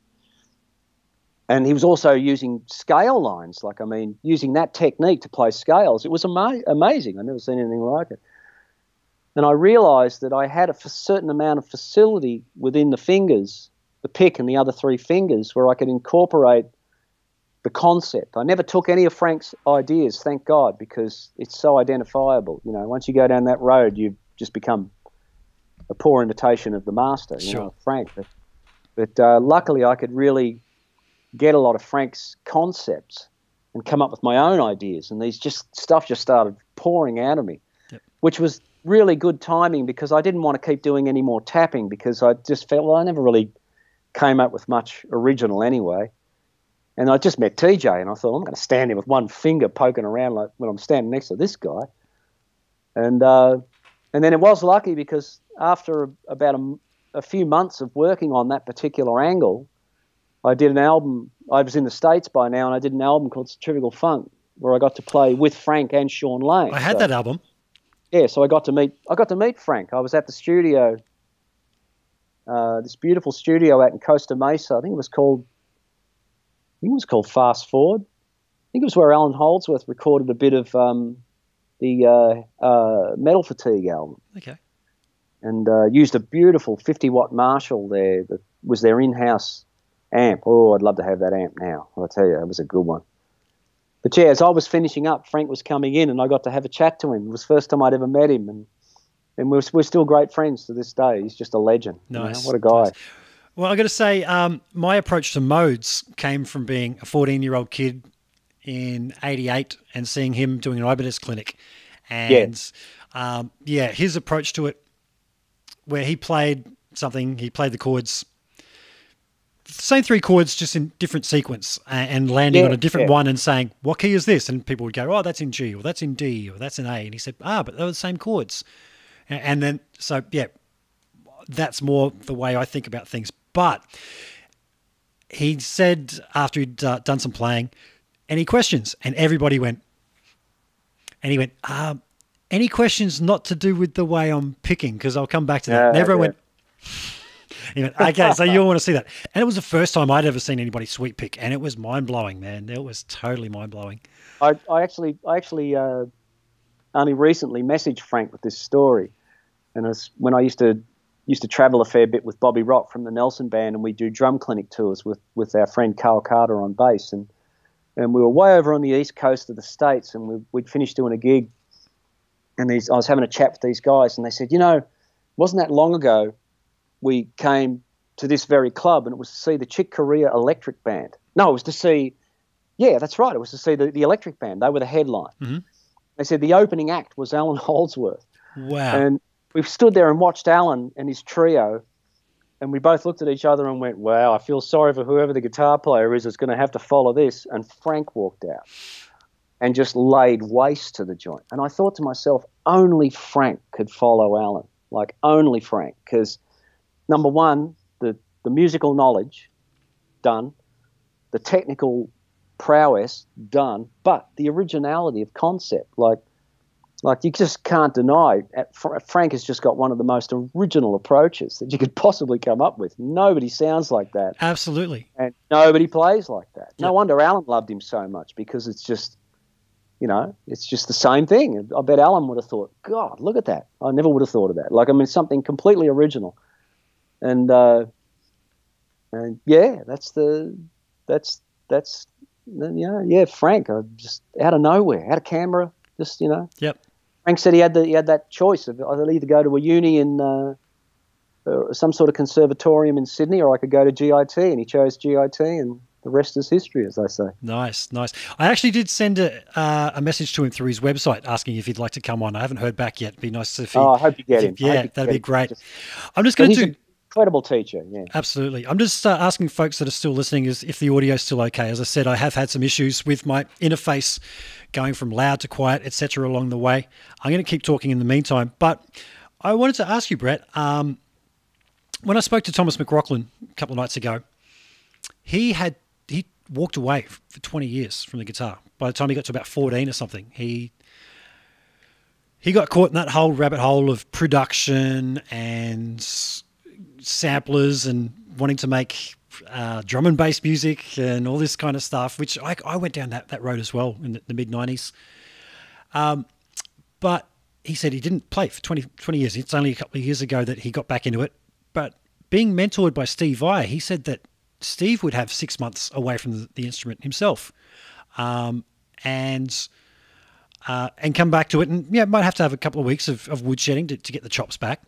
And he was also using scale lines, like I mean, using that technique to play scales. It was ama- amazing. I'd never seen anything like it. And I realized that I had a certain amount of facility within the fingers, the pick and the other three fingers, where I could incorporate the concept. I never took any of Frank's ideas, thank God, because it's so identifiable. You know, once you go down that road, you just become a poor imitation of the master, you Sure. know, Frank. But, but uh, luckily, I could really get a lot of Frank's concepts and come up with my own ideas, and these just stuff just started pouring out of me, Yep. which was really good timing because I didn't want to keep doing any more tapping because I just felt well, I never really came up with much original anyway. And I just met TJ, and I thought I'm going to stand there with one finger poking around like when I'm standing next to this guy. And uh, and then it was lucky because after a, about a, a few months of working on that particular angle, I did an album. I was in the states by now, and I did an album called Centrifugal Funk, where I got to play with Frank and Shawn Lane. I had So- that album. yeah, so I got to meet I got to meet Frank. I was at the studio uh, this beautiful studio out in Costa Mesa. I think it was called, think it was called Fast Forward. I think it was where Allan Holdsworth recorded a bit of um, the uh, uh, Metal Fatigue album Okay. and uh, used a beautiful 50 watt Marshall there that was their in house amp. Oh, I'd love to have that amp now. I'll tell you, that was a good one. But yeah, as I was finishing up, Frank was coming in and I got to have a chat to him. It was the first time I'd ever met him. And, and we're, we're still great friends to this day. He's just a legend. you know, Nice. What a guy. Nice. Well, I got to say, um, my approach to modes came from being a 14 year old kid in 88 and seeing him doing an Ibanez clinic. And um, yeah, his approach to it, where he played something, he played the chords, same three chords, just in different sequence, and landing Yeah, on a different yeah. one and saying, What key is this? And people would go, Oh, that's in G, or that's in D, or that's in A. And he said, Ah, but they're the same chords. And then, so yeah, that's more the way I think about things. But he said after he'd uh, done some playing, any questions? And everybody went, and he went, um, any questions not to do with the way I'm picking? Because I'll come back to that. Yeah, and everyone yeah. went, he went, okay, so you want to see that. And it was the first time I'd ever seen anybody sweep pick. And it was mind blowing, man. It was totally mind blowing. I, I actually, I actually uh, only recently messaged Frank with this story, and it's when I used to used to travel a fair bit with Bobby Rock from the Nelson Band, and we do drum clinic tours with with our friend Carl Carter on bass, and and we were way over on the east coast of the states, and we, we'd finished doing a gig, and these I was having a chat with these guys, and they said, you know, wasn't that long ago we came to this very club, and it was to see the Chick Corea Electric Band. No, it was to see yeah, that's right. It was to see the, the Electric Band. They were the headline. Mhm. They said the opening act was Allan Holdsworth. Wow. And we stood there and watched Allan and his trio. And we both looked at each other and went, wow, I feel sorry for whoever the guitar player is that's going to have to follow this. And Frank walked out and just laid waste to the joint. And I thought to myself, only Frank could follow Allan. Like, only Frank. Because, number one, the, the musical knowledge, done. The technical prowess done, but the originality of concept, like like you just can't deny. Frank has just got one of the most original approaches that you could possibly come up with. Nobody sounds like that, Absolutely. and nobody plays like that. No Yeah. wonder Allan loved him so much because it's just, you know, it's just the same thing. I bet Allan would have thought, God, look at that. I never would have thought of that. Like I mean, something completely original, and uh, and yeah, that's the that's that's yeah yeah Frank. I just out of nowhere, out of Canberra, just you know. Yep. Frank said he had the, he had that choice of I'd either go to a uni in uh, uh, some sort of conservatorium in Sydney, or I could go to GIT, and he chose GIT, and the rest is history, as they say. Nice, nice. I actually did send a, uh, a message to him through his website asking if he'd like to come on. I haven't heard back yet. It'd be nice if he. Oh, I hope you get him. yeah, that'd be great. Just- I'm just going to do. Incredible teacher. Yeah. Absolutely. I'm just uh, asking folks that are still listening is if the audio's still okay. As I said, I have had some issues with my interface going from loud to quiet, etc. along the way. I'm going to keep talking in the meantime. But I wanted to ask you, Brett, um, when I spoke to Thomas McRockland a couple of nights ago, he had he walked away for 20 years from the guitar. By the time he got to about 14 or something, he he got caught in that whole rabbit hole of production and samplers and wanting to make uh, drum and bass music and all this kind of stuff, which I, I went down that, that road as well in the, the mid 90s. Um, but he said he didn't play for 20, 20 years. It's only a couple of years ago that he got back into it. But being mentored by Steve Vai, he said that Steve would have six months away from the, the instrument himself. Um, and uh, and come back to it and yeah, might have to have a couple of weeks of, of woodshedding to, to get the chops back.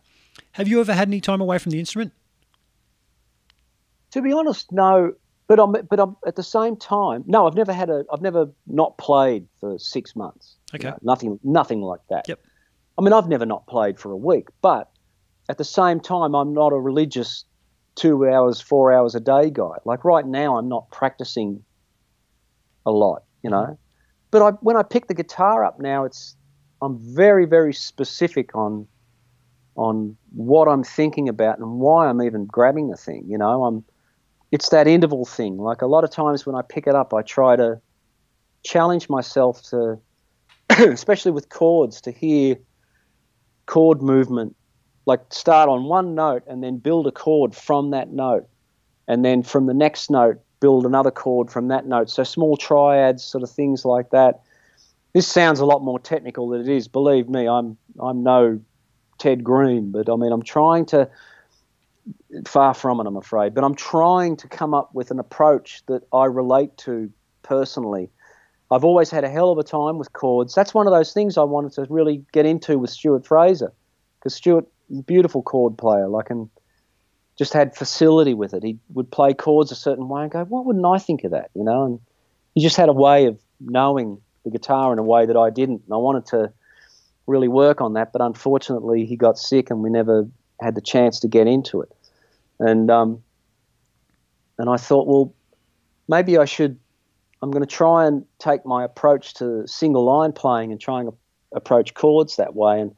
Have you ever had any time away from the instrument? To be honest, no. But I'm but I'm at the same time. No, I've never had a. I've never not played for six months. You Okay. know, nothing. Nothing like that. Yep. I mean, I've never not played for a week, but at the same time, I'm not a religious two hours, four hours a day guy. Like right now, I'm not practicing a lot, you know. Mm-hmm. But I, when I pick the guitar up now, it's I'm very, very specific on on what I'm thinking about and why I'm even grabbing the thing. You know, I'm it's that interval thing. Like a lot of times when I pick it up, I try to challenge myself to, especially with chords, to hear chord movement like start on one note and then build a chord from that note, and then from the next note build another chord from that note. So small triads, sort of things like that. This sounds a lot more technical than it is. Believe me, I'm I'm no Ted Greene, but I mean I'm trying to far from it, I'm afraid. But I'm trying to come up with an approach that I relate to personally. I've always had a hell of a time with chords. That's one of those things I wanted to really get into with Stuart Fraser, because Stuart, beautiful chord player, like and just had facility with it. He would play chords a certain way and go, "Why wouldn't I think of that?" You know, and he just had a way of knowing the guitar in a way that I didn't. And I wanted to really work on that, but unfortunately, he got sick and we never had the chance to get into it. And um, and I thought, well, maybe I should. I'm going to try and take my approach to single line playing and try and approach chords that way. And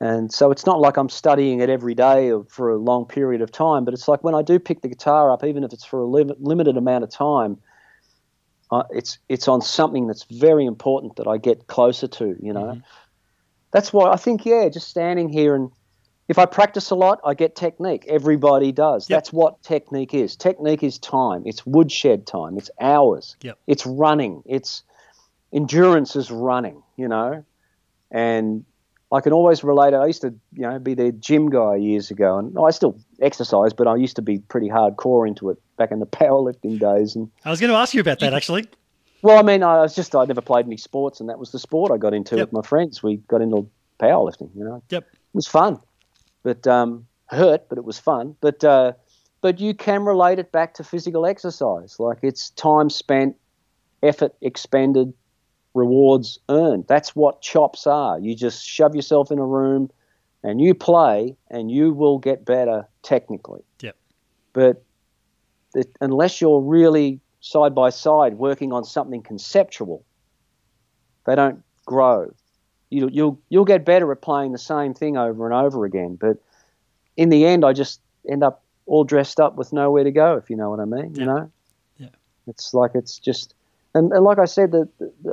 and so it's not like I'm studying it every day or for a long period of time, but it's like when I do pick the guitar up, even if it's for a lim- limited amount of time, uh, it's it's on something that's very important that I get closer to. You know, that's why I think yeah, just standing here and if I practice a lot, I get technique. Everybody does. Yep. That's what technique is. Technique is time. It's woodshed time. It's hours. Yep. It's running. It's endurance is running. You know, and I can always relate. I used to, you know, be the gym guy years ago, and I still exercise, but I used to be pretty hardcore into it back in the powerlifting days. And I was going to ask you about that actually. Well, I mean, I was just I never played any sports, and that was the sport I got into Yep. with my friends. We got into powerlifting. You know, Yep. it was fun, but um, hurt, but it was fun. But uh, but you can relate it back to physical exercise. Like it's time spent, effort expended, rewards earned. That's what chops are. You just shove yourself in a room, and you play, and you will get better technically. Yep. But it, unless you're really side by side working on something conceptual, they don't grow. You, you'll you'll get better at playing the same thing over and over again. But in the end, I just end up all dressed up with nowhere to go. If you know what I mean, you know. Yeah. It's like it's just, and, and like I said, that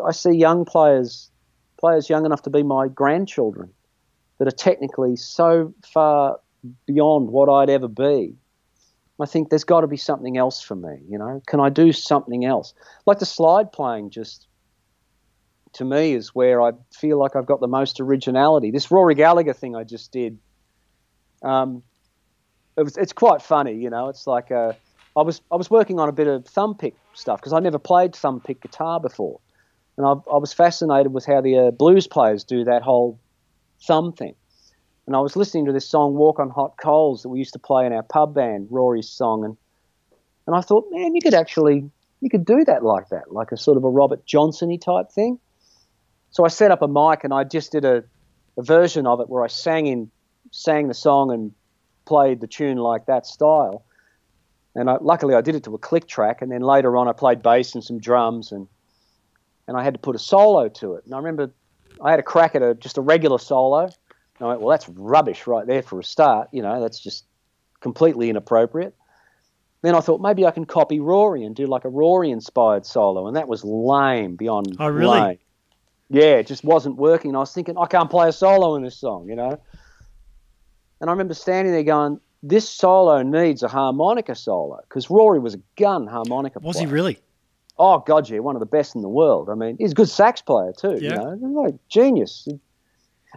I see young players, players young enough to be my grandchildren, that are technically so far beyond what I'd ever be. I think there's got to be something else for me. You know, can I do something else? Like the slide playing, just to me is where I feel like I've got the most originality. This Rory Gallagher thing I just did, um, it was, it's quite funny. You know, it's like uh, I was I was working on a bit of thumb pick stuff because I never played thumb pick guitar before, and I, I was fascinated with how the uh, blues players do that whole thumb thing. And I was listening to this song "Walk on Hot Coals" that we used to play in our pub band, Rory's song, and and I thought, man, you could actually you could do that like that, like a sort of a Robert Johnson-y type thing. So I set up a mic and I just did a, a version of it where I sang in sang the song and played the tune like that style. And I, luckily I did it to a click track, and then later on I played bass and some drums, and and I had to put a solo to it. And I remember I had a crack at a just a regular solo. And I went, well, that's rubbish right there for a start. You know, that's just completely inappropriate. Then I thought maybe I can copy Rory and do like a Rory inspired solo, and that was lame beyond Oh, really? lame. Yeah, it just wasn't working. I was thinking I can't play a solo in this song, you know. And I remember standing there going, "This solo needs a harmonica solo," because Rory was a gun harmonica player. Was player. he really? Oh God, yeah, one of the best in the world. I mean, he's a good sax player too. Yeah. You know, like genius,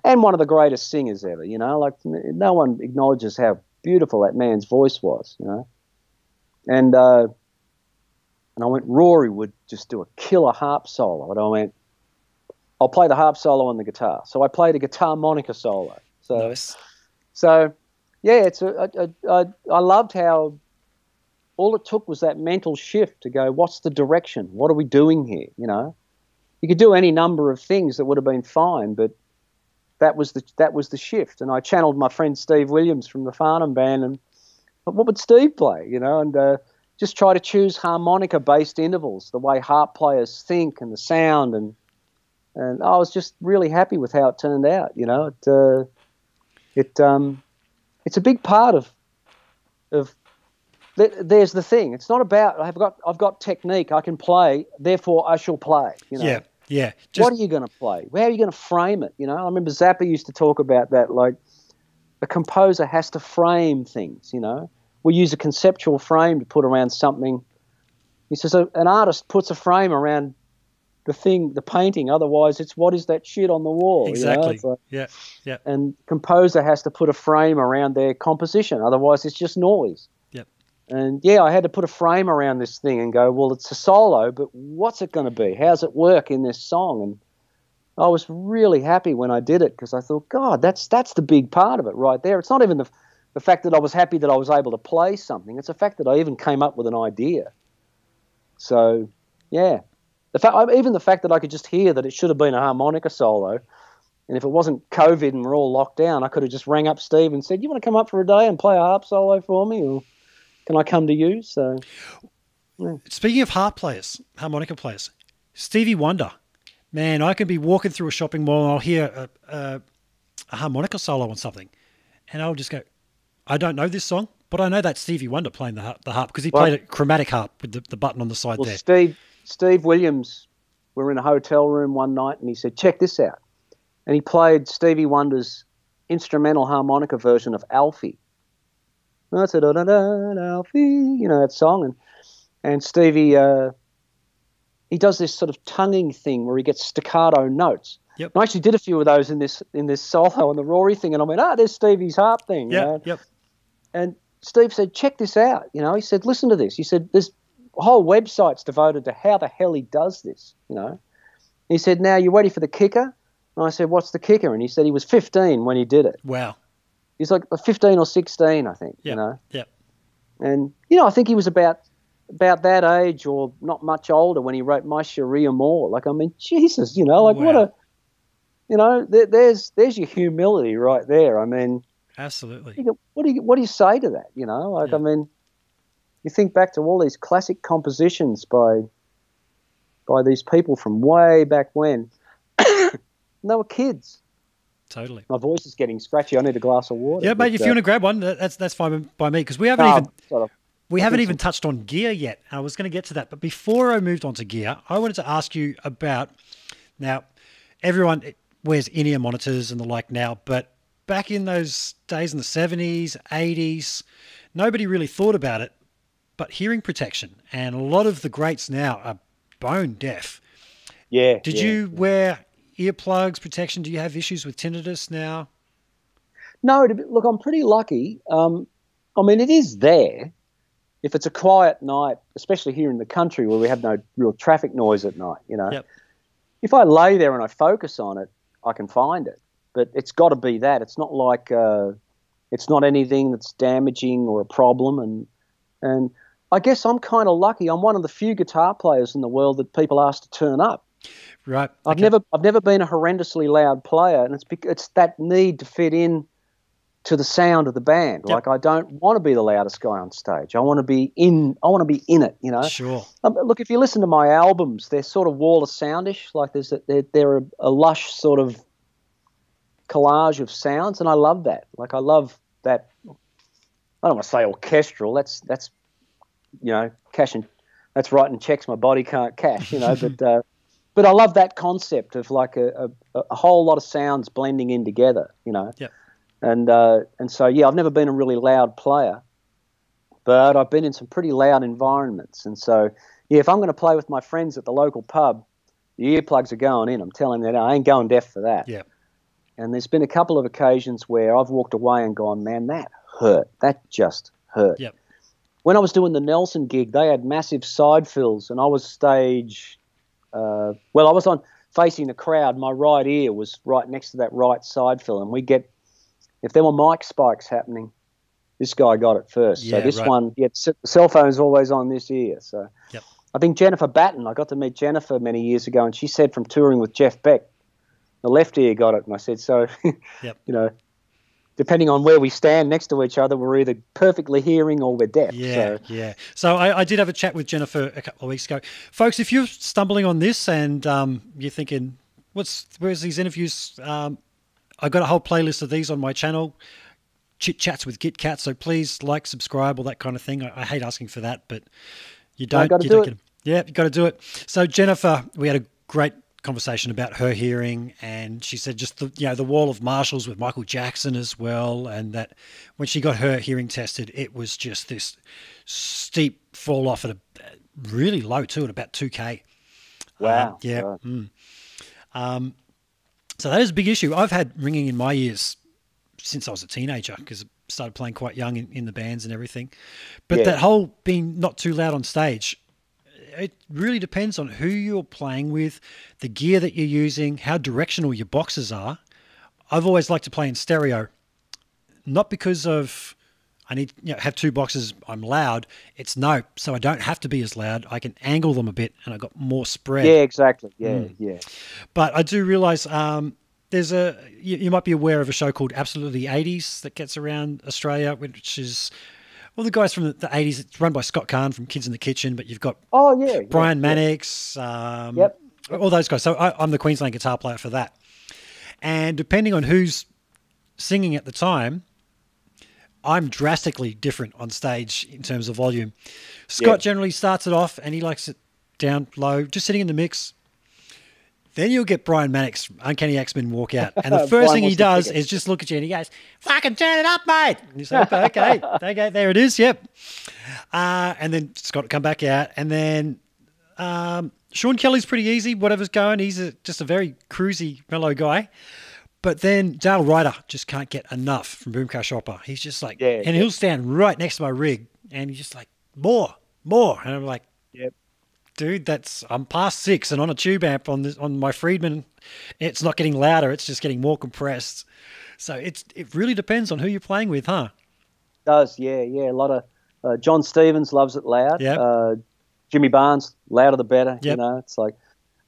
and one of the greatest singers ever. You know, like no one acknowledges how beautiful that man's voice was. You know, and uh, and I went, Rory would just do a killer harp solo, and I went, I'll play the harp solo on the guitar. So I played a guitar monica solo. So Nice. so, yeah, it's a, a, a, I loved how all it took was that mental shift to go, what's the direction? What are we doing here? You know, you could do any number of things that would have been fine, but that was the that was the shift. And I channeled my friend Steve Williams from the Farnham band, and what would Steve play? You know, and uh, just try to choose harmonica-based intervals, the way harp players think, and the sound, and and I was just really happy with how it turned out. You know, it. Uh, it um, it's a big part of of there's the thing it's not about i've got i've got technique i can play therefore i shall play you know Yeah. Yeah. Just what are you going to play how are you going to frame it you know i remember zappa used to talk about that like a composer has to frame things. You know, we use a conceptual frame to put around something. He says "A- an artist puts a frame around the thing, the painting. Otherwise, it's what is that shit on the wall? you know? Exactly. Like- yeah. Yeah. and composer has to put a frame around their composition. Otherwise, it's just noise. And yeah, I had to put a frame around this thing and go, well, it's a solo, but what's it going to be? How's it work in this song? And I was really happy when I did it because I thought, God, that's that's the big part of it right there. It's not even the the fact that I was happy that I was able to play something. It's the fact that I even came up with an idea. So, yeah, the fact even the fact that I could just hear that it should have been a harmonica solo, and if it wasn't COVID and we're all locked down, I could have just rang up Steve and said, "You want to come up for a day and play a harp solo for me, or can I come to you?" So, Speaking of harp players, harmonica players, Stevie Wonder, man, I can be walking through a shopping mall and I'll hear a, a, a harmonica solo on something, and I'll just go, I don't know this song, but I know that Stevie Wonder playing the harp, the harp because he Well- played a chromatic harp with the, the button on the side well, there. Steve Steve Williams, we were in a hotel room one night, and he said, "Check this out," and he played Stevie Wonder's instrumental harmonica version of Alfie. I said, "Da da da, Alfie," you know that song, and and Stevie, uh, he does this sort of tonguing thing where he gets staccato notes. Yep. And I actually did a few of those in this in this solo on the Rory thing, and I went, "Ah, there's Stevie's harp thing." you Yeah, know? yep. And Steve said, check this out. You know, he said, listen to this. He said, there's whole websites devoted to how the hell he does this. You know, he said, now you ready for the kicker? And I said, what's the kicker? And he said he was 15 when he did it. Wow. He's like 15 or 16, I think. Yeah. You know, Yeah. and you know, I think he was about about that age or not much older when he wrote My Cherie Amour. Like, I mean, Jesus, you know, like what a, you know, there, there's there's your humility right there. I mean, Absolutely. what do you what do you say to that? You know, like Yeah. I mean, you think back to all these classic compositions by by these people from way back when. they were kids. Totally. My voice is getting scratchy. I need a glass of water. Yeah, mate. but, If you uh, want to grab one, that's that's fine by me because we haven't no, even We I haven't even touched on gear yet. I was going to get to that, but before I moved on to gear, I wanted to ask you about now. Everyone wears in-ear monitors and the like now, but back in those days in the seventies, eighties, nobody really thought about it. But hearing protection, and a lot of the greats now are bone deaf. yeah. Did yeah. you wear earplugs, protection? Do you have issues with tinnitus now? No, be, look, I'm pretty lucky. Um, I mean, it is there. If it's a quiet night, especially here in the country where we have no real traffic noise at night, you know, Yep. if I lay there and I focus on it, I can find it. But it's got to be that. It's not like uh, it's not anything that's damaging or a problem. And and I guess I'm kind of lucky. I'm one of the few guitar players in the world that people ask to turn up. Right. I've okay. never I've never been a horrendously loud player, and it's it's that need to fit in to the sound of the band. Yep. Like I don't want to be the loudest guy on stage. I want to be in. I want to be in it. You know. Sure. Um, look, if you listen to my albums, they're sort of wall of soundish. Like there's a, they're, they're a, a lush sort of collage of sounds, and I love that. Like I love that. I don't want to say orchestral. That's that's you know cash and that's writing checks my body can't cash. You know, but uh, but I love that concept of like a, a, a whole lot of sounds blending in together. You know. Yep. And uh, and so yeah, I've never been a really loud player, but I've been in some pretty loud environments, and so yeah, if I'm going to play with my friends at the local pub, the earplugs are going in. I'm telling you, that I ain't going deaf for that. Yeah. And there's been a couple of occasions where I've walked away and gone, man, that hurt. That just hurt. Yep. When I was doing the Nelson gig, they had massive side fills, and I was stage. Uh, well, I was on facing the crowd. My right ear was right next to that right side fill, and we get if there were mic spikes happening, this guy got it first. Yeah, so this right. one, yeah, cell phone's always on this ear. So Yep. I think Jennifer Batten, I got to meet Jennifer many years ago, and she said from touring with Jeff Beck, the left ear got it. And I said, so, Yep. you know, depending on where we stand next to each other, we're either perfectly hearing or we're deaf. Yeah, So, yeah. So I, I did have a chat with Jennifer a couple of weeks ago, folks. If you're stumbling on this and um, you're thinking, "What's where's these interviews?" Um, I got a whole playlist of these on my channel, chit chats with Git Cat. So please like, subscribe, all that kind of thing. I, I hate asking for that, but you don't. gotta you do it. get. Yeah, you got to do it. So Jennifer, we had a great conversation about her hearing, and she said just the you know the wall of marshals with Michael Jackson as well, and that when she got her hearing tested, it was just this steep fall off at a really low too, at about two k. Um, wow. yeah. Right. Mm. Um, so that is a big issue. I've had ringing in my ears since I was a teenager because I started playing quite young in, in the bands and everything. But Yeah. that whole being not too loud on stage, it really depends on who you're playing with, the gear that you're using, how directional your boxes are. I've always liked to play in stereo, not because of I need you know have two boxes. I'm loud. It's no, so I don't have to be as loud. I can angle them a bit, and I got more spread. Yeah, exactly. Yeah, Mm. yeah. But I do realize um, there's a you, you might be aware of a show called Absolutely 80s that gets around Australia, which is well the guys from the, the 80s. It's run by Scott Carne from Kids in the Kitchen, but you've got Oh, yeah. yeah, Brian yeah. Mannix, um, Yep. all those guys. So I, I'm the Queensland guitar player for that. And depending on who's singing at the time, I'm drastically different on stage in terms of volume. Scott Yeah. generally starts it off and he likes it down low, just sitting in the mix. Then you'll get Brian Mannix, Uncanny X-Men, walk out. And the first thing he does is just look at you and he goes, fucking turn it up, mate. And you say, okay, okay, there it is, yep. Uh, and then Scott come back out. And then um, Sean Kelly's pretty easy, whatever's going. He's a, just a very cruisy, mellow guy. But then Dale Ryder just can't get enough from Boom Crash Opera. He's just like, Yeah, and he'll stand right next to my rig and he's just like, more, more. And I'm like, Yep. Dude, that's I'm past six and on a tube amp on this on my Friedman, it's not getting louder, it's just getting more compressed. So it's it really depends on who you're playing with, huh? Does, yeah, yeah. A lot of uh, John Stevens loves it loud. Yep. Uh, Jimmy Barnes, louder the better. You know, it's like,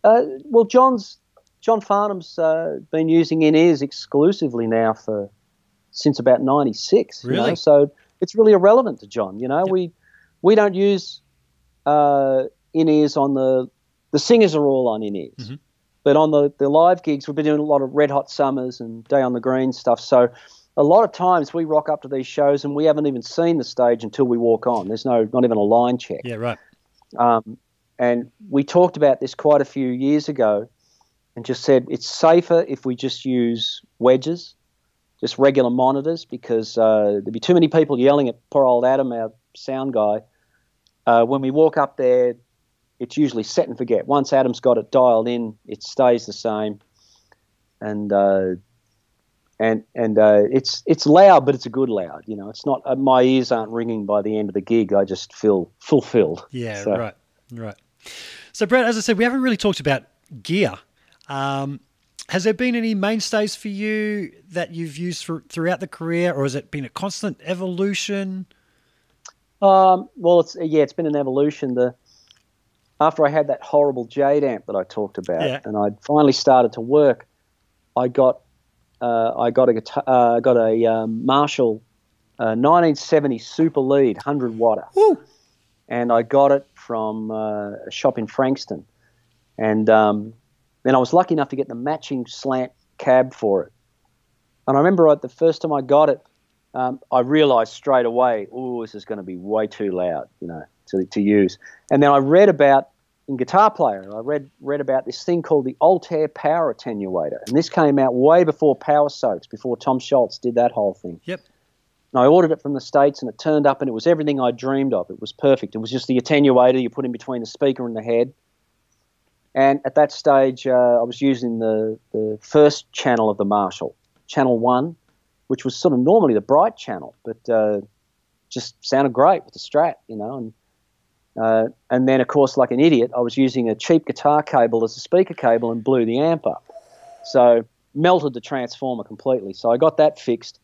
uh, well, John's John Farnham's uh, been using in ears exclusively now for since about '96. You Really? know? So it's really irrelevant to John. You know, we we don't use uh, in ears on the the singers are all on in ears. Mm-hmm. But on the, the live gigs, we've been doing a lot of Red Hot Summers and Day on the Green stuff. So a lot of times we rock up to these shows and we haven't even seen the stage until we walk on. There's no not even a line check. Yeah, right. Um, and we talked about this quite a few years ago and just said it's safer if we just use wedges, just regular monitors, because uh, there'd be too many people yelling at poor old Adam, our sound guy. Uh, when we walk up there, it's usually set and forget. Once Adam's got it dialed in, it stays the same. And uh, and and uh, it's it's loud, but it's a good loud. You know, it's not uh, my ears aren't ringing by the end of the gig. I just feel fulfilled. Yeah, So- right, right. So, Brett, as I said, we haven't really talked about gear. Um, has there been any mainstays for you that you've used for, throughout the career, or has it been a constant evolution? Um, well, it's yeah, it's been an evolution. The after I had that horrible Jade amp that I talked about, Yeah. and I'd finally started to work, I got uh, I got a guitar, uh, got a um, Marshall uh, 1970 Super Lead 100 watter, and I got it from uh, a shop in Frankston, and um, then I was lucky enough to get the matching slant cab for it. And I remember uh, the first time I got it, um, I realized straight away, oh, this is going to be way too loud, you know, to, to use. And then I read about in Guitar Player, I read read about this thing called the Altair Power Attenuator, and this came out way before Power Soaks, before Tom Scholz did that whole thing. Yep. And I ordered it from the States, and it turned up, and it was everything I dreamed of. It was perfect. It was just the attenuator you put in between the speaker and the head. And at that stage, uh, I was using the, the first channel of the Marshall, channel one, which was sort of normally the bright channel, but uh, just sounded great with the Strat, you know. And uh, and then, of course, like an idiot, I was using a cheap guitar cable as a speaker cable and blew the amp up. So melted the transformer completely. So I got that fixed.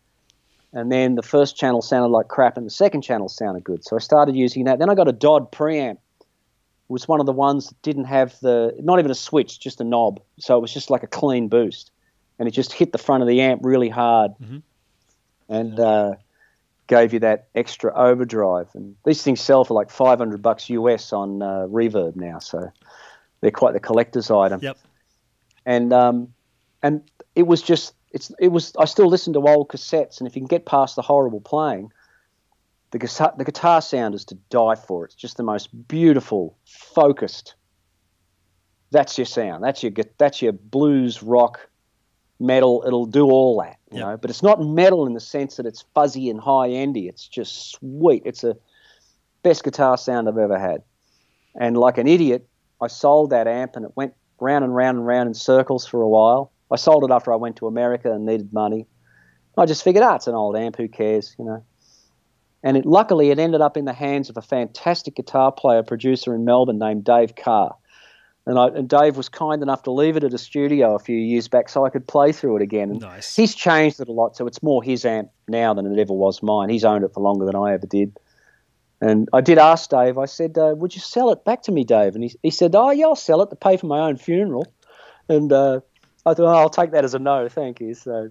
And then the first channel sounded like crap and the second channel sounded good. So I started using that. Then I got a Dodd preamp. It was one of the ones that didn't have the, not even a switch, just a knob. So it was just like a clean boost. And it just hit the front of the amp really hard. And uh, gave you that extra overdrive. And these things sell for like 500 bucks US on uh, Reverb now. So they're quite the collector's item Yep. and um, and it was just it's it was I still listen to old cassettes, and if you can get past the horrible playing, the guitar the guitar sound is to die for. It's just the most beautiful, focused that's your sound. That's your that's your blues rock metal. It'll do all that, you Yep. know. But it's not metal in the sense that it's fuzzy and high endy. It's just sweet. It's a best guitar sound I've ever had. And like an idiot, I sold that amp and it went round and round and round in circles for a while. I sold it after I went to America and needed money. I just figured, ah, it's an old amp. Who cares, you know? And it, luckily, it ended up in the hands of a fantastic guitar player producer in Melbourne named Dave Carr. And, I, and Dave was kind enough to leave it at a studio a few years back so I could play through it again. And Nice. He's changed it a lot, so it's more his amp now than it ever was mine. He's owned it for longer than I ever did. And I did ask Dave, I said, uh, Would you sell it back to me, Dave? And he, he said, Oh, yeah, I'll sell it to pay for my own funeral. And uh, I thought, oh, I'll take that as a no, thank you. So,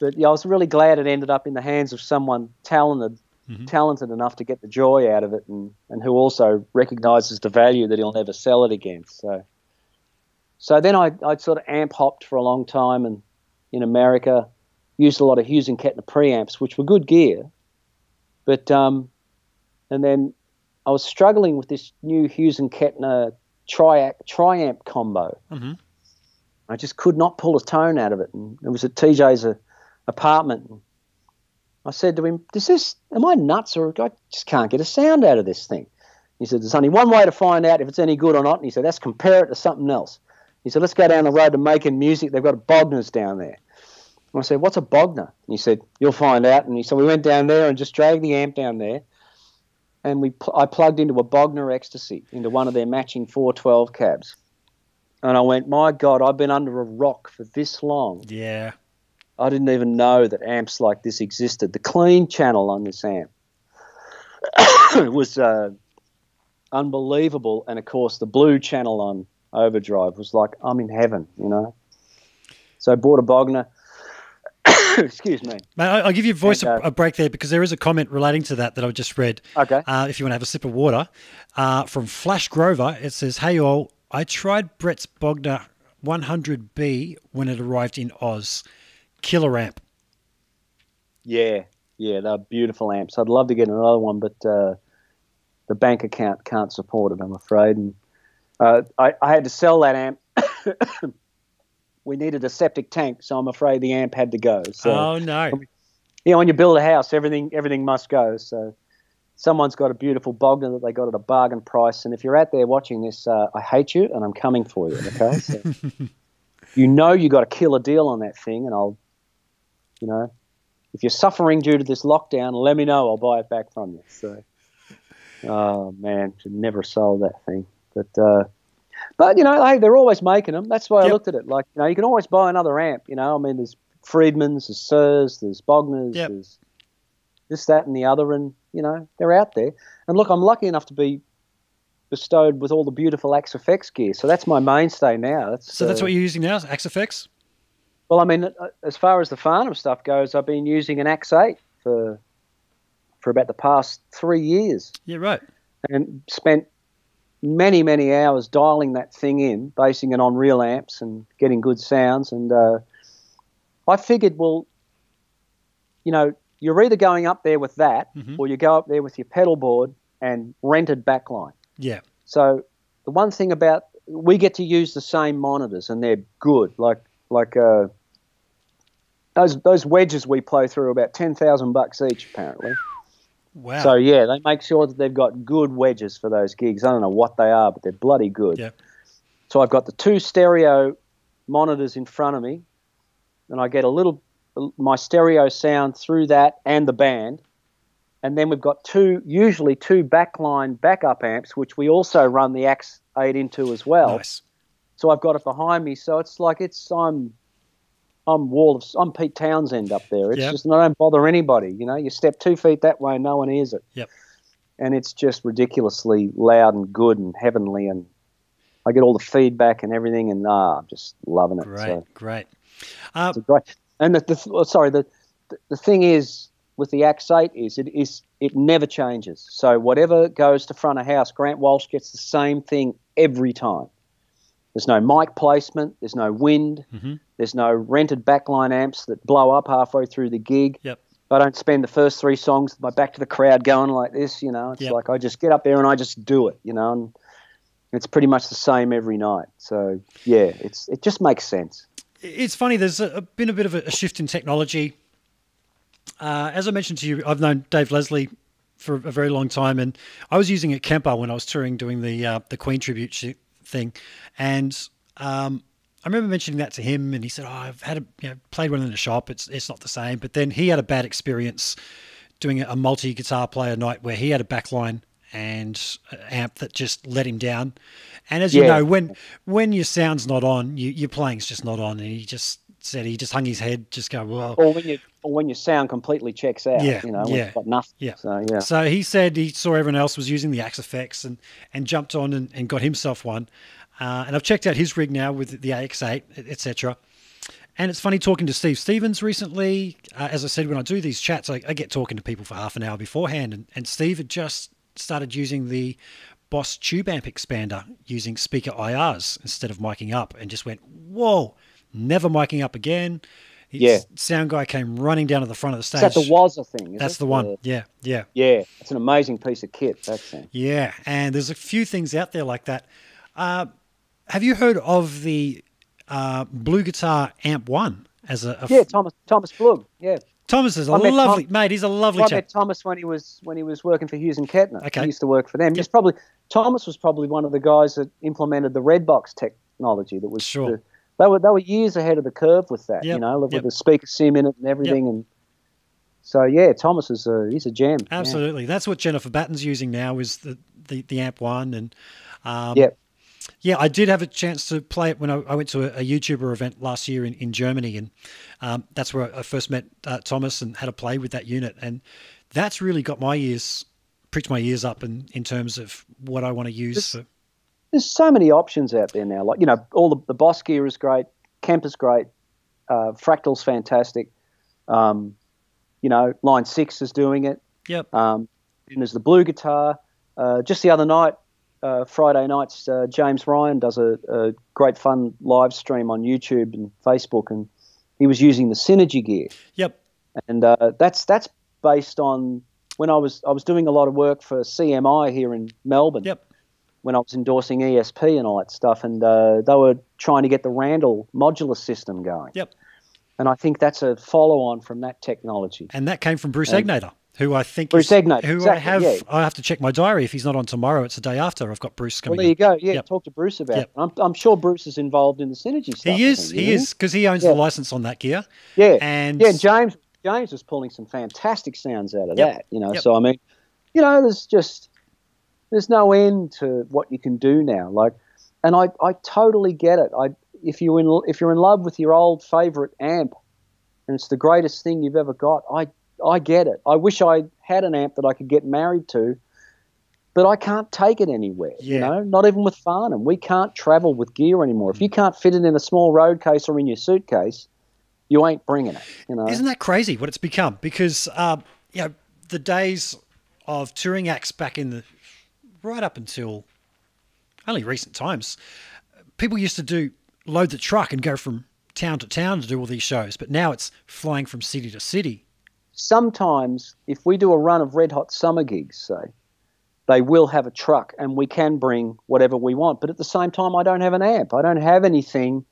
but yeah, I was really glad it ended up in the hands of someone talented, talented enough to get the joy out of it, and, and who also recognises the value that he'll never sell it again. So, so then I I sort of amp hopped for a long time, and in America, used a lot of Hughes and Kettner preamps, which were good gear, but um, and then I was struggling with this new Hughes and Kettner triac triamp combo. Mhm. I just could not pull a tone out of it, and it was at TJ's uh, apartment. I said to him, "Does this? Am I nuts, or I just can't get a sound out of this thing?" He said, "There's only one way to find out if it's any good or not." And he said, "That's compare it to something else." He said, "Let's go down the road to making music. They've got Bogners down there." And I said, "What's a Bogner?" And he said, "You'll find out." And he, said, we went down there and just dragged the amp down there, and we pl- I plugged into a Bogner Ecstasy into one of their matching 412 cabs, and I went, "My God, I've been under a rock for this long." Yeah. I didn't even know that amps like this existed. The clean channel on this amp was uh, unbelievable, and of course, the blue channel on Overdrive was like I'm in heaven, you know. So I bought a Bogner. Excuse me. Mate, I- I'll give your voice a, uh, a break there because there is a comment relating to that that I've just read. Okay. Uh, if you want to have a sip of water, uh, from Flash Grover, it says, "Hey all, I tried Brett's Bogner 100B when it arrived in Oz. Killer amp. Yeah, yeah, they're beautiful amps. I'd love to get another one, but uh, the bank account can't support it, I'm afraid. And uh, I, I had to sell that amp. we needed a septic tank, so I'm afraid the amp had to go. So oh no, you know, when you build a house, everything everything must go. So someone's got a beautiful Bogner that they got at a bargain price, and if you're out there watching this, uh, I hate you, and I'm coming for you. Okay, so you know you got a killer deal on that thing, and I'll, you know, if you're suffering due to this lockdown, let me know. I'll buy it back from you. So, oh man, should never sold that thing, but. uh but you know, hey, they're always making them. That's why I looked at it. Like, you know, you can always buy another amp. You know, I mean, there's Friedmans, there's Suhrs, there's Bogners, Yep. there's this, that, and the other, and you know, they're out there. And look, I'm lucky enough to be bestowed with all the beautiful Axe-Fx gear, so that's my mainstay now. That's so that's uh, what you're using now, Axe-Fx. Well, I mean, uh, as far as the Farnham stuff goes, I've been using an AX8 for for about the past three years Yeah, right. and spent many, many hours dialing that thing in, basing it on real amps and getting good sounds. And uh, I figured, well, you know, you're either going up there with that Mhm. or you go up there with your pedal board and rented backline. Yeah, So the one thing about we get to use the same monitors and they're good. Like like uh, those those wedges we play through are about ten thousand bucks each apparently. wow. So yeah, they make sure that they've got good wedges for those gigs. I don't know what they are, but they're bloody good. Yeah. So I've got the two stereo monitors in front of me, and I get a little my stereo sound through that and the band. And then we've got two, usually two backline backup amps, which we also run the Axe 8 into as well. nice. So I've got it behind me. So it's like it's I'm I'm wall of I'm Pete Townshend up there. It's Yep. just I don't bother anybody. You know, you step two feet that way, no one hears it. Yep. And it's just ridiculously loud and good and heavenly, and I get all the feedback and everything, and ah, I'm just loving it. Great, So great. Uh, great. And the, the oh, sorry, the the- the thing is with the AX8 is it is it never changes. So whatever goes to front of house, Grant Walsh gets the same thing every time. There's no mic placement. There's no wind. Mhm. There's no rented backline amps that blow up halfway through the gig. Yep. I don't spend the first three songs with my back to the crowd going like this. You know, it's Yep. like I just get up there and I just do it. You know, and It's pretty much the same every night. So yeah, it's it just makes sense. It's funny. There's a, been a bit of a, shift in technology. Uh, as I mentioned to you, I've known Dave Leslie for a very long time, and I was using a Kemper when I was touring doing the uh, the Queen tribute thing, and um, I remember mentioning that to him, and he said, "Oh, I've had a you know, played one in the shop. It's it's not the same." But then he had a bad experience doing a multi guitar player night where he had a backline and an amp that just let him down. And as you know, when when your sound's not on, you, your playing's just not on, and he just said he just hung his head, just go, "Well, Or when you or when your sound completely checks out. Yeah, You know, yeah, got nothing. Yeah. So yeah. So he said he saw everyone else was using the Axe-Fx and, and jumped on and, and got himself one. Uh, and I've checked out his rig now with the AX8, etc. And it's funny talking to Steve Stevens recently. Uh, as I said, when I do these chats, I, I get talking to people for half an hour beforehand. And, and Steve had just started using the Boss Tube Amp expander using speaker IRs instead of miking up and just went, whoa, never miking up again. His Yeah. sound guy came running down to the front of the Is stage. that the Waza thing? That's it? the one. Yeah, yeah. yeah, it's an amazing piece of kit. That thing. Yeah, and there's a few things out there like that. Uh, have you heard of the uh, Bluguitar Amp One as a, a Yeah, Thomas Thomas Blug. Yeah, Thomas is a met Tom- lovely mate. He's a lovely I chap. met Thomas when he was when he was working for Hughes and Kettner. Okay. He used to work for them. He's probably Thomas was probably one of the guys that implemented the red box technology. That was Sure. the- they were they were years ahead of the curve with that. Yep, You know, with yep. the speaker sim in it and everything. And so yeah, Thomas is a he's a gem. Yeah. Absolutely, that's what Jennifer Batten's using now is the the, the Amp One, and um, Yep. Yeah, I did have a chance to play it when I, I went to a, a YouTuber event last year in, in Germany, and um, that's where I first met uh, Thomas and had a play with that unit, and that's really got my ears, pricked my ears up in, in terms of what I want to use This- for. There's so many options out there now. Like you know, all the, the Boss gear is great, Kemper's great, uh, Fractal's fantastic. Um, you know, Line Six is doing it. Yep. Um, and there's the Bluguitar. Uh, just the other night, uh, Friday nights, uh, James Ryan does a, a great fun live stream on YouTube and Facebook, and he was using the Synergy gear, Yep. and uh, that's that's based on when I was I was doing a lot of work for CMI here in Melbourne Yep. When I was endorsing ESP and all that stuff, and uh, they were trying to get the Randall modular system going. Yep. And I think that's a follow-on from that technology. And that came from Bruce And- Egnater, who I think Bruce is, Egnater, who I have. yeah. I have to check my diary. If he's not on tomorrow, it's the day after. I've got Bruce Well, coming. there you go. Yeah, Yep. talk to Bruce about Yep. it. I'm, I'm sure Bruce is involved in the synergy stuff. He is. think, He is because he owns Yeah. the license on that gear. Yeah. And yeah, James James was pulling some fantastic sounds out of Yep. that. You know, so I mean, you know, there's just there's no end to what you can do now. Like, and I I totally get it. I if you in if you're in love with your old favorite amp, and it's the greatest thing you've ever got, I I get it. I wish I had an amp that I could get married to. But I can't take it anywhere, you Yeah. know. Not even with Farnham, we can't travel with gear anymore. Mm. If you can't fit it in a small road case or in your suitcase, you ain't bringing it. You know. Isn't that crazy what it's become? Because um, you know the days of touring acts back in the right up until only recent times, people used to do load the truck and go from town to town to do all these shows, but now it's flying from city to city. sometimes if we do a run of red hot summer gigs, say, they will have a truck and we can bring whatever we want. But at the same time, I don't have an amp. I don't have anything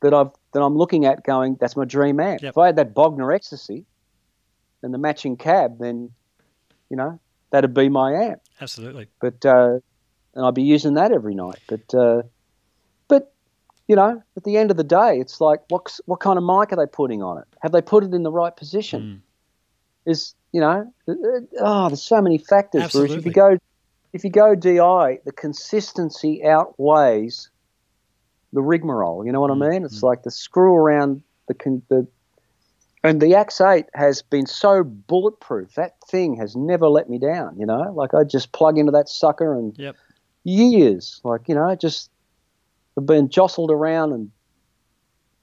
that I've that I'm looking at going, that's my dream amp. Yep. If I had that Bogner Ecstasy and the matching cab, then you know, that'd be my amp. Absolutely. But uh, and I'd be using that every night. But uh, but you know, at the end of the day, it's like what what kind of mic are they putting on it? Have they put it in the right position? Is you know, uh, uh, oh, there's so many factors. Bruce. If you go if you go DI, the consistency outweighs the rigmarole. You know what I mean? It's like the screw around the con- the and the AX8 has been so bulletproof. That thing has never let me down, you know? Like I just plug into that sucker and Yep. years, like, you know, just have been jostled around and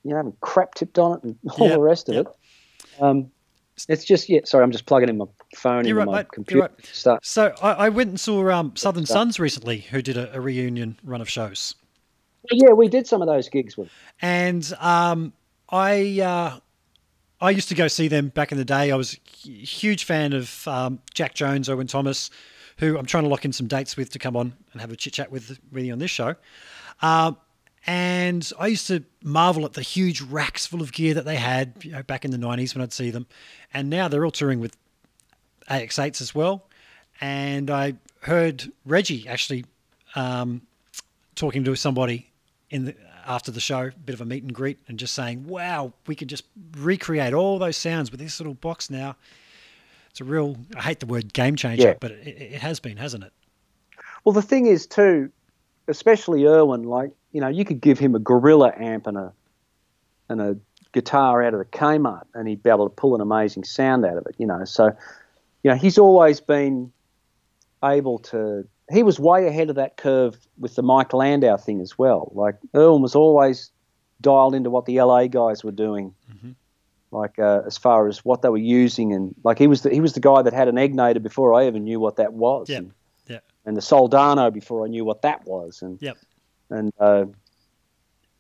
you know, having crap tipped on it and all Yep, the rest of yep. it. Um it's just yeah, sorry, I'm just plugging in my phone You're into right, my mate. Computer right. stuff. So I, I went and saw um, Southern stuff. Sons recently, who did a, a reunion run of shows. Yeah, we did some of those gigs with and um, I uh, I used to go see them back in the day. I was a huge fan of um, Jack Jones, Irwin Thomas, who I'm trying to lock in some dates with to come on and have a chit chat with you on this show. Um, and I used to marvel at the huge racks full of gear that they had you know, back in the 90s when I'd see them. And now they're all touring with AX8s as well. And I heard Reggie actually um, talking to somebody in the, after the show, a bit of a meet and greet, and just saying, "Wow, we could just recreate all those sounds with this little box now." It's a real. I hate the word game changer, Yeah. but it, it has been, hasn't it? Well, the thing is too, especially Irwin. Like you know, you could give him a Gorilla amp and a and a guitar out of the Kmart, and he'd be able to pull an amazing sound out of it. You know, so you know he's always been able to. He was way ahead of that curve with the Mike Landau thing as well. Like Irwin was always dialed into what the LA guys were doing. Like uh, as far as what they were using, and like he was the, he was the guy that had an Egnater before I even knew what that was. Yeah. And, Yeah. and the Soldano before I knew what that was. And Yep. and uh,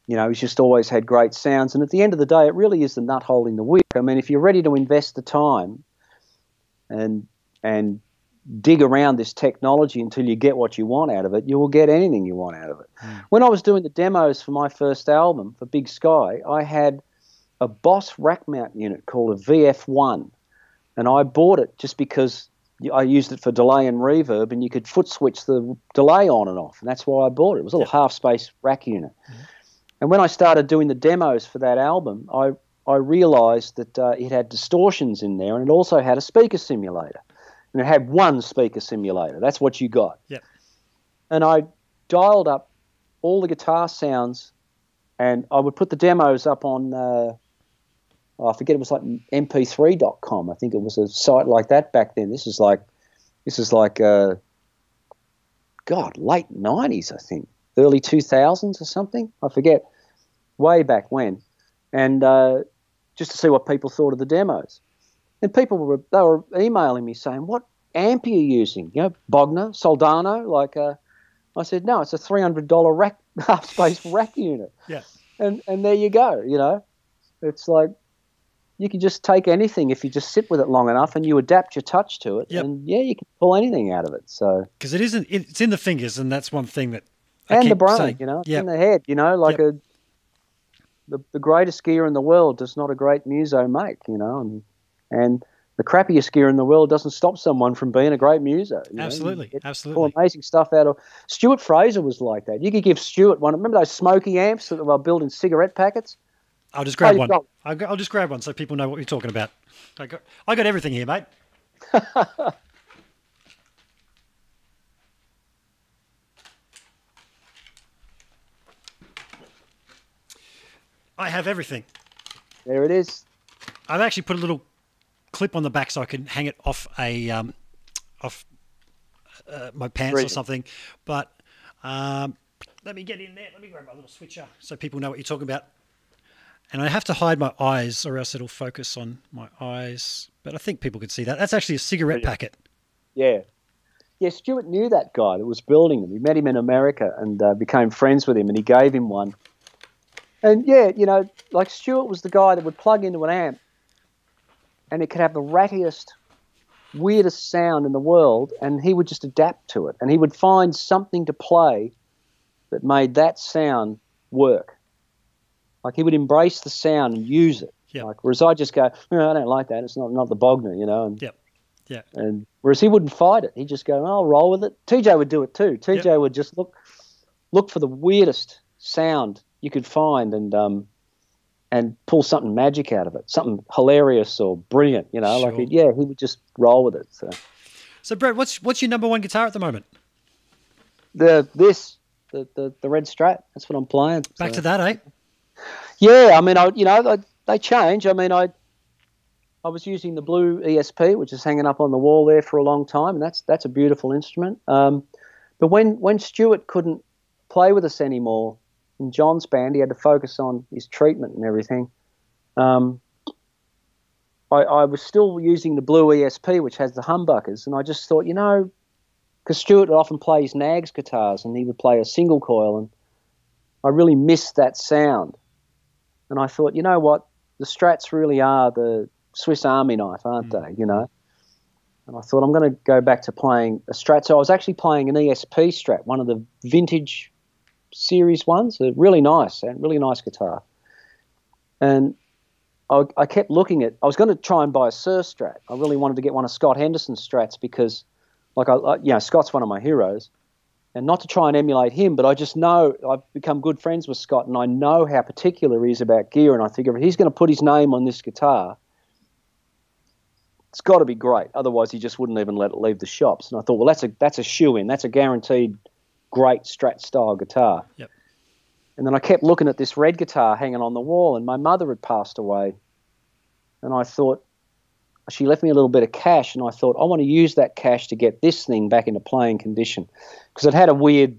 you know, he's just always had great sounds. And at the end of the day, it really is the nut hole in the wick. I mean, if you're ready to invest the time and and dig around this technology until you get what you want out of it, you will get anything you want out of it. When I was doing the demos for my first album for Big Sky, I had a Boss rack mount unit called a VF1, and I bought it just because I used it for delay and reverb, and you could foot switch the delay on and off, and that's why I bought it. It was a little half space rack unit. And when I started doing the demos for that album, I I realised that uh, it had distortions in there, and it also had a speaker simulator, and it had one speaker simulator. That's what you got. Yep. And I dialed up all the guitar sounds, and I would put the demos up on. Uh, I forget it was like mp3.com. I think it was a site like that back then. This is like, this is like, uh, God, late '90s, I think, early 2000s or something. I forget, way back when, and uh, just to see what people thought of the demos. And people were they were emailing me saying, "What amp are you using? You know, Bogner, Soldano?" Like, uh, I said, "No, it's a three hundred dollar rack half space rack unit." Yeah. and and there you go. You know, it's like you can just take anything if you just sit with it long enough and you adapt your touch to it, Yep. and yeah, you can pull anything out of it. So Because it isn't. It's in the fingers, and that's one thing that. I and the brain, saying. you know, Yeah. in the head, you know, like a the the greatest gear in the world does not a great muso make, you know, and and the crappiest gear in the world doesn't stop someone from being a great muso. you know. You Absolutely, absolutely. Amazing stuff out of Stuart Fraser was like that. You could give Stuart one. Remember those smoky amps that were building cigarette packets? I'll just grab you one. got- I'll, go- I'll just grab one so people know what you're talking about. I got, I got everything here, mate. I have everything. There it is. I've actually put a little clip on the back so I can hang it off a um, off uh, my pants or something. But um, let me get in there. Let me grab my little switcher so people know what you're talking about. And I have to hide my eyes, or else it'll focus on my eyes. But I think people can see that. That's actually a cigarette packet. Yeah. Yeah, Stuart knew that guy that was building them. He met him in America and uh, became friends with him, and he gave him one. And yeah, you know, like Stuart was the guy that would plug into an amp and it could have the rattiest, weirdest sound in the world, and he would just adapt to it. And he would find something to play that made that sound work. Like he would embrace the sound and use it. Yep. Like whereas I just go, no, I don't like that. It's not not the Bogner, you know. And Yep. Yeah. and whereas he wouldn't fight it, he'd just go, "I'll roll with it." TJ would do it too. TJ would just look look for the weirdest sound you could find and um and pull something magic out of it, something hilarious or brilliant. You know, like Sure. he'd, yeah, he would just roll with it. So So, Brett, what's what's your number one guitar at the moment? the this the the, the red strat, that's what I'm playing. Back so. to that, eh? Yeah, I mean, I you know they, they change. I mean, I I was using the blue ESP, which is hanging up on the wall there for a long time, and that's that's a beautiful instrument. Um, but when when Stuart couldn't play with us anymore in John's band, he had to focus on his treatment and everything. Um, I, I was still using the blue ESP, which has the humbuckers, and I just thought, you know, because Stuart often plays Nags guitars, and he would play a single coil, and I really missed that sound. And I thought, you know what? The Strats really are the Swiss Army knife, aren't they? You know. and I thought I'm going to go back to playing a Strat. So I was actually playing an ESP Strat, one of the vintage series ones. A really nice and really nice guitar. And I, I kept looking at. I was going to try and buy a Suhr Strat. I really wanted to get one of Scott Henderson's Strats because, like I, you know, Scott's one of my heroes, and not to try and emulate him, but I just know I've become good friends with Scott, and I know how particular he is about gear, and I think if he's going to put his name on this guitar, it's got to be great. Otherwise, he just wouldn't even let it leave the shops. And I thought, well, that's a that's a shoe in. That's a guaranteed great Strat style guitar. Yep. And then I kept looking at this red guitar hanging on the wall, and my mother had passed away. And I thought, she left me a little bit of cash, and I thought, I want to use that cash to get this thing back into playing condition. Because it had a weird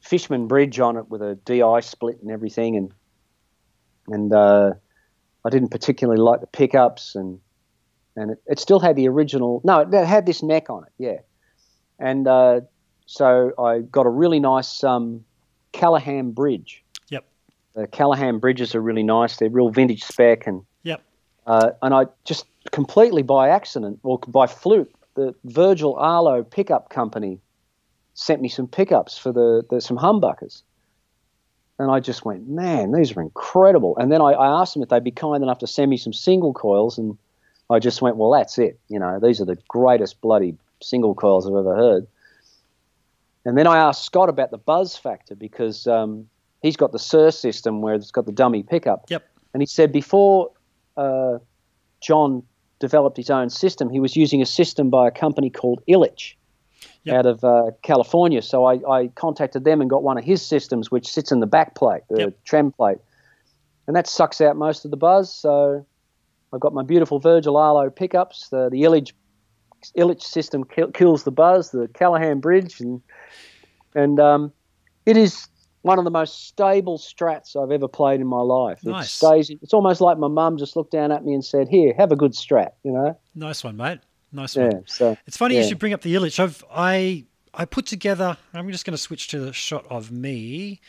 Fishman bridge on it with a DI split and everything, and and uh, I didn't particularly like the pickups, and and it, it still had the original. No, it had this neck on it, yeah. And uh, so I got a really nice um, Callaham bridge. Yep. The Callaham bridges are really nice. They're real vintage spec, and Yep. uh, and I just completely by accident or by fluke, the Virgil Arlo pickup company sent me some pickups for the, the some humbuckers. And I just went, man, these are incredible. And then I, I asked them if they'd be kind enough to send me some single coils, and I just went, well, that's it. You know, these are the greatest bloody single coils I've ever heard. And then I asked Scott about the buzz factor because um, he's got the Suhr system where it's got the dummy pickup. Yep. And he said before uh, John developed his own system, he was using a system by a company called Illitch Yep. out of uh, California. So I, I contacted them and got one of his systems, which sits in the back plate, the Yep. trem plate. And that sucks out most of the buzz. So I've got my beautiful Virgil Arlo pickups. The, the Illitch, Illitch system kill, kills the buzz, the Callaham bridge. And, and um, it is one of the most stable strats I've ever played in my life. It Nice. stays. It's almost like my mum just looked down at me and said, "Here, have a good strat," you know. Nice one, mate. Nice Yeah. one. So It's funny yeah. you should bring up the Illitch. I've I I put together. I'm just going to switch to the shot of me.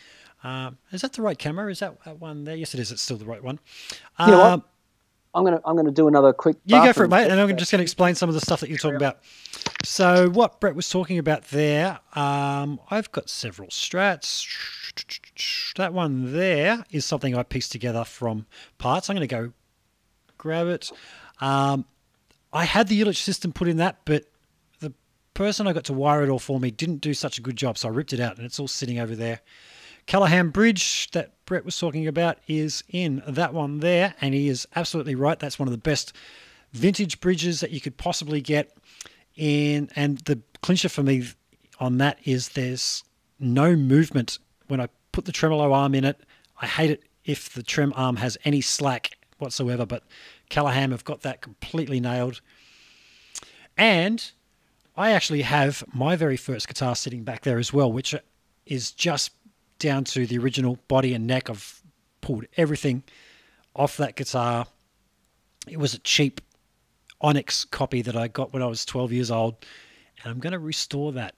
Um, is that the right camera? Is that, that one there? Yes, it is. It's still the right one. You know what? Um, I'm gonna I'm gonna do another quick. You go for it, mate, and I'm just going to explain some of the stuff that you're talking about. So, what Brett was talking about there, um, I've got several strats. That one there is something I pieced together from parts. I'm going to go grab it. Um, I had the Illitch system put in that, but the person I got to wire it all for me didn't do such a good job, so I ripped it out, and it's all sitting over there. Callaham Bridge that Brett was talking about is in that one there, and he is absolutely right. That's one of the best vintage bridges that you could possibly get. In and the clincher for me on that is there's no movement when I put the tremolo arm in it. I hate it if the trem arm has any slack whatsoever, but Callaham have got that completely nailed. And I actually have my very first guitar sitting back there as well, which is just down to the original body and neck. I've pulled everything off that guitar. It was a cheap Onyx copy that I got when I was 12 years old, and I'm going to restore that.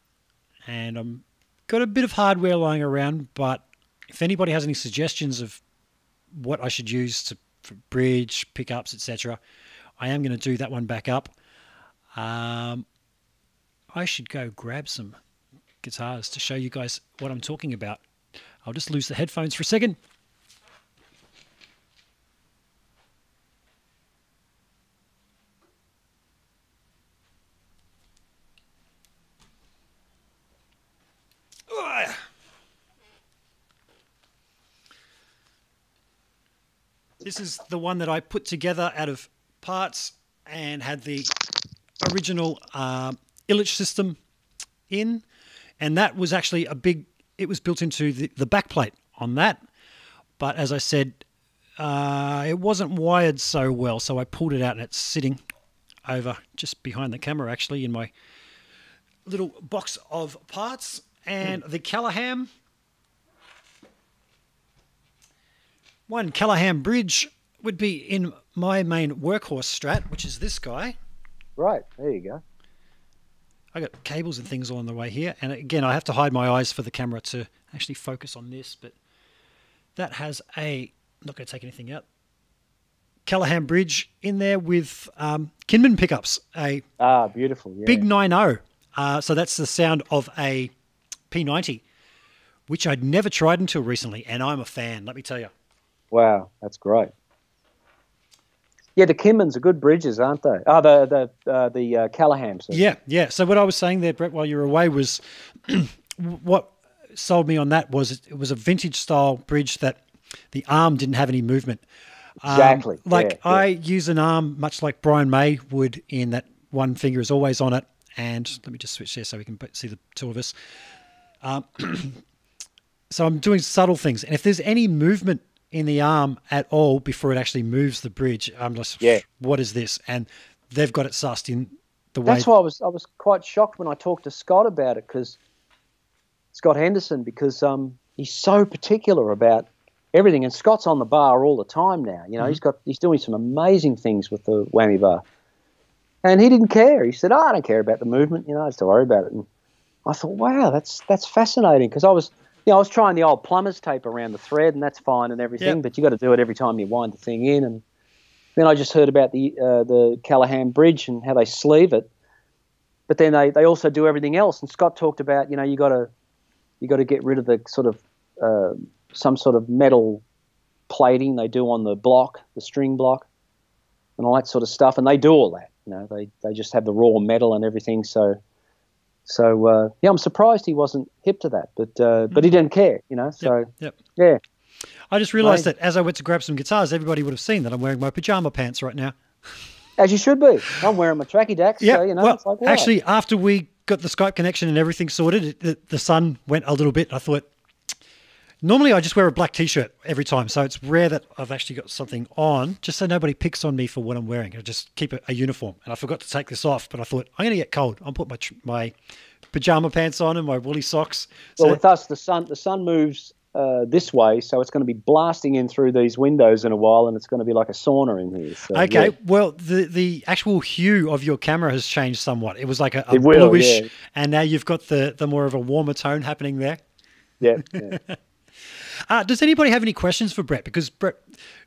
And I'm got a bit of hardware lying around, but if anybody has any suggestions of what I should use to for bridge pickups, etc., I am going to do that one back up. Um, I should go grab some guitars to show you guys what I'm talking about. I'll just lose the headphones for a second. This is the one that I put together out of parts and had the original uh, Illitch system in, and that was actually a big. It was built into the, the backplate on that, but as I said, uh, it wasn't wired so well, so I pulled it out and it's sitting over just behind the camera, actually, in my little box of parts. And the Callaham, one Callaham bridge would be in my main workhorse strat, which is this guy. Right there, you go. I got cables and things all on the way here, and again, I have to hide my eyes for the camera to actually focus on this. But that has a I'm not going to take anything out. Callaham Bridge in there with um, Kinman pickups, a Ah, beautiful. Yeah. big 9.0. Uh, so that's the sound of a P90, which I'd never tried until recently, and I'm a fan, let me tell you. Wow, that's great. Yeah, the Kinmans are good bridges, aren't they? Oh, the the uh, the uh, Callahams. Yeah, yeah. So what I was saying there, Brett, while you were away, was what sold me on that was it was a vintage style bridge that the arm didn't have any movement. Um, Exactly, like yeah, yeah. I use an arm much like Brian May would, in that one finger is always on it. And let me just switch there so we can see the two of us. Um, so I'm doing subtle things, and if there's any movement in the arm at all before it actually moves the bridge, I'm just, Yeah. what is this? And they've got it sussed in the way. That's why I was I was quite shocked when I talked to Scott about it because Scott Henderson because um, he's so particular about everything and Scott's on the bar all the time now. You know he's got he's doing some amazing things with the whammy bar, and he didn't care. He said, oh, "I don't care about the movement. You know, I just don't worry about it." And I thought, "Wow, that's that's fascinating." Because I was you know I was trying the old plumber's tape around the thread and that's fine and everything, Yeah. but you got to do it every time you wind the thing in and then I just heard about the uh, the Callaham Bridge and how they sleeve it. But then they, they also do everything else. And Scott talked about you know you got to you got to get rid of the sort of uh, some sort of metal plating they do on the block, the string block, and all that sort of stuff. And they do all that. You know they, they just have the raw metal and everything. So so uh, yeah, I'm surprised he wasn't hip to that. But uh, but he didn't care. You know so Yep. yeah. I just realised that as I went to grab some guitars, everybody would have seen that I'm wearing my pajama pants right now. As you should be. I'm wearing my tracky dacks, Yeah, so you know well, it's like actually, after we got the Skype connection and everything sorted, it, the, the sun went a little bit. I thought, normally I just wear a black t-shirt every time, so it's rare that I've actually got something on, just so nobody picks on me for what I'm wearing. I just keep a, a uniform, and I forgot to take this off, but I thought I'm going to get cold. I'll put my my pajama pants on and my woolly socks. So Well, with us, the sun the sun moves uh, this way, so it's going to be blasting in through these windows in a while, and it's going to be like a sauna in here. So, Okay, yeah. well, the the actual hue of your camera has changed somewhat. It was like a, a will, bluish, yeah. and now you've got the the more of a warmer tone happening there. yeah, yeah. Uh, does anybody have any questions for Brett? Because Brett,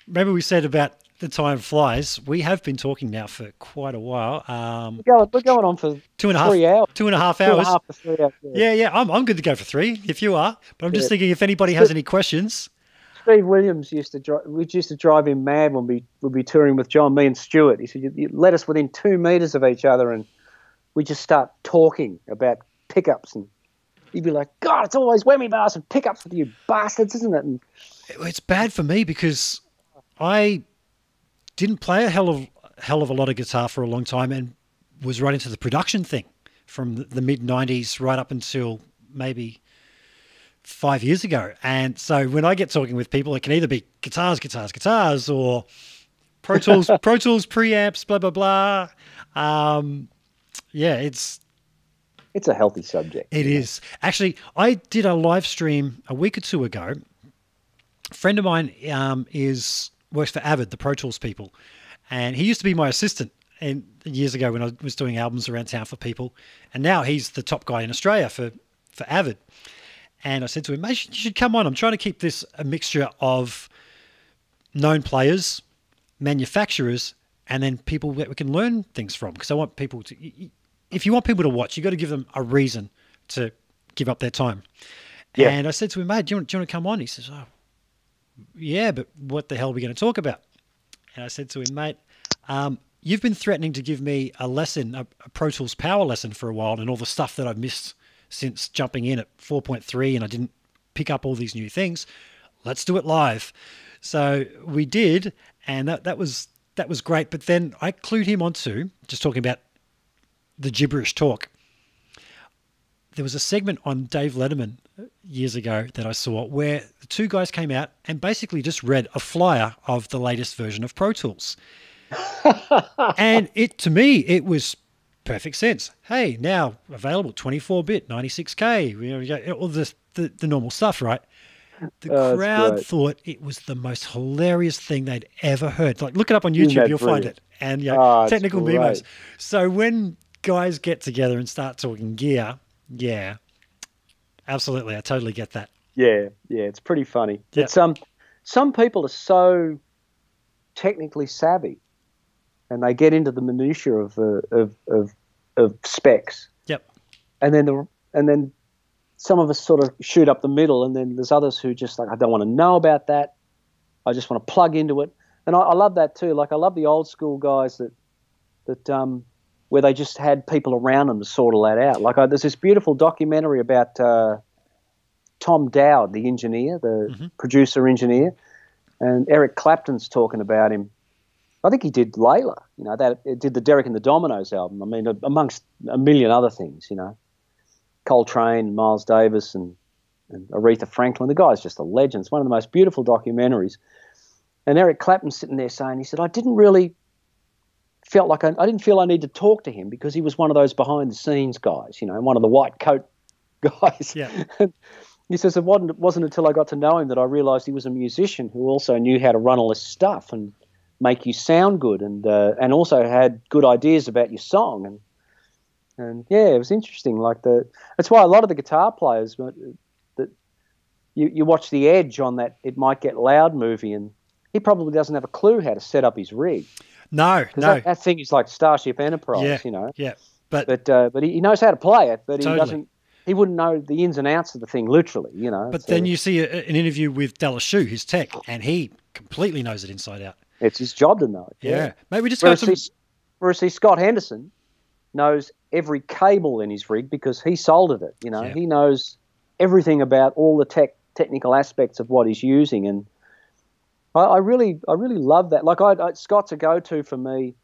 remember we said about the time flies. We have been talking now for quite a while. Um, We're going, we're going on for two and a half, three hours. two and a half Two and a hours. half three hours. Yeah, Yeah. yeah, I'm, I'm good to go for three if you are. But I'm just Yeah. thinking if anybody has any questions. Steve Williams used to drive. We used to drive him mad when we would be touring with John, me and Stuart. He said, you, "You let us within two meters of each other, and we just start talking about pickups." And he'd be like, "God, it's always whammy bars and pickups with you bastards, isn't it?" And It's bad for me because I didn't play a hell of hell of a lot of guitar for a long time and was right into the production thing from the, the mid '90s right up until maybe five years ago. And so when I get talking with people, it can either be guitars, guitars, guitars, or Pro Tools, Pro Tools preamps, blah blah blah. Um, yeah, it's it's a healthy subject. it is. Actually, I did a live stream a week or two ago. A friend of mine um, is works for Avid, the Pro Tools people, and he used to be my assistant and years ago when I was doing albums around town for people, and now he's the top guy in Australia for for Avid. And I said to him, "Mate, you should come on. I'm trying to keep this a mixture of known players, manufacturers, and then people that we can learn things from. Because I want people to, if you want people to watch, you've got to give them a reason to give up their time. Yeah. And I said to him, mate, do you, want, do you want to come on? He says, oh, yeah, but what the hell are we going to talk about? And I said to him, mate, um, you've been threatening to give me a lesson, a, a Pro Tools power lesson for a while, and all the stuff that I've missed since jumping in at 4.3 and I didn't pick up all these new things. Let's do it live. So we did, and that, that was that was great. But then I clued him onto just talking about the gibberish talk. There was a segment on Dave Letterman uh, years ago that I saw where the two guys came out and basically just read a flyer of the latest version of Pro Tools. and it to me it was perfect sense. Hey, now available 24-bit, 96k, you know, all the, the the normal stuff, right? The Oh, crowd great. thought it was the most hilarious thing they'd ever heard. Like, look it up on YouTube, you'll find it. And yeah, Oh, technical memos. So when guys get together and start talking gear, yeah, absolutely, I totally get that. Yeah, yeah, it's pretty funny. Yeah. It's um, some people are so technically savvy, and they get into the minutiae of uh, of, of of specs, Yep. and then the and then some of us sort of shoot up the middle, and then there's others who just like I don't want to know about that. I just want to plug into it, and I, I love that too. Like I love the old school guys that that um, where they just had people around them to sort all that out. Like I, there's this beautiful documentary about uh, Tom Dowd, the engineer, the producer engineer, and Eric Clapton's talking about him. I think he did Layla, you know, that it did the Derek and the Dominos album. I mean, amongst a million other things, you know, Coltrane, Miles Davis, and, and Aretha Franklin. The guy's just a legend. It's one of the most beautiful documentaries. And Eric Clapton's sitting there saying, he said, I didn't really felt like I, I didn't feel I needed to talk to him because he was one of those behind the scenes guys, you know, one of the white coat guys. Yeah. he says it wasn't, it wasn't until I got to know him that I realized he was a musician who also knew how to run all this stuff and make you sound good and uh, and also had good ideas about your song and and yeah, it was interesting. Like the that's why a lot of the guitar players uh, that you you watch the Edge on that it might get loud movie and he probably doesn't have a clue how to set up his rig. No, no. that, that thing is like Starship Enterprise, yeah. you know. Yeah. But, But uh, but he, knows how to play it, but he doesn't. He wouldn't know the ins and outs of the thing, literally, you know. but So then you see a, an interview with Dallas Schoo, his tech, and he completely knows it inside out. it's his job to know it. Yeah. Maybe we just got Whereas, some. whereas see, Scott Henderson knows every cable in his rig because he soldered it. You know, Yeah. he knows everything about all the tech technical aspects of what he's using, and I, I really, I really love that. Like, I, I Scott's a go-to for me.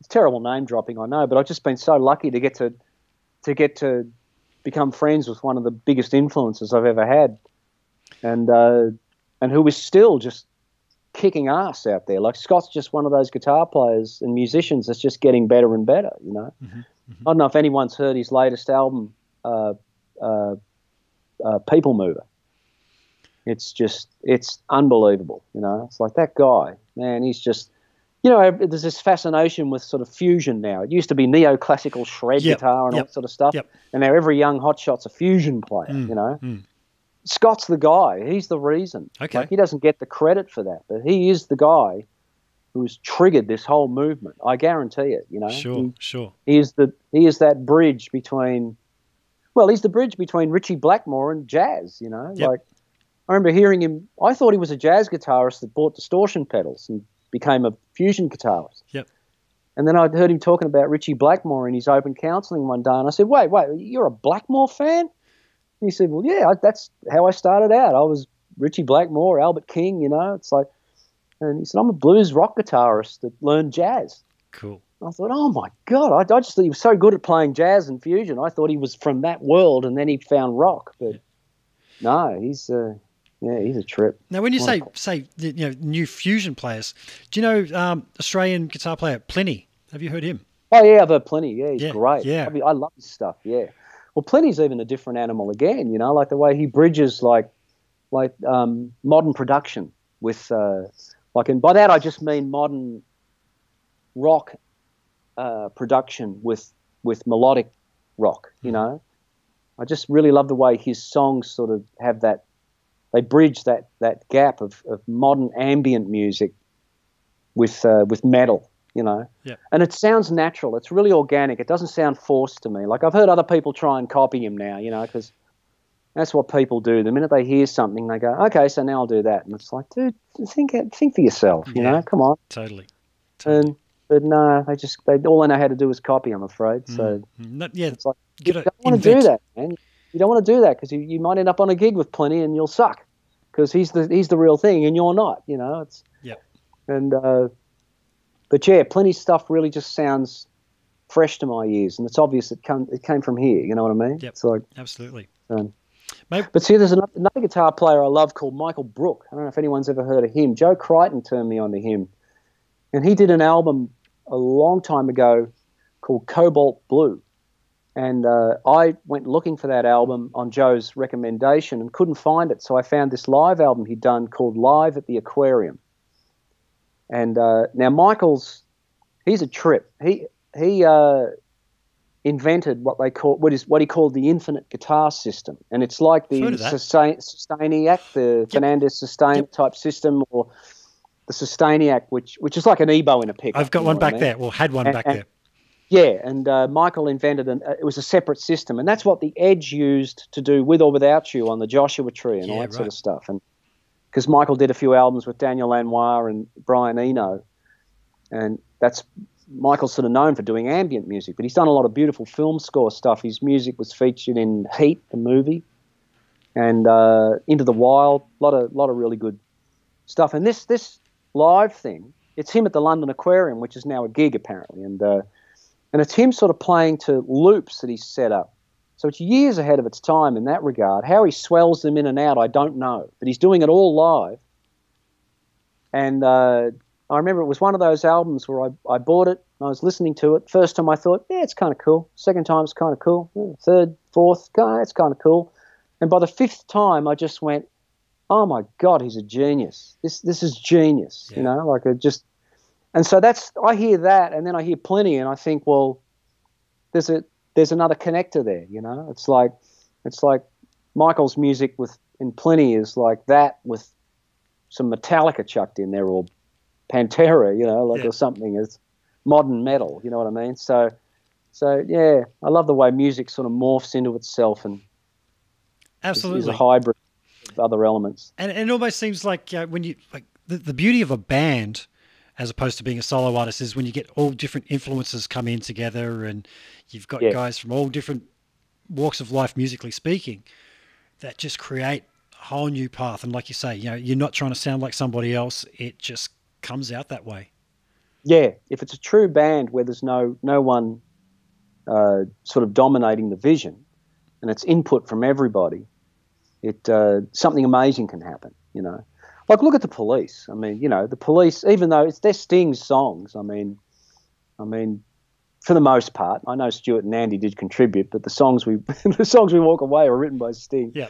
It's terrible name dropping, I know, but I've just been so lucky to get to to get to become friends with one of the biggest influences I've ever had, and uh, and who is still just kicking ass out there. Like Scott's just one of those guitar players and musicians that's just getting better and better. You know, I don't know if anyone's heard his latest album, uh, uh, uh, People Mover. It's just it's unbelievable. You know, it's like that guy, man. He's just. You know, there's this fascination with sort of fusion now. It used to be neoclassical shred Yep, guitar and all that sort of stuff, yep. and now every young hotshot's a fusion player. Mm. you know, mm. Scott's the guy. He's the reason. Okay. Like he doesn't get the credit for that, but he is the guy who's triggered this whole movement. I guarantee it. You know. Sure, He, sure. he is the he is that bridge between. Well, he's the bridge between Ritchie Blackmore and jazz. You know, Yep. like I remember hearing him. I thought he was a jazz guitarist that bought distortion pedals and became a fusion guitarist. Yep. And then I'd heard him talking about Ritchie Blackmore in his open counselling one day, and I said, "Wait, wait, you're a Blackmore fan?" And he said, "Well, yeah, I- that's how I started out. I was Ritchie Blackmore, Albert King, you know. It's like." And he said, "I'm a blues rock guitarist that learned jazz." Cool. I thought, "Oh my god, I, I just thought he was so good at playing jazz and fusion. I thought he was from that world, and then he found rock." But no, he's uh, yeah, he's a trip. Now, when you say say you know new fusion players, do you know um, Australian guitar player Plini? Have you heard him? Oh yeah, I've heard Plini. Yeah, he's Yeah, great. yeah. I, mean, I love his stuff. Yeah. Well, Plini's even a different animal again. You know, like the way he bridges like like um, modern production with uh, like, and by that I just mean modern rock uh, production with with melodic rock. You know, I just really love the way his songs sort of have that. They bridge that that gap of, of modern ambient music with uh, with metal. You know Yeah. and it sounds natural. It's really organic. It doesn't sound forced to me. Like I've heard other people try and copy him now, you know, because that's what people do. The minute they hear something, they go, "Okay, so now I'll do that," and it's like, dude, think think for yourself, you Yeah. know, come on. Totally. And but no, they just they all they know how to do is copy. I'm afraid. So Mm, Not, yeah, it's like you don't want to do that, man. You don't want to do that because you, you might end up on a gig with Plini and you'll suck because he's the he's the real thing and you're not. You know, it's yeah. and uh, but yeah, Plini stuff really just sounds fresh to my ears, and it's obvious it come it came from here. You know what I mean? Yep. It's like, absolutely. um, Maybe, but see, there's another, another guitar player I love called Michael Brook. I don't know if anyone's ever heard of him. Joe Creighton turned me on to him, and he did an album a long time ago called Cobalt Blue. And uh, I went looking for that album on Joe's recommendation and couldn't find it. So I found this live album he'd done called Live at the Aquarium. And uh, now Michael's, he's a trip. He he uh, invented what they call what is what he called the infinite guitar system, and it's like the sustain, Sustainiac, the Fernandes sustain Yep. type system, or the Sustainiac, which which is like an EBow in a pickup. I've got one what I back mean? there. Well, had one And- back and- there. Yeah, and uh, Michael invented an. Uh, it was a separate system, and that's what the Edge used to do with or without you on the Joshua Tree and all Yeah, that sort of stuff. And because Michael did a few albums with Daniel Lanois and Brian Eno, and that's Michael's sort of known for doing ambient music, but he's done a lot of beautiful film score stuff. His music was featured in Heat, the movie, and uh, Into the Wild. A lot of lot of really good stuff. And this this live thing, it's him at the London Aquarium, which is now a gig apparently, and uh, and it's him sort of playing to loops that he's set up. So it's years ahead of its time in that regard. How he swells them in and out, I don't know, but he's doing it all live. And uh, I remember it was one of those albums where I, I bought it, and I was listening to it. First time I thought, yeah, it's kind of cool. Second time, it's kind of cool. Yeah, Third, fourth, "Ah, it's kind of cool. And by the fifth time, I just went, oh my god, he's a genius. This this is genius. Yeah. You know, like it just. And so that's I hear that, and then I hear Plini, and I think, well, there's a there's another connector there. You know, it's like it's like Michael's music with in Plini is like that with some Metallica chucked in there or Pantera, you know, like Yeah. or something. It's modern metal. You know what I mean? So. So yeah, I love the way music sort of morphs into itself and is- Absolutely. is a hybrid of other elements. and, and it almost seems like uh, when you like the, the beauty of a band as opposed to being a solo artist is when you get all different influences come in together and you've got Yeah. guys from all different walks of life musically speaking that just create a whole new path and like you say you know you're not trying to sound like somebody else it just comes out that way Yeah, if it's a true band where there's no no one uh, sort of dominating the vision, and it's input from everybody, it uh, something amazing can happen. You know, like look at the police. I mean, you know, the police, even though it's their Sting's songs. I mean, I mean, for the most part, I know Stuart and Andy did contribute, but the songs we the songs we walk away are written by Sting. yeah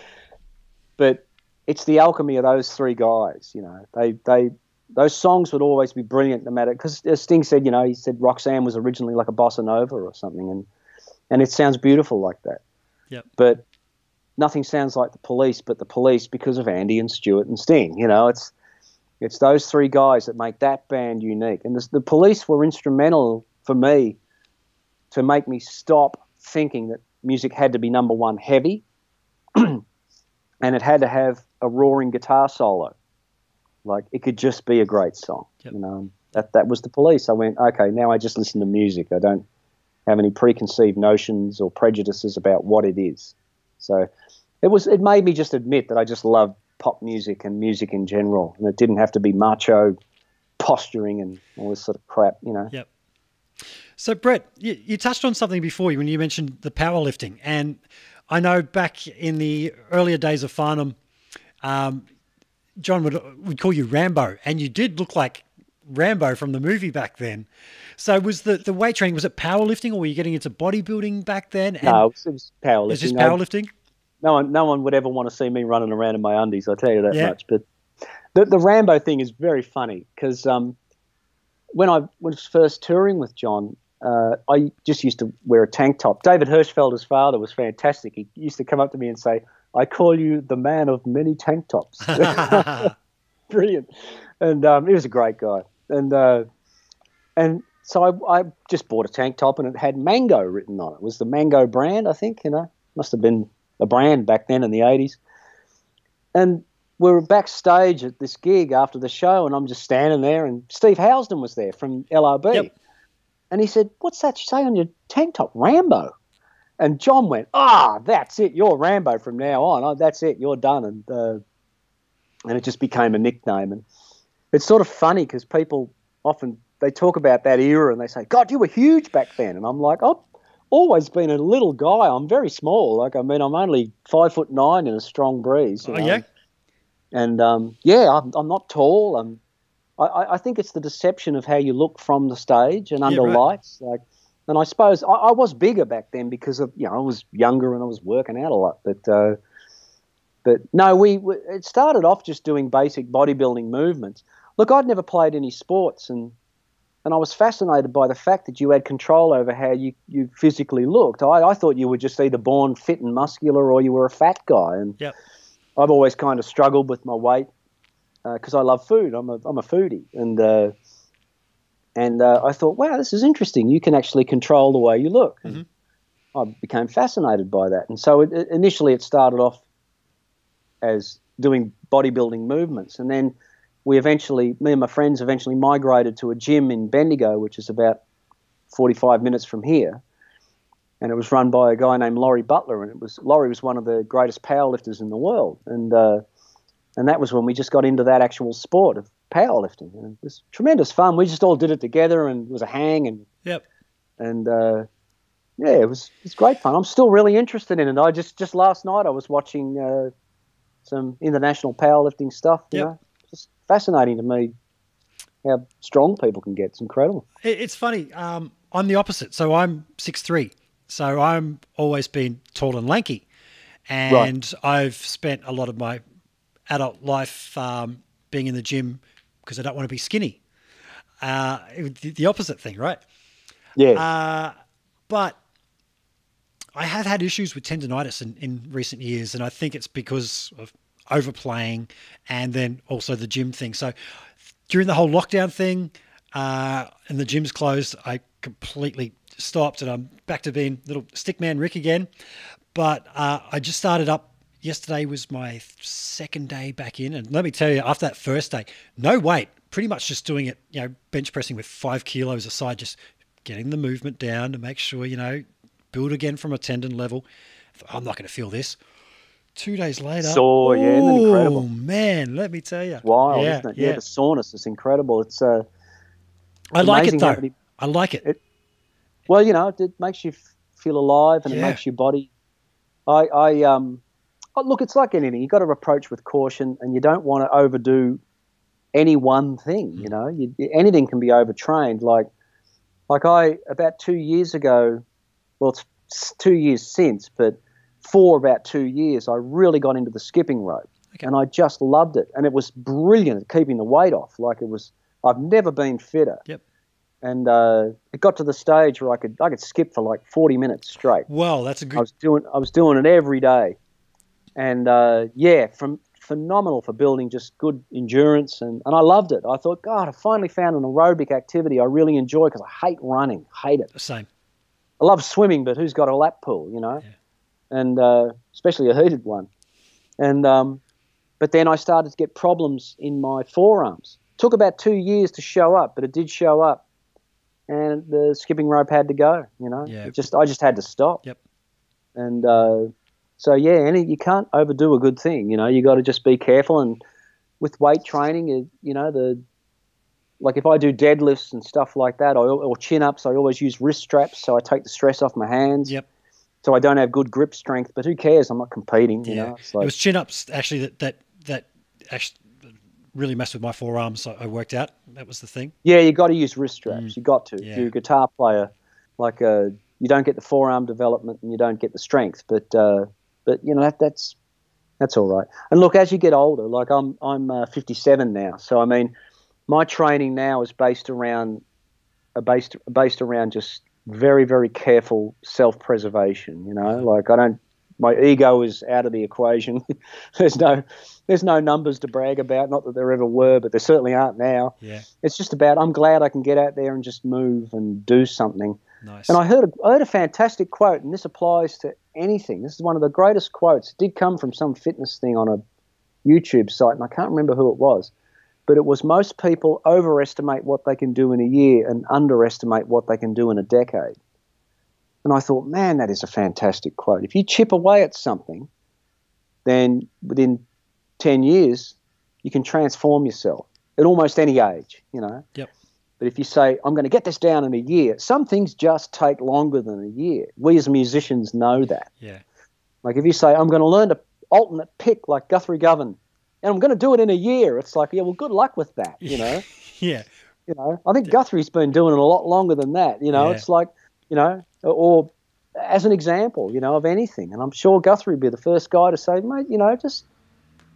but it's the alchemy of those three guys. You know, they they those songs would always be brilliant, no matter because Sting said, you know, he said Roxanne was originally like a bossa nova or something, and and it sounds beautiful like that. Yep. But nothing sounds like the Police, but the Police because of Andy and Stewart and Sting. You know, it's it's those three guys that make that band unique, and this, the Police were instrumental for me to make me stop thinking that music had to be number one heavy and it had to have a roaring guitar solo. Like it could just be a great song. Yep. You know, that that was the police. I went, okay, now I just listen to music. I don't have any preconceived notions or prejudices about what it is. So it was it made me just admit that I just love pop music and music in general. And it didn't have to be macho posturing and all this sort of crap, you know. Yep. So, Brett, you, you touched on something before when you mentioned the powerlifting. And I know back in the earlier days of Farnham, um, John would, would call you Rambo, and you did look like Rambo from the movie back then. So, was the, the weight training, was it powerlifting or were you getting into bodybuilding back then? And No, it was, it was powerlifting. This I- powerlifting? No one no one would ever want to see me running around in my undies. I tell you that Yeah. much. But the the Rambo thing is very funny because um, when I was first touring with John, uh, I just used to wear a tank top. David Hirschfelder's father was fantastic. He used to come up to me and say, "I call you the man of many tank tops." Brilliant, and um, he was a great guy. And uh, and so I, I just bought a tank top and it had Mango written on it. It was the Mango brand, I think. You know, must have been a brand back then in the 80s. And we were backstage at this gig after the show, and I'm just standing there, and Steve Housden was there from LRB. Yep. And he said, What's that you say on your tank top? Rambo. And John went, Ah, that's it. You're Rambo from now on. Oh, that's it. You're done. And, uh, and it just became a nickname. And it's sort of funny because people often they talk about that era and they say, God, you were huge back then. And I'm like, I've always been a little guy. I'm very small. Like, I mean, I'm only five foot nine in a strong breeze. you Oh, know. yeah? And um, yeah, I'm, I'm not tall. I'm, I- I, think it's the deception of how you look from the stage and under right. lights. Like, and I suppose I, I was bigger back then because of you know I was younger and I was working out a lot. But uh, but no, we, we it started off just doing basic bodybuilding movements. Look, I'd never played any sports, and and I was fascinated by the fact that you had control over how you, you physically looked. I, I thought you were just either born fit and muscular or you were a fat guy, and Yep. I've always kind of struggled with my weight. because I love food. I'm a I'm a foodie, and uh, and uh, I thought, wow, this is interesting. You can actually control the way you look. And I became fascinated by that, and so it, it- initially it started off as doing bodybuilding movements, and then we eventually, me and my friends, eventually migrated to a gym in Bendigo, which is about 45 minutes from here, and it was run by a guy named Laurie Butler, and it was Laurie was one of the greatest powerlifters in the world, and uh, and that was when we just got into that actual sport of powerlifting, and it was tremendous fun. We just all did it together, and it was a hang, and Yep. and uh, yeah, it was it's great fun. I'm still really interested in it. I just just last night I was watching uh, some international powerlifting stuff. You Yep. know, fascinating to me how strong people can get. It's incredible. It's funny. Um, I'm the opposite. So I'm six three. So I'm always been tall and lanky, and I've spent a lot of my adult life um, being in the gym because I don't want to be skinny. Uh, the, the opposite thing, right? Yeah, Uh, but I have had issues with tendonitis in, in recent years, and I think it's because of overplaying and then also the gym thing. So during the whole lockdown thing, uh, and the gym's closed, I completely stopped, and I'm back to being little stickman Rick again. But uh, I just started up. Yesterday was my second day back in, and let me tell you, after that first day, no weight, pretty much just doing it, you know, bench pressing with five kilos aside, just getting the movement down to make sure, you know, build again from a tendon level. I'm not going to feel this. Two days later, Sore, yeah, isn't incredible? Oh man, let me tell you, wild, yeah, isn't it? yeah. the soreness is incredible. It's uh, I like it though. many- I like it. It- well, you know, it makes you f- feel alive and it makes your body. I, I, um, oh, look, it's like anything. You've got to approach with caution, and you don't want to overdo any one thing. Mm. You know, you, anything can be overtrained. Like, like I about two years ago. Well, it's two years since, but for about two years, I really got into the skipping rope, Okay. and I just loved it. And it was brilliant at keeping the weight off. Like it was, I've never been fitter Yep. and uh, it got to the stage where I could I could skip for like forty minutes straight. Well, that's a good. I was doing I was doing it every day, and uh, yeah, from phenomenal for building just good endurance, and, and I loved it. I thought, God, I finally found an aerobic activity I really enjoy because I hate running, hate it. Same. I love swimming, but who's got a lap pool, you know? And uh, especially a heated one. And um, but then I started to get problems in my forearms. Took about two years to show up, but it did show up, and the skipping rope had to go. You know, Yeah. It just I just had to stop. Yep. And uh, so yeah, and you can't overdo a good thing. You know, you got to just be careful. And with weight training, it, you know the like if I do deadlifts and stuff like that, I, or chin ups, I always use wrist straps so I take the stress off my hands. Yep. So I don't have good grip strength, but who cares? I'm not competing. You Yeah. know, it's like, it was chin ups actually that that that actually really messed with my forearms. I worked out. That was the thing. yeah, you got to use wrist straps. You got to. Mm. Yeah. If you're a guitar player, like uh, you don't get the forearm development and you don't get the strength, but uh, but you know that that's that's all right. And look, as you get older, like I'm I'm uh, 57 now, so I mean, my training now is based around uh, based based around just very very careful self preservation. You know, mm-hmm. like I don't. My ego is out of the equation. there's no, there's no numbers to brag about. Not that there ever were, but there certainly aren't now. Yeah. It's just about I'm glad I can get out there and just move and do something. Nice. And I heard a, I heard a fantastic quote, and this applies to anything. This is one of the greatest quotes. It did come from some fitness thing on a YouTube site, and I can't remember who it was. But it was most people overestimate what they can do in a year and underestimate what they can do in a decade. And I thought, man, that is a fantastic quote. If you chip away at something, then within 10 years, you can transform yourself at almost any age, you know. Yep. But if you say, I'm going to get this down in a year, some things just take longer than a year. We as musicians know that. yeah. Like if you say, I'm going to learn to alternate pick like Guthrie Govan, and I'm going to do it in a year, it's like, yeah, well, good luck with that, you know. Yeah. You know, I think Guthrie's been doing it a lot longer than that. You know, Yeah. it's like, you know, or as an example, you know, of anything. And I'm sure Guthrie would be the first guy to say, mate, you know, just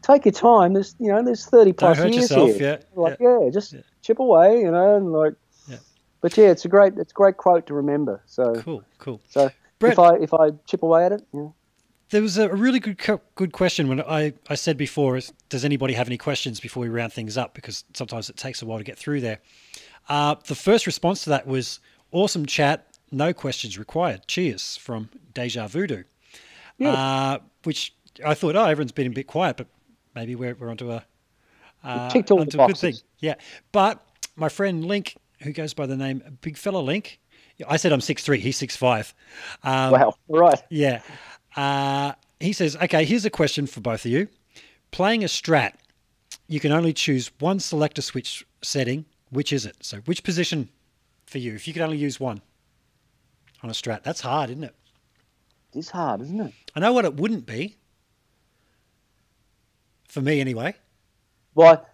take your time. There's, you know, there's 30 plus years yourself, here. yeah, Like, yeah, just chip away, you know, and like. Yeah. But yeah, it's a great, it's a great quote to remember. So, Cool. Cool. so Brett- if I if I chip away at it, yeah. There was a really good good question when I, I said before, is, does anybody have any questions before we round things up? Because sometimes it takes a while to get through there. Uh, the first response to that was awesome chat, no questions required. Cheers from Deja Voodoo. Uh, which I thought, oh, everyone's been a bit quiet, but maybe we're, we're onto a, uh, ticked all the onto a good thing. Yeah. But my friend Link, who goes by the name Big Fella Link, I said I'm 6'3, he's 6'5. Um, wow. Right. yeah. Uh, he says, okay, here's a question for both of you. Playing a strat, you can only choose one selector switch setting. Which is it? So, which position for you? If you could only use one on a strat, that's hard, isn't it? It's hard, isn't it? I know what it wouldn't be. For me, anyway. Well,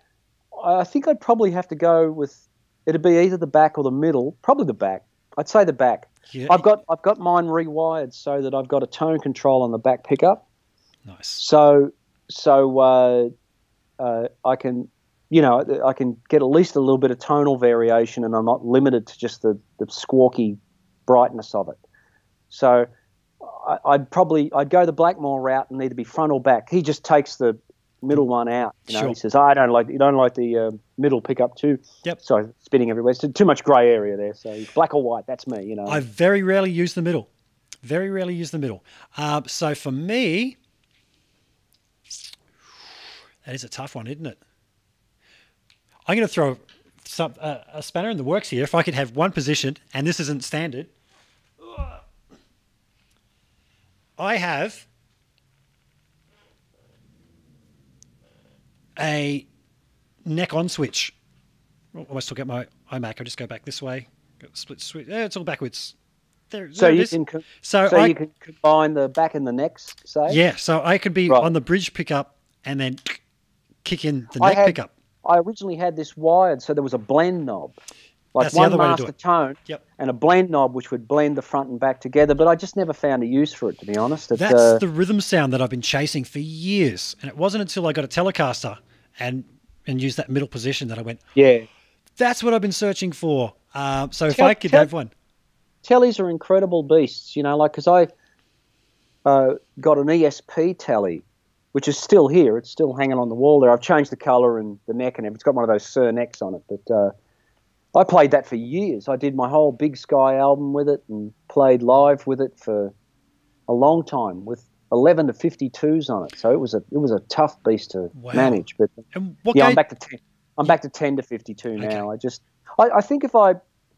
I, I think I'd probably have to go with it'd be either the back or the middle. Probably the back. I'd say the back. Yeah. I've got I've got mine rewired so that I've got a tone control on the back pickup. Nice. So so uh, uh, I can you know I can get at least a little bit of tonal variation, and I'm not limited to just the, the squawky brightness of it. So I, I'd probably I'd go the Blackmore route and either be front or back. He just takes the middle one out. You know, Sure. he says, "I don't like you don't like the uh, middle pickup too." Yep. Sorry, spinning everywhere. It's too much grey area there. So black or white. That's me. You know. I very rarely use the middle. Very rarely use the middle. Uh, so for me, that is a tough one, isn't it? I'm going to throw some, uh, a spanner in the works here. If I could have one position, and this isn't standard, I have a neck on switch. I still get my iMac. I just go back this way. Got split switch. Yeah, it's all backwards. There, so you can co- So, so I, you can combine the back and the necks. Say. yeah, so I could be Right. on the bridge pickup and then kick in the I neck had- pickup. I originally had this wired, so there was a blend knob, like That's the one other way to master it. tone, Yep. and a blend knob which would blend the front and back together. But I just never found a use for it, to be honest. It, That's uh, the rhythm sound that I've been chasing for years, and it wasn't until I got a Telecaster and and used that middle position that I went, yeah. "That's what I've been searching for." Um, so if Tell- I could tell- have one, Tellies are incredible beasts, you know. Like, because I uh, got an ESP telly, which is still here. It's still hanging on the wall there. I've changed the color and the neck and everything. It's got one of those Suhr necks on it, but. I played that for years. I did my whole Big Sky album with it and played live with it for a long time with 11 to 52s on it. So it was a it was a tough beast to Wow. manage. But and what yeah, I'm back to 10. I'm back to 10 to 52 now. Okay. I just I, I think if I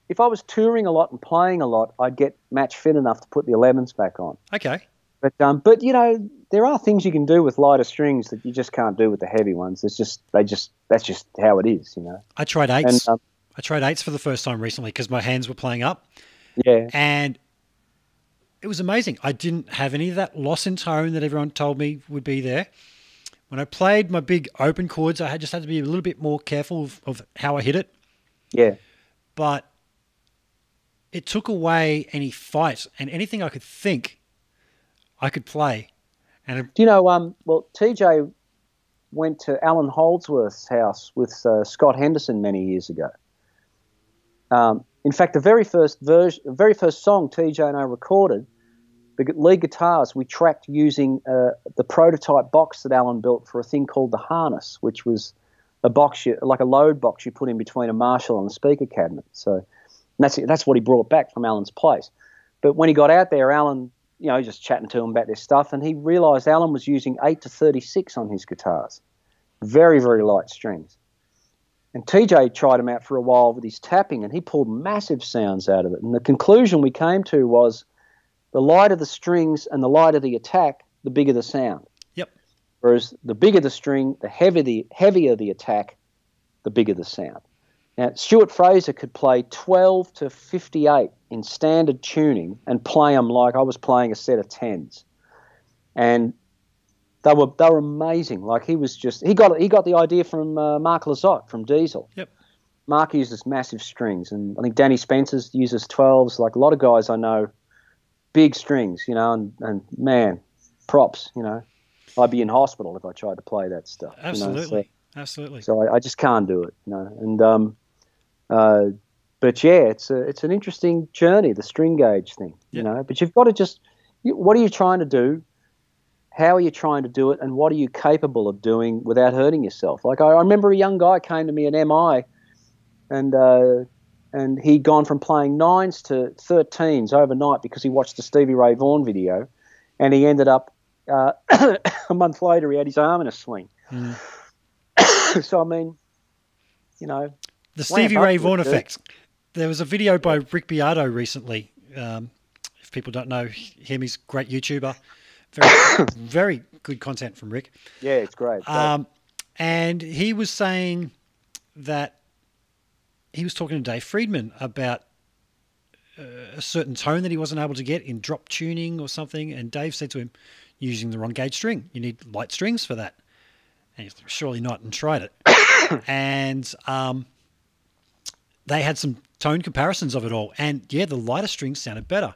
if I was touring a lot and playing a lot, I'd get match fit enough to put the 11s back on. Okay, But um, but you know, there are things you can do with lighter strings that you just can't do with the heavy ones. It's just they just that's just how it is, you know. I tried And eights. um, I tried eights for the first time recently because my hands were playing up, yeah, and it was amazing. I didn't have any of that loss in tone that everyone told me would be there. When I played my big open chords, I had just had to be a little bit more careful of, of how I hit it. yeah. But it took away any fight and anything I could think I could play. And it- Do you know? Um, well, TJ went to Allan Holdsworth's house with uh, Scott Henderson many years ago. Um, in fact, the very first version, the very first song TJ and I recorded, the lead guitars we tracked using uh, the prototype box that Allan built for a thing called the harness, which was a box, you, like a load box you put in between a Marshall and a speaker cabinet. So that's that's what he brought back from Allan's place. But when he got out there, Allan, you know, just chatting to him about this stuff, and he realised Allan was using eight to thirty-six on his guitars, very very light strings. And TJ tried him out for a while with his tapping, and he pulled massive sounds out of it. And the conclusion we came to was, the lighter the strings and the lighter the attack, the bigger the sound. Yep. Whereas the bigger the string, the heavier the heavier the attack, the bigger the sound. Now, Stuart Fraser could play 12 to 58 in standard tuning and play them like I was playing a set of tens, and they were they were amazing. Like he was just he got he got the idea from uh, Mark Lizotte from Diesel. Yep. Mark uses massive strings, and I think Danny Spencer's uses 12s. Like a lot of guys I know, big strings, you know, and, and man, props, you know. I'd be in hospital if I tried to play that stuff. you know, so- absolutely, absolutely. so I, I just can't do it, you know. And um, uh, but yeah, it's a, it's an interesting journey, the string gauge thing, you know. But you've got to just, you, what are you trying to do? How are you trying to do it, and what are you capable of doing without hurting yourself? Like I, I remember a young guy came to me at MI, and uh, and he'd gone from playing nines to 13s overnight because he watched the Stevie Ray Vaughan video, and he ended up uh, a month later he had his arm in a sling. so I mean, you know, The Stevie Ray Vaughan effect. There was a video by Rick Beato recently. Um, if people don't know him, he's a great YouTuber. Very, very good content from Rick. yeah, it's great. great. Um, and he was saying that he was talking to Dave Friedman about uh, a certain tone that he wasn't able to get in drop tuning or something. And Dave said to him, "You're using the wrong gauge string. You need light strings for that." And he's surely not, and tried it. and um, they had some tone comparisons of it all. And yeah, the lighter strings sounded better.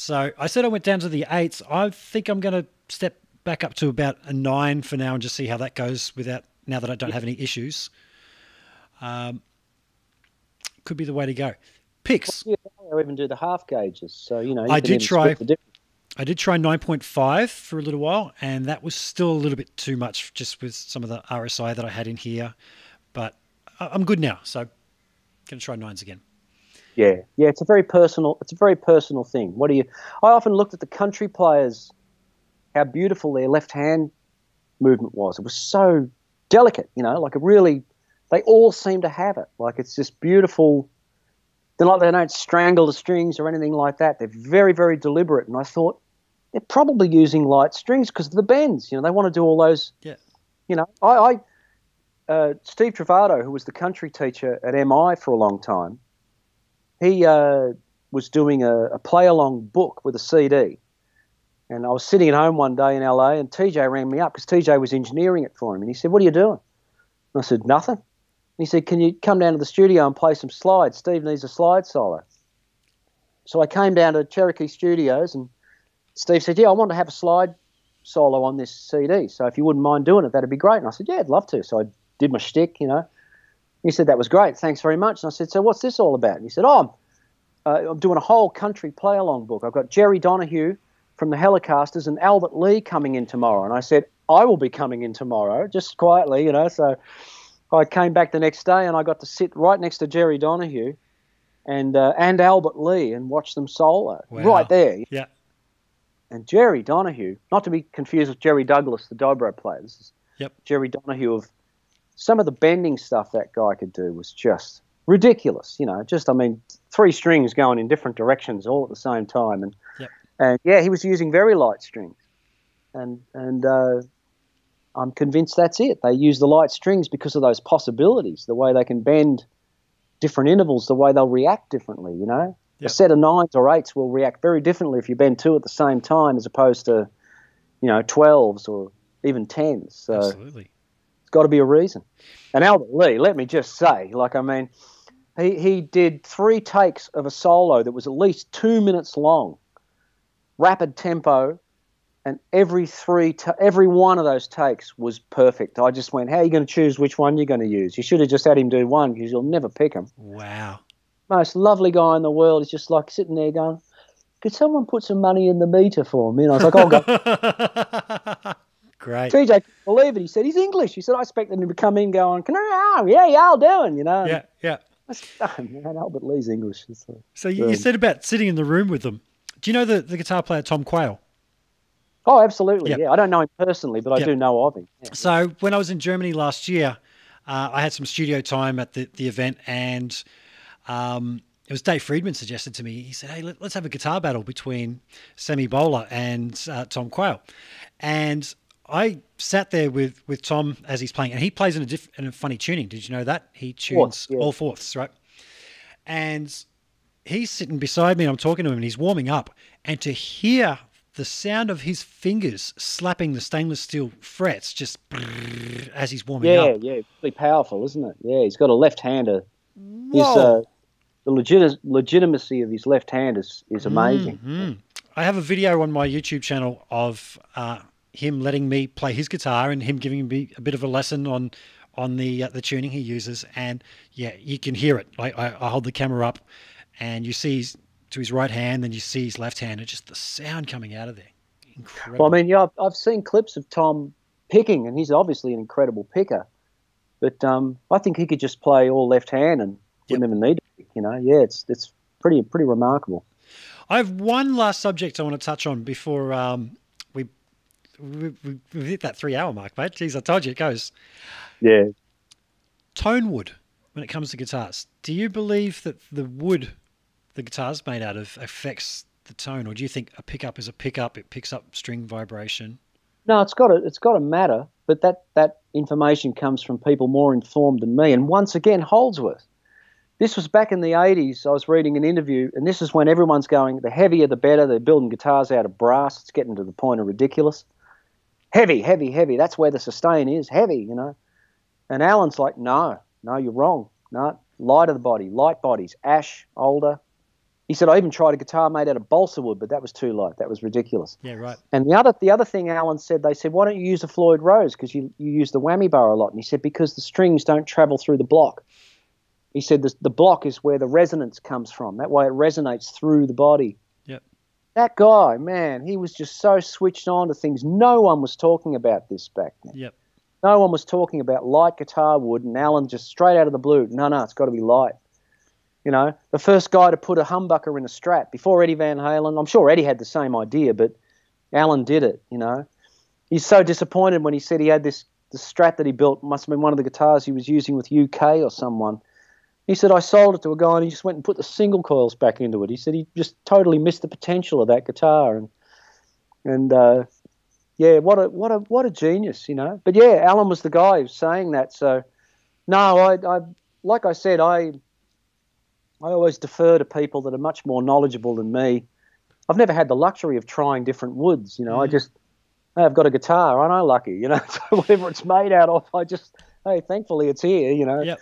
So I said I went down to the eights. I think I'm going to step back up to about a nine for now and just see how that goes without now that I don't have any issues. Um, could be the way to go. Picks. I even do the half gauges. So you know, you I did try- split the difference. I did try 9.5 for a little while, and that was still a little bit too much just with some of the RSI that I had in here. But I- I'm good now, so going to try nines again. Yeah, yeah, it's a very personal. It's a very personal thing. What do you? I often looked at the country players, how beautiful their left hand movement was. It was so delicate, you know, like it really. They all seem to have it. Like it's just beautiful. They're like they don't strangle the strings or anything like that. They're very, very deliberate. And I thought they're probably using light strings because of the bends. You know, they want to do all those. Yeah. You know, I, I uh, Steve Trovato, who was the country teacher at MI for a long time, he uh, was doing a, a play along book with a CD. And I was sitting at home one day in LA, and TJ rang me up because TJ was engineering it for him. And he said, What are you doing? And I said, Nothing. And he said, Can you come down to the studio and play some slides? Steve needs a slide solo. So I came down to Cherokee Studios, and Steve said, Yeah, I want to have a slide solo on this CD. So if you wouldn't mind doing it, that'd be great. And I said, Yeah, I'd love to. So I did my shtick, you know. He said, That was great. Thanks very much. And I said, So what's this all about? And he said, Oh, I'm, uh, I'm doing a whole country play along book. I've got Jerry Donahue from the Hellecasters and Albert Lee coming in tomorrow. And I said, I will be coming in tomorrow, just quietly, you know. So I came back the next day and I got to sit right next to Jerry Donahue and uh, and Albert Lee and watch them solo Wow. right there. Yeah. And Jerry Donahue, not to be confused with Jerry Douglas, the dobro player. This is Yep. Jerry Donahue of some of the bending stuff that guy could do was just ridiculous. You know, just I mean, three strings going in different directions all at the same time, and Yep. and yeah, he was using very light strings, and and uh, I'm convinced that's it. They use the light strings because of those possibilities, the way they can bend different intervals, the way they'll react differently. You know, Yep. a set of nines or eights will react very differently if you bend two at the same time as opposed to, you know, twelves or even tens. So Absolutely. Got to be a reason. And Albert Lee, let me just say, like, I mean, he, he did three takes of a solo that was at least two minutes long, rapid tempo, and every three, ta every one of those takes was perfect. I just went, how are you going to choose which one you're going to use? You should have just had him do one because you'll never pick him. Wow. Most lovely guy in the world. He's just like sitting there going, could someone put some money in the meter for me? And I was like, oh, I'll go. Great. TJ couldn't believe it. He said, he's English. He said, I expected him to come in going, can I, yeah, yeah, I'll doing, you know. Yeah, yeah. Said, oh, man, Albert Lee's English. It's So you, you said about sitting in the room with them. Do you know the, the guitar player Tom Quayle? Oh, absolutely. Yep. Yeah, I don't know him personally, but I do know of him. Yeah. So when I was in Germany last year, uh, I had some studio time at the, the event, and um, it was Dave Friedman suggested to me. He said, "Hey, let, us have a guitar battle between Sammy Boller and uh, Tom Quayle," and I sat there with with Tom as he's playing, and he plays in a diff- in a funny tuning. Did you know that he tunes Fourths, yeah. all fourths, right? And he's sitting beside me, and I'm talking to him, and he's warming up, and to hear the sound of his fingers slapping the stainless steel frets just as he's warming Yeah, up. yeah, yeah, really powerful, isn't it? Yeah, he's got a left-hander. His, uh, the legit- legitimacy of his left hand is, is amazing. Mhm. I have a video on my YouTube channel of uh, him letting me play his guitar and him giving me a bit of a lesson on on the uh, the tuning he uses. And yeah, you can hear it. I, I, I hold the camera up, and you see his, to his right hand, then you see his left hand, and just the sound coming out of there. Incredible. Well, I mean, yeah, I've, I've seen clips of Tom picking, and he's obviously an incredible picker. But um, I think he could just play all left hand and wouldn't even need to pick. You know, yeah, it's it's pretty pretty remarkable. I have one last subject I want to touch on before um, we, we, we hit that three hour mark, mate. Jeez, I told you it goes. Yeah. Tone wood when it comes to guitars. Do you believe that the wood the guitar's made out of affects the tone, or do you think a pickup is a pickup? It picks up string vibration. No, it's got to it's got to matter, but that that information comes from people more informed than me. And once again, Holdsworth. This was back in the 80s. I was reading an interview, and this is when everyone's going, the heavier the better. They're building guitars out of brass. It's getting to the point of ridiculous. Heavy, heavy, heavy. That's where the sustain is. Heavy, you know. And Allan's like, no, no, you're wrong. No, light of the body, light bodies, ash, alder. He said, I even tried a guitar made out of balsa wood, but that was too light. That was ridiculous. Yeah, right. And the other the other thing Allan said, they said, why don't you use a Floyd Rose? Because you, you use the whammy bar a lot. And he said, because the strings don't travel through the block. He said the, the block is where the resonance comes from. That way it resonates through the body. That guy, man, he was just so switched on to things. No one was talking about this back then. Yep. No one was talking about light guitar wood, and Allan just straight out of the blue, no, no, it's got to be light. You know, the first guy to put a humbucker in a Strat before Eddie Van Halen. I'm sure Eddie had the same idea, but Allan did it. You know, he's so disappointed when he said he had this the Strat that he built must have been one of the guitars he was using with UK or someone. He said I sold it to a guy and he just went and put the single coils back into it. He said he just totally missed the potential of that guitar and and uh, yeah, what a what a what a genius, you know. But yeah, Allan was the guy saying that. So no, I, I like I said, I I always defer to people that are much more knowledgeable than me. I've never had the luxury of trying different woods, you know. I just hey, I've got a guitar, aren't I lucky, you know? So whatever it's made out of, I just hey, thankfully it's here, you know. Yep.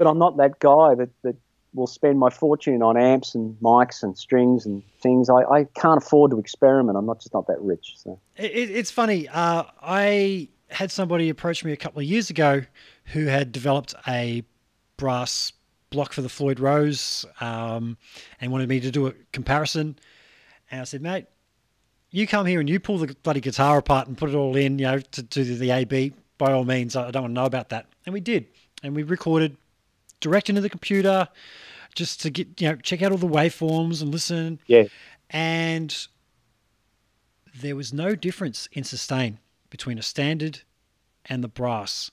But I'm not that guy that that will spend my fortune on amps and mics and strings and things. I, I can't afford to experiment. I'm not just not that rich. So It, it- it's funny. Uh, I had somebody approach me a couple of years ago who had developed a brass block for the Floyd Rose um, and wanted me to do a comparison. And I said, mate, you come here and you pull the bloody guitar apart and put it all in, you know, to, to the AB. By all means, I don't want to know about that. And we did. And we recorded direct into the computer just to get, you know, check out all the waveforms and listen yeah, and there was no difference in sustain between a standard and the brass,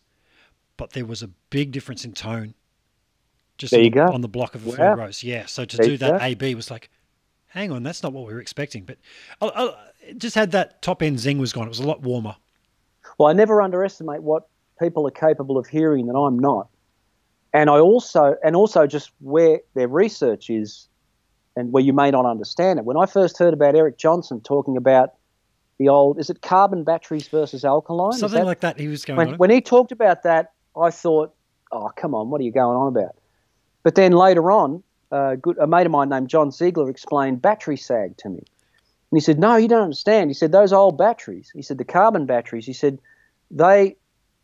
but there was a big difference in tone. Just There on, you the, go. on the block of the Wow. Rose, yeah. So to There do that go. AB was like, hang on, that's not what we were expecting. But I, I it just had that top end zing was gone. It was a lot warmer. Well, I never underestimate what people are capable of hearing that I'm not. And I also and also just where their research is and where you may not understand it. When I first heard about Eric Johnson talking about the old is it carbon batteries versus alkaline? Something that- like that he was going when, on. when he talked about that, I thought, oh, come on, what are you going on about? But then later on, uh, good, a mate of mine named John Ziegler explained battery sag to me. And he said, no, you don't understand. He said, those old batteries, he said, the carbon batteries, he said, they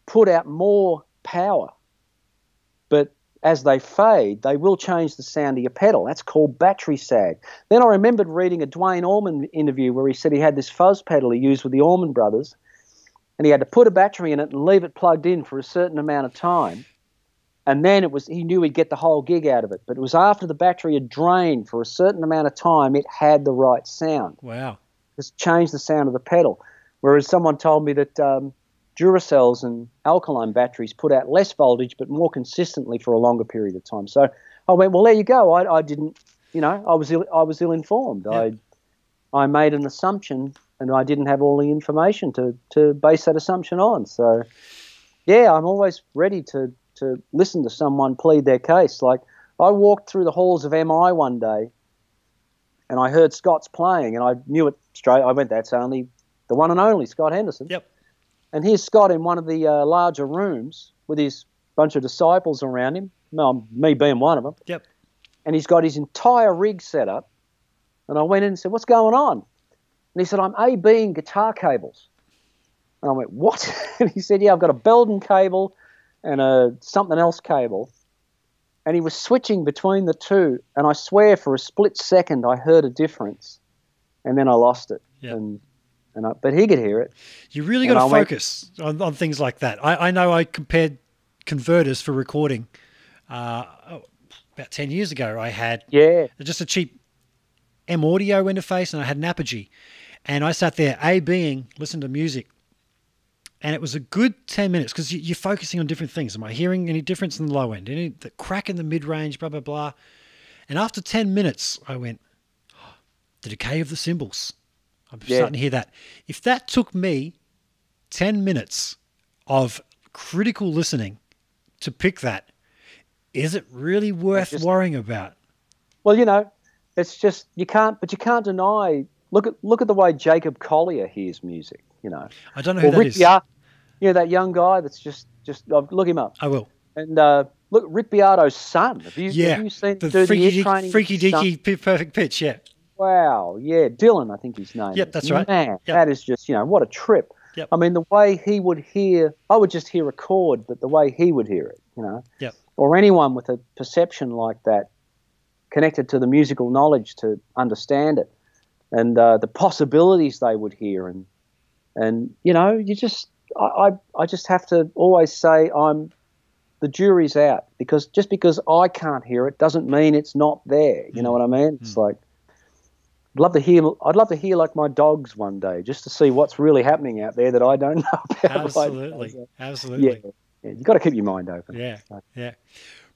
put out more power. But as they fade, they will change the sound of your pedal. That's called battery sag. Then I remembered reading a Duane Allman interview where he said he had this fuzz pedal he used with the Allman brothers and he had to put a battery in it and leave it plugged in for a certain amount of time. And then it was he knew he'd get the whole gig out of it. But it was after the battery had drained for a certain amount of time, it had the right sound. wow. Just changed the sound of the pedal. Whereas someone told me that um, Duracells and alkaline batteries put out less voltage but more consistently for a longer period of time. So I went, well, there you go. I, I didn't, you know, I was Ill, I was ill informed. Yeah. I I made an assumption and I didn't have all the information to to base that assumption on. So yeah, I'm always ready to to listen to someone plead their case. Like I walked through the halls of MI one day and I heard Scott's playing and I knew it straight. I went, that's only the one and only Scott Henderson. Yep. And here's Scott in one of the uh, larger rooms with his bunch of disciples around him. No, me being one of them. Yep. And he's got his entire rig set up. And I went in and said, "What's going on?" And he said, "I'm ABing guitar cables." And I went, "What?" and he said, "Yeah, I've got a Belden cable and a something else cable." And he was switching between the two, and I swear for a split second I heard a difference, and then I lost it. Yeah. And and I, but he could hear it. You really got to went- focus on, on things like that. I, I know I compared converters for recording uh, oh, about 10 years ago. I had Yeah, just a cheap M-Audio interface and I had an Apogee. And I sat there A being, listened to music. And it was a good 10 minutes because you, you're focusing on different things. Am I hearing any difference in the low end? Any the crack in the mid range, blah, blah, blah. And after 10 minutes, I went, the decay of the cymbals. I'm Yeah. starting to hear that. If that took me 10 minutes of critical listening to pick that, is it really worth just- worrying about? Well, you know, it's just you can't, but you can't deny. Look at look at the way Jacob Collier hears music. You know, I don't know who or that Rick is. Yeah, that young guy that's just just uh, look him up. I will. And uh, look, Rick Beato's son. Have you, Yeah, have you seen the freaky, the deaky, freaky with his son? deaky, perfect pitch. Yeah, Wow, yeah, Dylan, I think his name. Yep, that's right. Man, Yep. that is just you know what a trip. Yep. I mean, the way he would hear, I would just hear a chord, but the way he would hear it, you know, Yep. or anyone with a perception like that, connected to the musical knowledge to understand it, and uh, the possibilities they would hear, and and you know, you just, I, I, I just have to always say I'm. The jury's out because just because I can't hear it doesn't mean it's not there. You know Mm. what I mean? It's like I'd love to hear. I'd love to hear like my dogs one day, just to see what's really happening out there that I don't know about. absolutely, Yeah, absolutely. yeah. you got to keep your mind open. Yeah, yeah.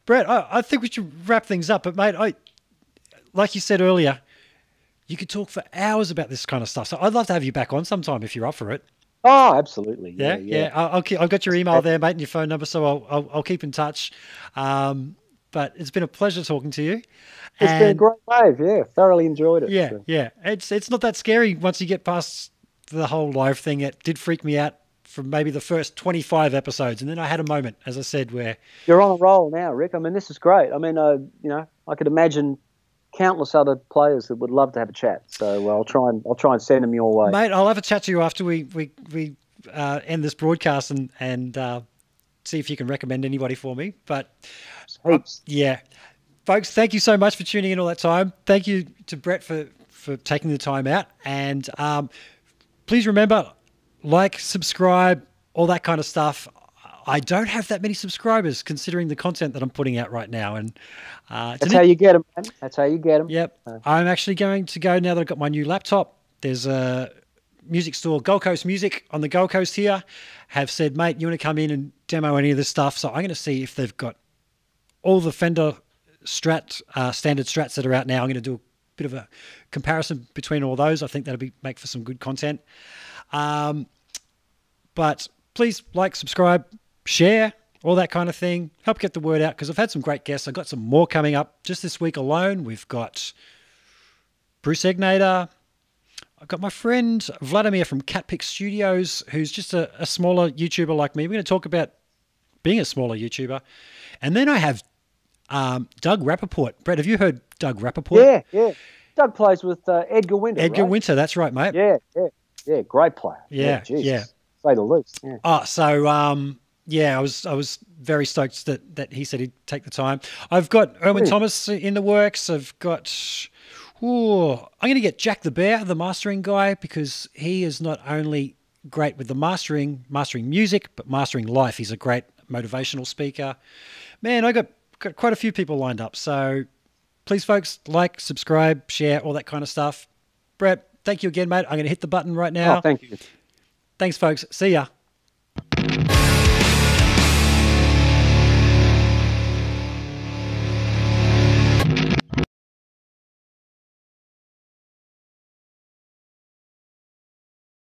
Brett, I, I think we should wrap things up. But mate, I like you said earlier, you could talk for hours about this kind of stuff. So I'd love to have you back on sometime if you're up for it. Oh, absolutely. Yeah, Yeah, yeah. I'll, I'll keep, I've got your email there, mate, and your phone number, so I'll I'll, I'll keep in touch. Um, but it's been a pleasure talking to you. It's been a great wave. Yeah, thoroughly enjoyed it. Yeah, So, yeah. It's it's not that scary once you get past the whole live thing. It did freak me out from maybe the first 25 episodes, and then I had a moment, as I said, where You're on a roll now, Rick. I mean, this is great. I mean, uh, you know, I could imagine countless other players that would love to have a chat. So uh, I'll try and I'll try and send them your way. Mate, I'll have a chat to you after we we we uh, end this broadcast and and uh, see if you can recommend anybody for me. But Heaps. yeah, folks, thank you so much for tuning in all that time. Thank you to Brett for for taking the time out, and um, please remember, like, subscribe, all that kind of stuff. I don't have that many subscribers considering the content that I'm putting out right now, and uh, That's how you get them. Man. That's how you get them. Yep. I'm actually going to go now that I've got my new laptop. There's a music store, Gold Coast Music on the Gold Coast here, have said, mate, you want to come in and demo any of this stuff? So I'm going to see if they've got all the Fender Strat, uh, standard Strats that are out now. I'm going to do a bit of a comparison between all those. I think that'll be make for some good content. Um, but please like, subscribe, share, all that kind of thing. Help get the word out because I've had some great guests. I've got some more coming up just this week alone. We've got Bruce Egnator. I've got my friend Vladimir from Catpick Studios, who's just a, a smaller YouTuber like me. We're going to talk about being a smaller YouTuber. And then I have um, Doug Rappoport. Brett, have you heard Doug Rappoport? Yeah, yeah. Doug plays with uh, Edgar Winter. Edgar right? Winter, that's right, mate. Yeah, yeah, yeah. Great player. Yeah, geez. yeah. Say the least. Yeah. Oh, so um, yeah, I was I was very stoked that that he said he'd take the time. I've got Irwin. Thomas in the works. I've got. Ooh, I'm going to get Jack the Bear, the mastering guy, because he is not only great with the mastering, mastering music, but mastering life. He's a great motivational speaker. Man, I got got quite a few people lined up. So please, folks, like, subscribe, share, all that kind of stuff. Brett, thank you again, mate. I'm going to hit the button right oh, now. Oh, thank you. Thanks, folks. See ya.